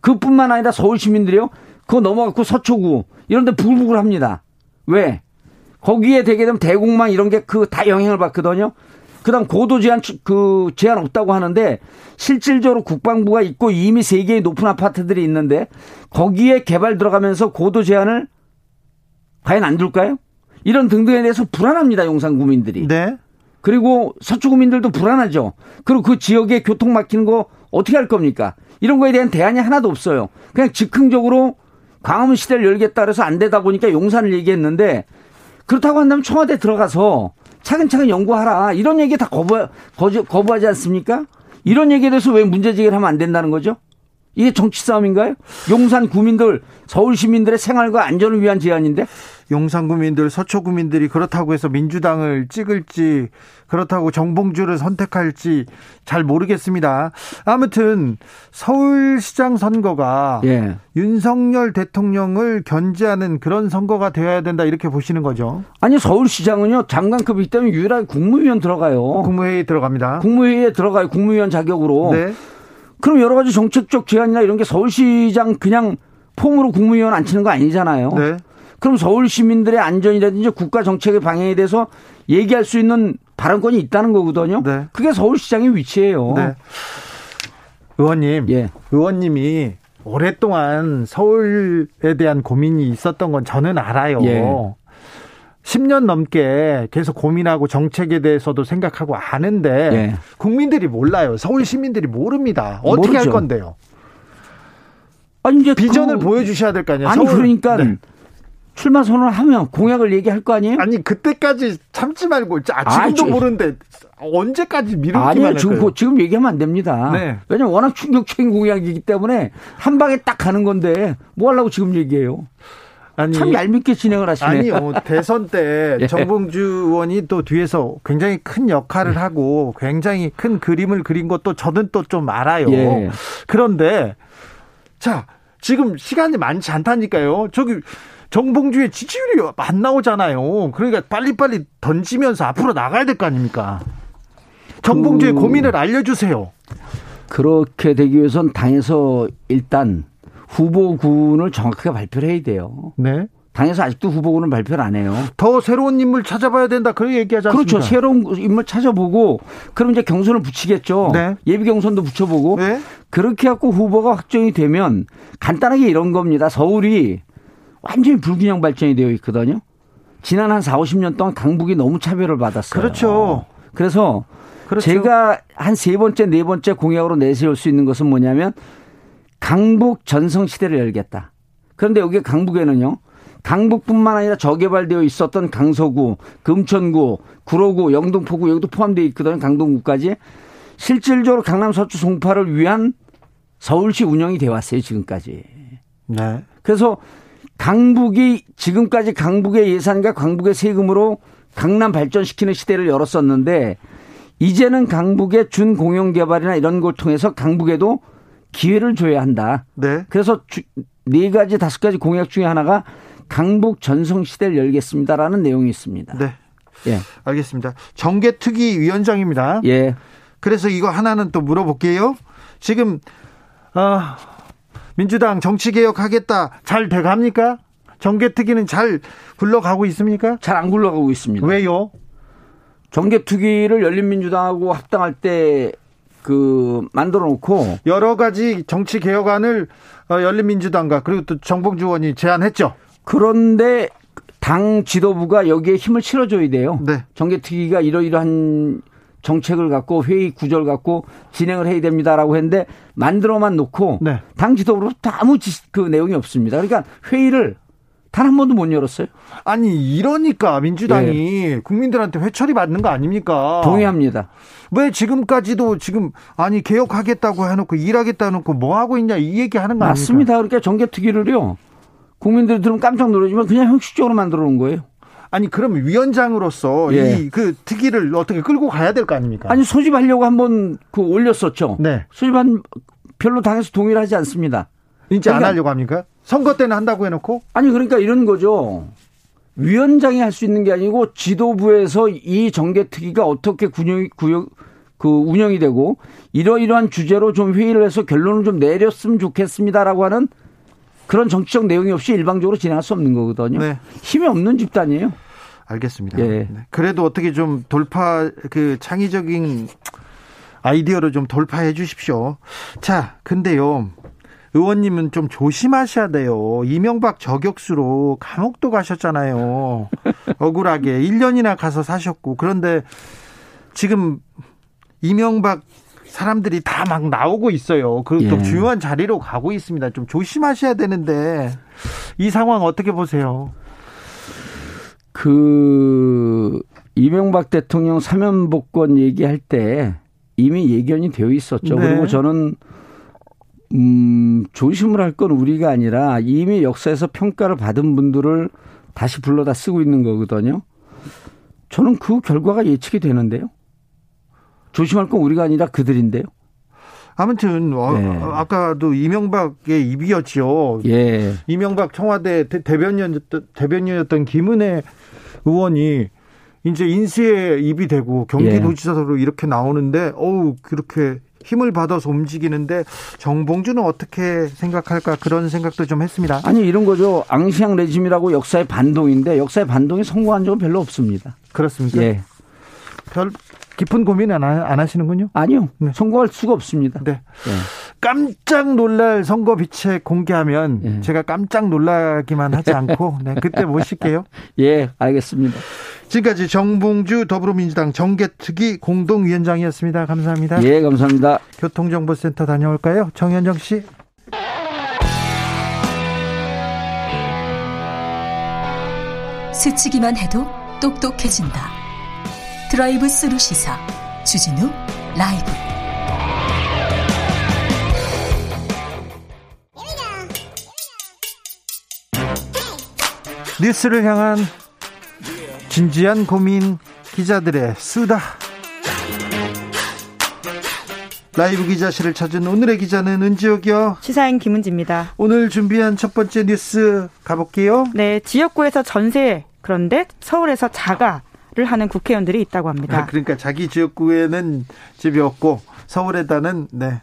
[SPEAKER 8] 그뿐만 아니라 서울 시민들이요. 그거 넘어갔고 서초구 이런 데 부글부글 합니다. 왜? 거기에 되게 되면 대공망 이런 게 그 다 영향을 받거든요. 그다음 고도 제한 그 제한 없다고 하는데 실질적으로 국방부가 있고 이미 세 개의 높은 아파트들이 있는데 거기에 개발 들어가면서 고도 제한을 과연 안 둘까요? 이런 등등에 대해서 불안합니다 용산 구민들이.
[SPEAKER 1] 네.
[SPEAKER 8] 그리고 서초 구민들도 불안하죠. 그리고 그 지역에 교통 막히는 거 어떻게 할 겁니까? 이런 거에 대한 대안이 하나도 없어요. 그냥 즉흥적으로 광화문 시대를 열겠다 그래서 안 되다 보니까 용산을 얘기했는데 그렇다고 한다면 청와대 들어가서 차근차근 연구하라. 이런 얘기 다 거부, 거부, 거부하지 않습니까? 이런 얘기에 대해서 왜 문제 제기를 하면 안 된다는 거죠? 이게 정치 싸움인가요? 용산 구민들, 서울 시민들의 생활과 안전을 위한 제안인데?
[SPEAKER 1] 용산 구민들, 서초 구민들이 그렇다고 해서 민주당을 찍을지 그렇다고 정봉주를 선택할지 잘 모르겠습니다. 아무튼 서울시장 선거가 예. 윤석열 대통령을 견제하는 그런 선거가 되어야 된다 이렇게 보시는 거죠.
[SPEAKER 8] 아니 서울시장은요 장관급이기 때문에 유일하게 국무위원 들어가요.
[SPEAKER 1] 국무회의 들어갑니다.
[SPEAKER 8] 국무회의에 들어가요. 국무위원 자격으로. 네. 그럼 여러 가지 정책적 제안이나 이런 게 서울시장 그냥 폼으로 국무위원 앉히는 거 아니잖아요. 네. 그럼 서울 시민들의 안전이라든지 국가 정책의 방향에 대해서 얘기할 수 있는 발언권이 있다는 거거든요. 네. 그게 서울시장의 위치예요. 네.
[SPEAKER 1] 의원님, 예. 의원님이 오랫동안 서울에 대한 고민이 있었던 건 저는 알아요. 예. 10년 넘게 계속 고민하고 정책에 대해서도 생각하고 아는데 예. 국민들이 몰라요. 서울 시민들이 모릅니다. 어떻게 모르죠. 할 건데요? 아니 이제 비전을 그... 보여주셔야 될 거 아니에요.
[SPEAKER 8] 아니 서울... 그러니까 네. 출마 선언을 하면 공약을 얘기할 거 아니에요?
[SPEAKER 1] 아니 그때까지 참지 말고 아, 지금도 아, 모르는데 언제까지 미루기만
[SPEAKER 8] 아니요 지금 그, 지금 얘기하면 안 됩니다. 네. 왜냐면 워낙 충격적인 공약이기 때문에 한 방에 딱 가는 건데 뭐 하려고 지금 얘기해요? 아니, 참 얄밉게 진행을 하시네.
[SPEAKER 1] 아니요. 대선 때 예. 정봉주 의원이 또 뒤에서 굉장히 큰 역할을 예. 하고 굉장히 큰 그림을 그린 것도 저는 또 좀 알아요. 예. 그런데 자, 지금 시간이 많지 않다니까요. 저기 정봉주의 지지율이 안 나오잖아요. 그러니까 빨리빨리 던지면서 앞으로 나가야 될 거 아닙니까? 정봉주의 그... 고민을 알려주세요.
[SPEAKER 8] 그렇게 되기 위해선 당에서 일단 후보군을 정확하게 발표를 해야 돼요. 네. 당에서 아직도 후보군을 발표를 안 해요.
[SPEAKER 1] 더 새로운 인물 찾아봐야 된다. 그런 얘기하지 않습니까?
[SPEAKER 8] 그렇죠. 새로운 인물 찾아보고 그럼 이제 경선을 붙이겠죠. 네. 예비 경선도 붙여보고 네. 그렇게 갖고 후보가 확정이 되면 간단하게 이런 겁니다. 서울이 완전히 불균형 발전이 되어 있거든요. 지난 한 4, 50년 동안 강북이 너무 차별을 받았어요.
[SPEAKER 1] 그렇죠.
[SPEAKER 8] 그래서 그렇죠. 제가 한 세 번째, 네 번째 공약으로 내세울 수 있는 것은 뭐냐면 강북 전성 시대를 열겠다. 그런데 여기 강북에는요. 강북뿐만 아니라 저개발되어 있었던 강서구, 금천구, 구로구, 영등포구 여기도 포함되어 있거든요. 강동구까지. 실질적으로 강남 서초 송파를 위한 서울시 운영이 되어 왔어요. 지금까지. 네. 그래서 강북이 지금까지 강북의 예산과 강북의 세금으로 강남 발전시키는 시대를 열었었는데 이제는 강북의 준공영 개발이나 이런 걸 통해서 강북에도 기회를 줘야 한다. 네. 그래서 주, 네 가지 다섯 가지 공약 중에 하나가 강북 전성 시대를 열겠습니다라는 내용이 있습니다.
[SPEAKER 1] 네. 예. 알겠습니다. 정계특위 위원장입니다. 예. 그래서 이거 하나는 또 물어볼게요. 지금 어, 민주당 정치개혁 하겠다 잘 돼갑니까? 정계특위는 잘 굴러가고 있습니까?
[SPEAKER 8] 잘 안 굴러가고 있습니다.
[SPEAKER 1] 왜요?
[SPEAKER 8] 정계특위를 열린민주당하고 합당할 때 그 만들어 놓고
[SPEAKER 1] 여러 가지 정치 개혁안을 어, 열린민주당과 그리고 또 정봉주 의원이 제안했죠.
[SPEAKER 8] 그런데 당 지도부가 여기에 힘을 실어줘야 돼요. 네. 정계특위가 이러이러한 정책을 갖고 회의 구절 갖고 진행을 해야 됩니다라고 했는데 만들어만 놓고 네. 당 지도부로부터 아무 그 내용이 없습니다. 그러니까 회의를 단 한 번도 못 열었어요.
[SPEAKER 1] 아니 이러니까 민주당이 네. 국민들한테 회초리 맞는 거 아닙니까?
[SPEAKER 8] 동의합니다.
[SPEAKER 1] 왜 지금까지도 지금 아니 개혁하겠다고 해놓고 일하겠다 해놓고 뭐 하고 있냐 이 얘기 하는 거 아닙니까?
[SPEAKER 8] 맞습니다. 그러니까 정계특위를요 국민들이 들으면 깜짝 놀라지만 그냥 형식적으로 만들어 놓은 거예요.
[SPEAKER 1] 아니 그럼 위원장으로서 예. 이그 특위를 어떻게 끌고 가야 될 거 아닙니까?
[SPEAKER 8] 아니 소집하려고 한번 그 올렸었죠. 네. 소집한 별로 당에서 동의를 하지 않습니다.
[SPEAKER 1] 이제 그러니까, 안 하려고 합니까? 선거 때는 한다고 해놓고?
[SPEAKER 8] 아니 그러니까 이런 거죠. 위원장이 할 수 있는 게 아니고 지도부에서 이 정계특위가 어떻게 군용, 구역, 그 운영이 되고 이러이러한 주제로 좀 회의를 해서 결론을 좀 내렸으면 좋겠습니다라고 하는 그런 정치적 내용이 없이 일방적으로 진행할 수 없는 거거든요. 네. 힘이 없는 집단이에요.
[SPEAKER 1] 알겠습니다. 예. 네. 그래도 어떻게 좀 돌파 그 창의적인 아이디어를 좀 돌파해 주십시오. 자, 근데요. 의원님은 좀 조심하셔야 돼요. 이명박 저격수로 감옥도 가셨잖아요. 억울하게 1년이나 가서 사셨고 그런데 지금 이명박 사람들이 다 막 나오고 있어요. 그리고 또 예. 중요한 자리로 가고 있습니다. 좀 조심하셔야 되는데 이 상황 어떻게 보세요?
[SPEAKER 8] 그 이명박 대통령 사면 복권 얘기할 때 이미 예견이 되어 있었죠. 네. 그리고 저는 음, 조심을 할 건 우리가 아니라 이미 역사에서 평가를 받은 분들을 다시 불러다 쓰고 있는 거거든요. 저는 그 결과가 예측이 되는데요. 조심할 건 우리가 아니라 그들인데요.
[SPEAKER 1] 아무튼 어, 네. 아까도 이명박의 입이었죠. 예. 이명박 청와대 대변인 대변인이었던 김은혜 의원이 이제 인수에 입이 되고 경기도지사로 예. 이렇게 나오는데 어우 그렇게 힘을 받아서 움직이는데 정봉주는 어떻게 생각할까 그런 생각도 좀 했습니다.
[SPEAKER 8] 아니 이런 거죠. 앙시앙 레짐이라고 역사의 반동인데 역사의 반동이 성공한 적은 별로 없습니다.
[SPEAKER 1] 그렇습니까? 예. 별 깊은 고민 안, 안 하시는군요?
[SPEAKER 8] 아니요. 네. 성공할 수가 없습니다. 네. 네.
[SPEAKER 1] 깜짝 놀랄 선거 비책 공개하면 네. 제가 깜짝 놀라기만 하지 않고 네, 그때 모실게요.
[SPEAKER 8] 예, 알겠습니다.
[SPEAKER 1] 지금까지 정봉주 더불어민주당 정개특위 공동위원장이었습니다. 감사합니다.
[SPEAKER 8] 예, 감사합니다.
[SPEAKER 1] 교통정보센터 다녀올까요? 정현정 씨.
[SPEAKER 2] 스치기만 해도 똑똑해진다. 드라이브 스루 시사 주진우 라이브.
[SPEAKER 1] 뉴스를 향한 진지한 고민 기자들의 수다. 라이브 기자실을 찾은 오늘의 기자는 은지옥이요.
[SPEAKER 9] 시사인 김은지입니다.
[SPEAKER 1] 오늘 준비한 첫 번째 뉴스 가볼게요.
[SPEAKER 9] 네, 지역구에서 전세 그런데 서울에서 자가를 하는 국회의원들이 있다고 합니다.
[SPEAKER 1] 아, 그러니까 자기 지역구에는 집이 없고 서울에다는 네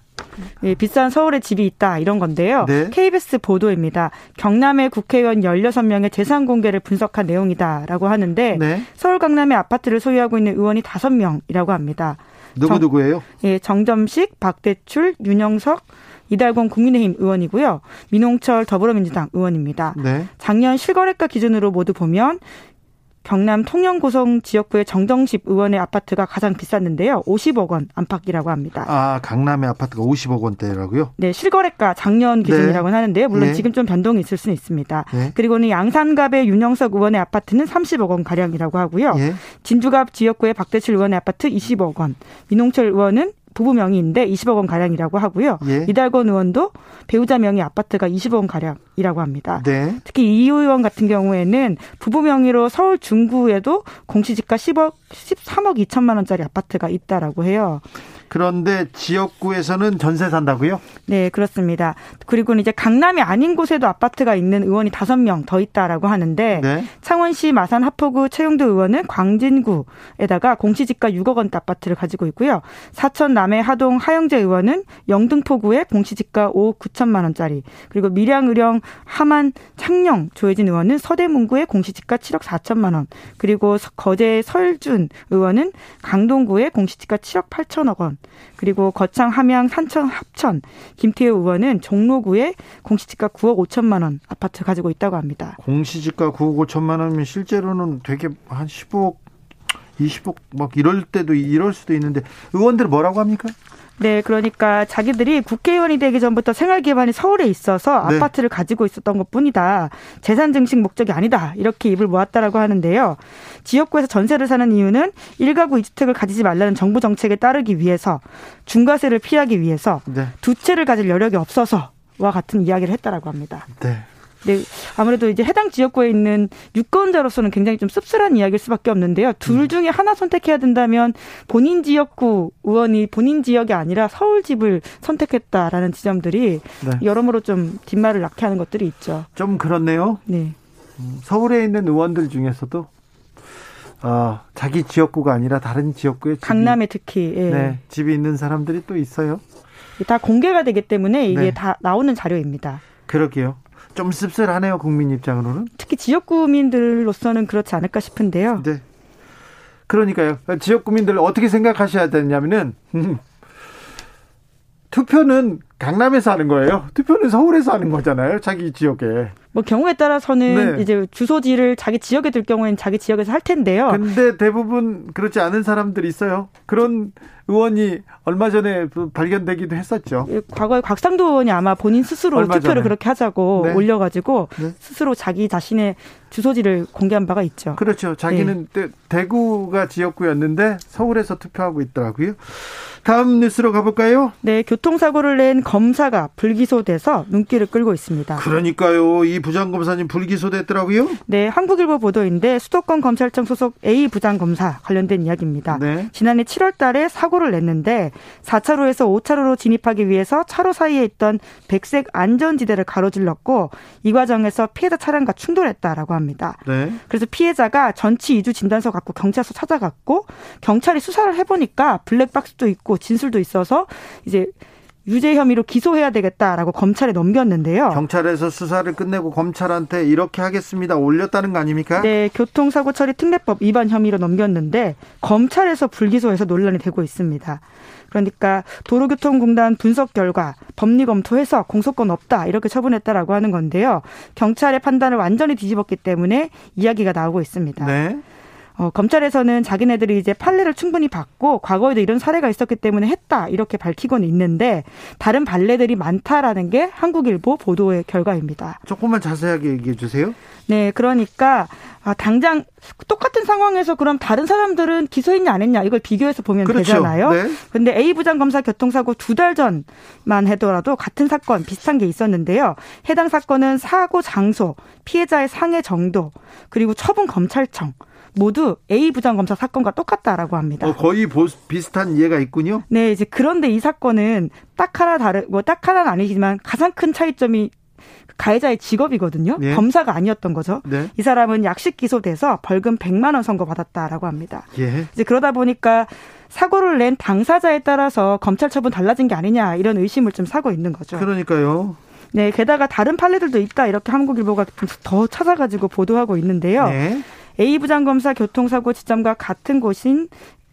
[SPEAKER 9] 네, 비싼 서울에 집이 있다 이런 건데요. 네. KBS 보도입니다. 경남의 국회의원 16명의 재산 공개를 분석한 내용이다라고 하는데 네. 서울 강남의 아파트를 소유하고 있는 의원이 5명이라고 합니다.
[SPEAKER 1] 누구 누구예요?
[SPEAKER 9] 예, 정점식, 박대출, 윤영석, 이달곤 국민의힘 의원이고요. 민홍철 더불어민주당 의원입니다. 네. 작년 실거래가 기준으로 모두 보면 경남 통영고성 지역구의 정점식 의원의 아파트가 가장 비쌌는데요. 50억 원 안팎이라고 합니다.
[SPEAKER 1] 아, 강남의 아파트가 50억 원대라고요?
[SPEAKER 9] 네, 실거래가 작년 기준이라고는 네. 하는데요. 물론 네. 지금 좀 변동이 있을 수는 있습니다. 네. 그리고는 양산갑의 윤영석 의원의 아파트는 30억 원 가량이라고 하고요. 예. 진주갑 지역구의 박대출 의원의 아파트 20억 원, 민홍철 의원은 부부 명의인데 20억 원 가량이라고 하고요. 예. 이달곤 의원도 배우자 명의 아파트가 20억 원 가량이라고 합니다. 네. 특히 이 의원 같은 경우에는 부부 명의로 서울 중구에도 공시지가 10억 13억 2천만 원짜리 아파트가 있다라고 해요.
[SPEAKER 1] 그런데 지역구에서는 전세 산다고요?
[SPEAKER 9] 네, 그렇습니다. 그리고 이제 강남이 아닌 곳에도 아파트가 있는 의원이 다섯 명 더 있다라고 하는데 네. 창원시 마산 하포구 최용도 의원은 광진구에다가 공시지가 6억 원대 아파트를 가지고 있고요. 사천 남해 하동 하영재 의원은 영등포구에 공시지가 5억 9천만 원짜리 그리고 밀양 의령 하만 창녕 조혜진 의원은 서대문구에 공시지가 7억 4천만 원 그리고 거제 설준 의원은 강동구에 공시지가 7억 8천억 원 그리고 거창, 함양, 산천, 합천, 김태우 의원은 종로구에 공시지가 9억 5천만 원 아파트 가지고 있다고 합니다.
[SPEAKER 1] 공시지가 9억 5천만 원이면 실제로는 되게 한 15억 20억 막 이럴 때도 이럴 수도 있는데 의원들 뭐라고 합니까?
[SPEAKER 9] 네, 그러니까 자기들이 국회의원이 되기 전부터 생활 기반이 서울에 있어서 네. 아파트를 가지고 있었던 것뿐이다. 재산 증식 목적이 아니다. 이렇게 입을 모았다라고 하는데요. 지역구에서 전세를 사는 이유는 일가구 이주택을 가지지 말라는 정부 정책에 따르기 위해서 중과세를 피하기 위해서 네. 두 채를 가질 여력이 없어서 와 같은 이야기를 했다라고 합니다. 네. 네, 아무래도 이제 해당 지역구에 있는 유권자로서는 굉장히 좀 씁쓸한 이야기일 수밖에 없는데요. 둘 음. 중에 하나 선택해야 된다면 본인 지역구 의원이 본인 지역이 아니라 서울 집을 선택했다라는 지점들이 네. 여러모로 좀 뒷말을 낳게 하는 것들이 있죠.
[SPEAKER 1] 좀 그렇네요. 네. 음, 서울에 있는 의원들 중에서도 어, 자기 지역구가 아니라 다른 지역구에 집이,
[SPEAKER 9] 강남에 특히 예. 네,
[SPEAKER 1] 집이 있는 사람들이 또 있어요.
[SPEAKER 9] 다 공개가 되기 때문에 이게 네. 다 나오는 자료입니다.
[SPEAKER 1] 그러게요. 좀 씁쓸하네요 국민 입장으로는.
[SPEAKER 9] 특히 지역 구민들로서는 그렇지 않을까 싶은데요. 네.
[SPEAKER 1] 그러니까요. 지역 구민들 어떻게 생각하셔야 되냐면은 투표는 강남에서 하는 거예요. 투표는 서울에서 하는 거잖아요. 자기 지역에.
[SPEAKER 9] 뭐 경우에 따라서는 네. 이제 주소지를 자기 지역에 둘 경우에는 자기 지역에서 할 텐데요.
[SPEAKER 1] 근데 대부분 그렇지 않은 사람들이 있어요. 그런 의원이 얼마 전에 발견되기도 했었죠.
[SPEAKER 9] 예, 과거에 곽상도 의원이 아마 본인 스스로 투표를 전에. 그렇게 하자고 네. 올려가지고 네. 스스로 자기 자신의 주소지를 공개한 바가 있죠.
[SPEAKER 1] 그렇죠. 자기는 네. 대구가 지역구였는데 서울에서 투표하고 있더라고요. 다음 뉴스로 가볼까요?
[SPEAKER 9] 네, 교통사고를 낸 검사가 불기소돼서 눈길을 끌고 있습니다.
[SPEAKER 1] 그러니까요. 이 부장검사님 불기소됐더라고요?
[SPEAKER 9] 네, 한국일보 보도인데 수도권 검찰청 소속 A 부장검사 관련된 이야기입니다. 네. 지난해 7월 달에 사고를 냈는데 4차로에서 5차로로 진입하기 위해서 차로 사이에 있던 백색 안전지대를 가로질렀고 이 과정에서 피해자 차량과 충돌했다라고 합니다. 네. 그래서 피해자가 전치 이주 진단서 갖고 경찰서 찾아갔고 경찰이 수사를 해보니까 블랙박스도 있고 진술도 있어서 이제 유죄 혐의로 기소해야 되겠다라고 검찰에 넘겼는데요.
[SPEAKER 1] 경찰에서 수사를 끝내고 검찰한테 이렇게 하겠습니다. 올렸다는 거 아닙니까?
[SPEAKER 9] 네, 교통사고 처리 특례법 위반 혐의로 넘겼는데 검찰에서 불기소해서 논란이 되고 있습니다. 그러니까 도로교통공단 분석 결과 법리 검토해서 공소권 없다 이렇게 처분했다라고 하는 건데요. 경찰의 판단을 완전히 뒤집었기 때문에 이야기가 나오고 있습니다. 네. 어, 검찰에서는 자기네들이 이제 판례를 충분히 받고 과거에도 이런 사례가 있었기 때문에 했다 이렇게 밝히고는 있는데 다른 반례들이 많다라는 게 한국일보 보도의 결과입니다.
[SPEAKER 1] 조금만 자세하게 얘기해 주세요.
[SPEAKER 9] 네, 그러니까 아, 당장 똑같은 상황에서 그럼 다른 사람들은 기소했냐 안 했냐 이걸 비교해서 보면 그렇죠. 되잖아요. 네. 근데 A 부장 검사 교통사고 두 달 전만 해더라도 같은 사건 비슷한 게 있었는데요. 해당 사건은 사고 장소, 피해자의 상해 정도, 그리고 처분 검찰청 모두 A 부장검사 사건과 똑같다라고 합니다.
[SPEAKER 1] 어, 거의 비슷한 이해가 있군요.
[SPEAKER 9] 네, 이제 그런데 이 사건은 딱 하나 다른 뭐 딱 하나는 아니지만 가장 큰 차이점이 가해자의 직업이거든요. 네. 검사가 아니었던 거죠. 네. 이 사람은 약식 기소돼서 벌금 100만 원 선고 받았다라고 합니다. 예. 이제 그러다 보니까 사고를 낸 당사자에 따라서 검찰 처분 달라진 게 아니냐 이런 의심을 좀 사고 있는 거죠.
[SPEAKER 1] 그러니까요.
[SPEAKER 9] 네, 게다가 다른 판례들도 있다 이렇게 한국일보가 더 찾아가지고 보도하고 있는데요. 네. A 부장검사 교통사고 지점과 같은 곳인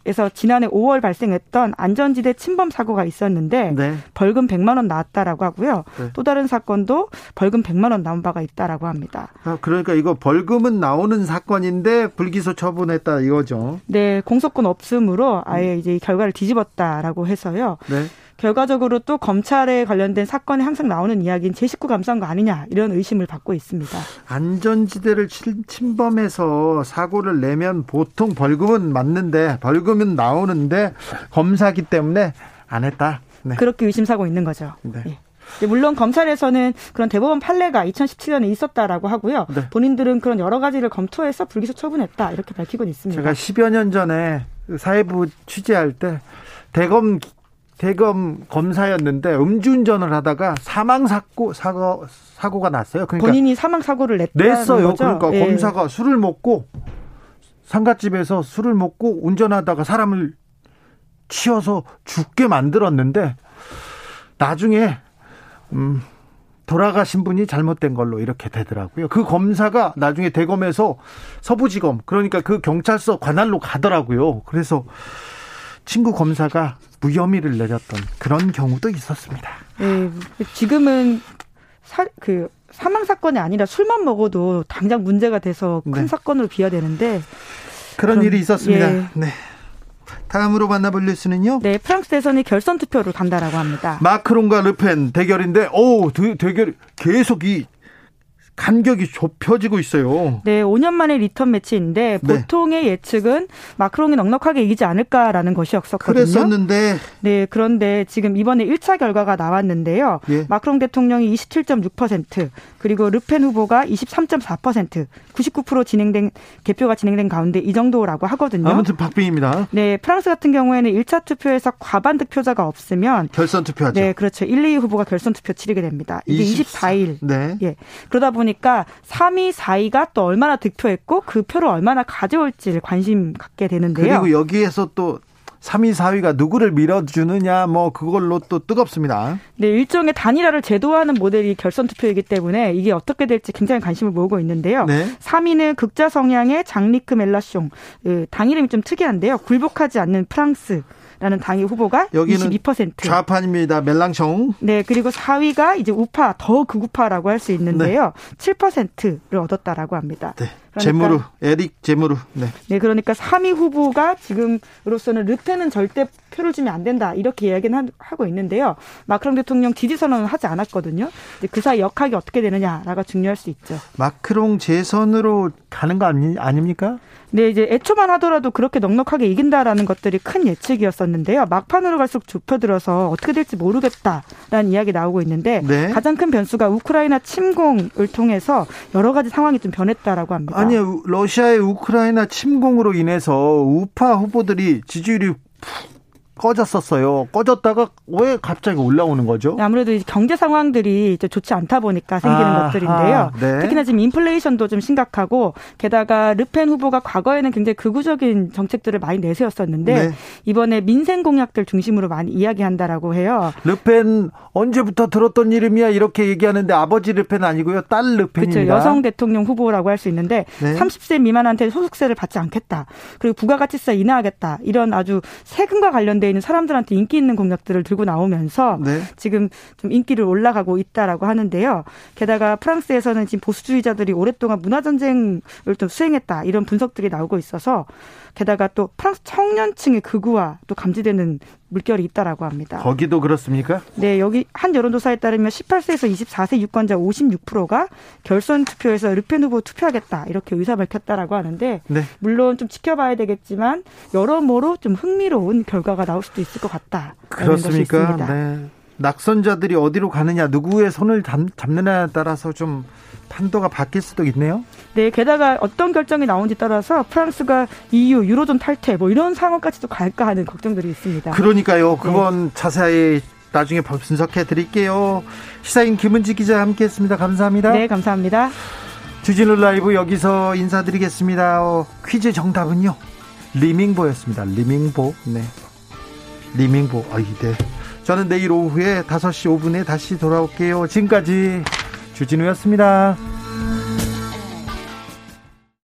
[SPEAKER 9] 에서 지난해 5월 발생했던 안전지대 침범 사고가 있었는데 네. 벌금 100만 원 나왔다라고 하고요. 네. 또 다른 사건도 벌금 100만 원 나온 바가 있다라고 합니다.
[SPEAKER 1] 아, 그러니까 이거 벌금은 나오는 사건인데 불기소 처분했다 이거죠.
[SPEAKER 9] 네, 공소권 없음으로 아예 이제 결과를 뒤집었다라고 해서요. 네. 결과적으로 또 검찰에 관련된 사건에 항상 나오는 이야기인 제19 감사한 거 아니냐 이런 의심을 받고 있습니다.
[SPEAKER 1] 안전지대를 침범해서 사고를 내면 보통 벌금은 맞는데 벌금은 나오는데 검사기 때문에 안 했다.
[SPEAKER 9] 네. 그렇게 의심사고 있는 거죠. 네. 네. 물론 검찰에서는 그런 대법원 판례가 2017년에 있었다라고 하고요. 네. 본인들은 그런 여러 가지를 검토해서 불기소 처분했다 이렇게 밝히고 있습니다.
[SPEAKER 1] 제가 10여 년 전에 사회부 취재할 때 대검 대검 검사였는데 음주운전을 하다가 사망 사고 사고 사고가 났어요.
[SPEAKER 9] 그러니까 본인이 사망 사고를 냈
[SPEAKER 1] 냈어요. 거죠? 그러니까 예. 검사가 술을 먹고 상가집에서 술을 먹고 운전하다가 사람을 치어서 죽게 만들었는데 나중에 음 돌아가신 분이 잘못된 걸로 이렇게 되더라고요. 그 검사가 나중에 대검에서 서부지검 그러니까 그 경찰서 관할로 가더라고요. 그래서 친구 검사가 무혐의를 내렸던 그런 경우도 있었습니다.
[SPEAKER 9] 네, 지금은 사, 그 사망 사건이 아니라 술만 먹어도 당장 문제가 돼서 큰 네. 사건으로 비화되는데
[SPEAKER 1] 그런, 그런 일이 있었습니다. 예. 네. 다음으로 만나볼 뉴스는요?
[SPEAKER 9] 네, 프랑스 대선이 결선 투표를 간다라고 합니다.
[SPEAKER 1] 마크롱과 르펜 대결인데, 오, 대결 계속 이 간격이 좁혀지고 있어요.
[SPEAKER 9] 네, 5년 만에 리턴 매치인데 네. 보통의 예측은 마크롱이 넉넉하게 이기지 않을까라는 것이었었거든요.
[SPEAKER 1] 그랬었는데
[SPEAKER 9] 네, 그런데 지금 이번에 1차 결과가 나왔는데요. 예. 마크롱 대통령이 27.6% 그리고 르펜 후보가 23.4% 99% 진행된 개표가 진행된 가운데 이 정도라고 하거든요.
[SPEAKER 1] 아무튼 박빙입니다.
[SPEAKER 9] 네, 프랑스 같은 경우에는 1차 투표에서 과반 득표자가 없으면
[SPEAKER 1] 결선 투표하죠.
[SPEAKER 9] 네, 그렇죠. 1, 2 후보가 결선 투표 치르게 됩니다. 이게 24, 24일. 네. 예. 그러다 보니 보니까 3위, 4위가 또 얼마나 득표했고 그 표를 얼마나 가져올지를 관심 갖게 되는데요.
[SPEAKER 1] 그리고 여기에서 또 3위, 4위가 누구를 밀어주느냐, 뭐, 그걸로 또 뜨겁습니다.
[SPEAKER 9] 네, 일종의 단일화를 제도화하는 모델이 결선 투표이기 때문에 이게 어떻게 될지 굉장히 관심을 모으고 있는데요. 네. 3위는 극자 성향의 장리크 멜라숑, 그당 이름이 좀 특이한데요. 굴복하지 않는 프랑스. 라는 당의 후보가 여기는 22%.
[SPEAKER 1] 좌판입니다. 멜랑청.
[SPEAKER 9] 네, 그리고 4위가 이제 우파, 더 극우파라고 할 수 있는데요. 네. 7%를 얻었다라고 합니다.
[SPEAKER 1] 네. 그러니까, 제무르, 에릭 제무르. 네.
[SPEAKER 9] 네, 그러니까 3위 후보가 지금으로서는 르페는 절대 표를 주면 안 된다 이렇게 이야기는 하고 있는데요. 마크롱 대통령 지지 선언은 하지 않았거든요. 그 사이 역학이 어떻게 되느냐라가 중요할 수 있죠.
[SPEAKER 1] 마크롱 재선으로 가는 거 아니, 아닙니까?
[SPEAKER 9] 네, 이제 애초만 하더라도 그렇게 넉넉하게 이긴다라는 것들이 큰 예측이었었는데요. 막판으로 갈수록 좁혀들어서 어떻게 될지 모르겠다라는 이야기 나오고 있는데 네. 가장 큰 변수가 우크라이나 침공을 통해서 여러 가지 상황이 좀 변했다라고 합니다.
[SPEAKER 1] 아니, 러시아의 우크라이나 침공으로 인해서 우파 후보들이 지지율이 꺼졌었어요. 꺼졌다가 왜 갑자기 올라오는 거죠?
[SPEAKER 9] 네, 아무래도 경제 상황들이 이제 좋지 않다 보니까 생기는 아, 것들인데요. 아, 네. 특히나 지금 인플레이션도 좀 심각하고 게다가 르펜 후보가 과거에는 굉장히 극우적인 정책들을 많이 내세웠었는데 네. 이번에 민생 공약들 중심으로 많이 이야기한다라고 해요.
[SPEAKER 1] 르펜 언제부터 들었던 이름이야 이렇게 얘기하는데 아버지 르펜 아니고요. 딸 르펜입니다.
[SPEAKER 9] 그렇죠. 여성 대통령 후보라고 할 수 있는데 네. 30세 미만한테 소득세를 받지 않겠다. 그리고 부가가치세 인하하겠다. 이런 아주 세금과 관련된 있는 사람들한테 인기 있는 공약들을 들고 나오면서 네. 지금 좀 인기를 올라가고 있다라고 하는데요. 게다가 프랑스에서는 지금 보수주의자들이 오랫동안 문화 전쟁을 또 수행했다 이런 분석들이 나오고 있어서 게다가 또 프랑스 청년층의 극우와 또 감지되는 물결이 있다라고 합니다.
[SPEAKER 1] 거기도 그렇습니까?
[SPEAKER 9] 네, 여기 한 여론조사에 따르면 18세에서 24세 유권자 56%가 결선 투표에서 르펜 후보 투표하겠다 이렇게 의사 밝혔다라고 하는데 네. 물론 좀 지켜봐야 되겠지만 여러모로 좀 흥미로운 결과가 나올 수도 있을 것 같다.
[SPEAKER 1] 그렇습니까? 네. 낙선자들이 어디로 가느냐, 누구의 손을 잡, 잡느냐에 따라서 좀 판도가 바뀔 수도 있네요.
[SPEAKER 9] 네, 게다가 어떤 결정이 나온지 따라서 프랑스가 EU 유로존 탈퇴 뭐 이런 상황까지도 갈까 하는 걱정들이 있습니다.
[SPEAKER 1] 그러니까요. 그건 네. 자세히 나중에 분석해 드릴게요. 시사인 김은지 기자 함께했습니다. 감사합니다.
[SPEAKER 9] 네, 감사합니다.
[SPEAKER 1] 주진우 라이브 여기서 인사드리겠습니다. 어, 퀴즈 정답은요. 리밍보였습니다. 리밍보. 네. 리밍보. 아이, 네. 저는 내일 오후에 5시 5분에 다시 돌아올게요. 지금까지 주진우였습니다.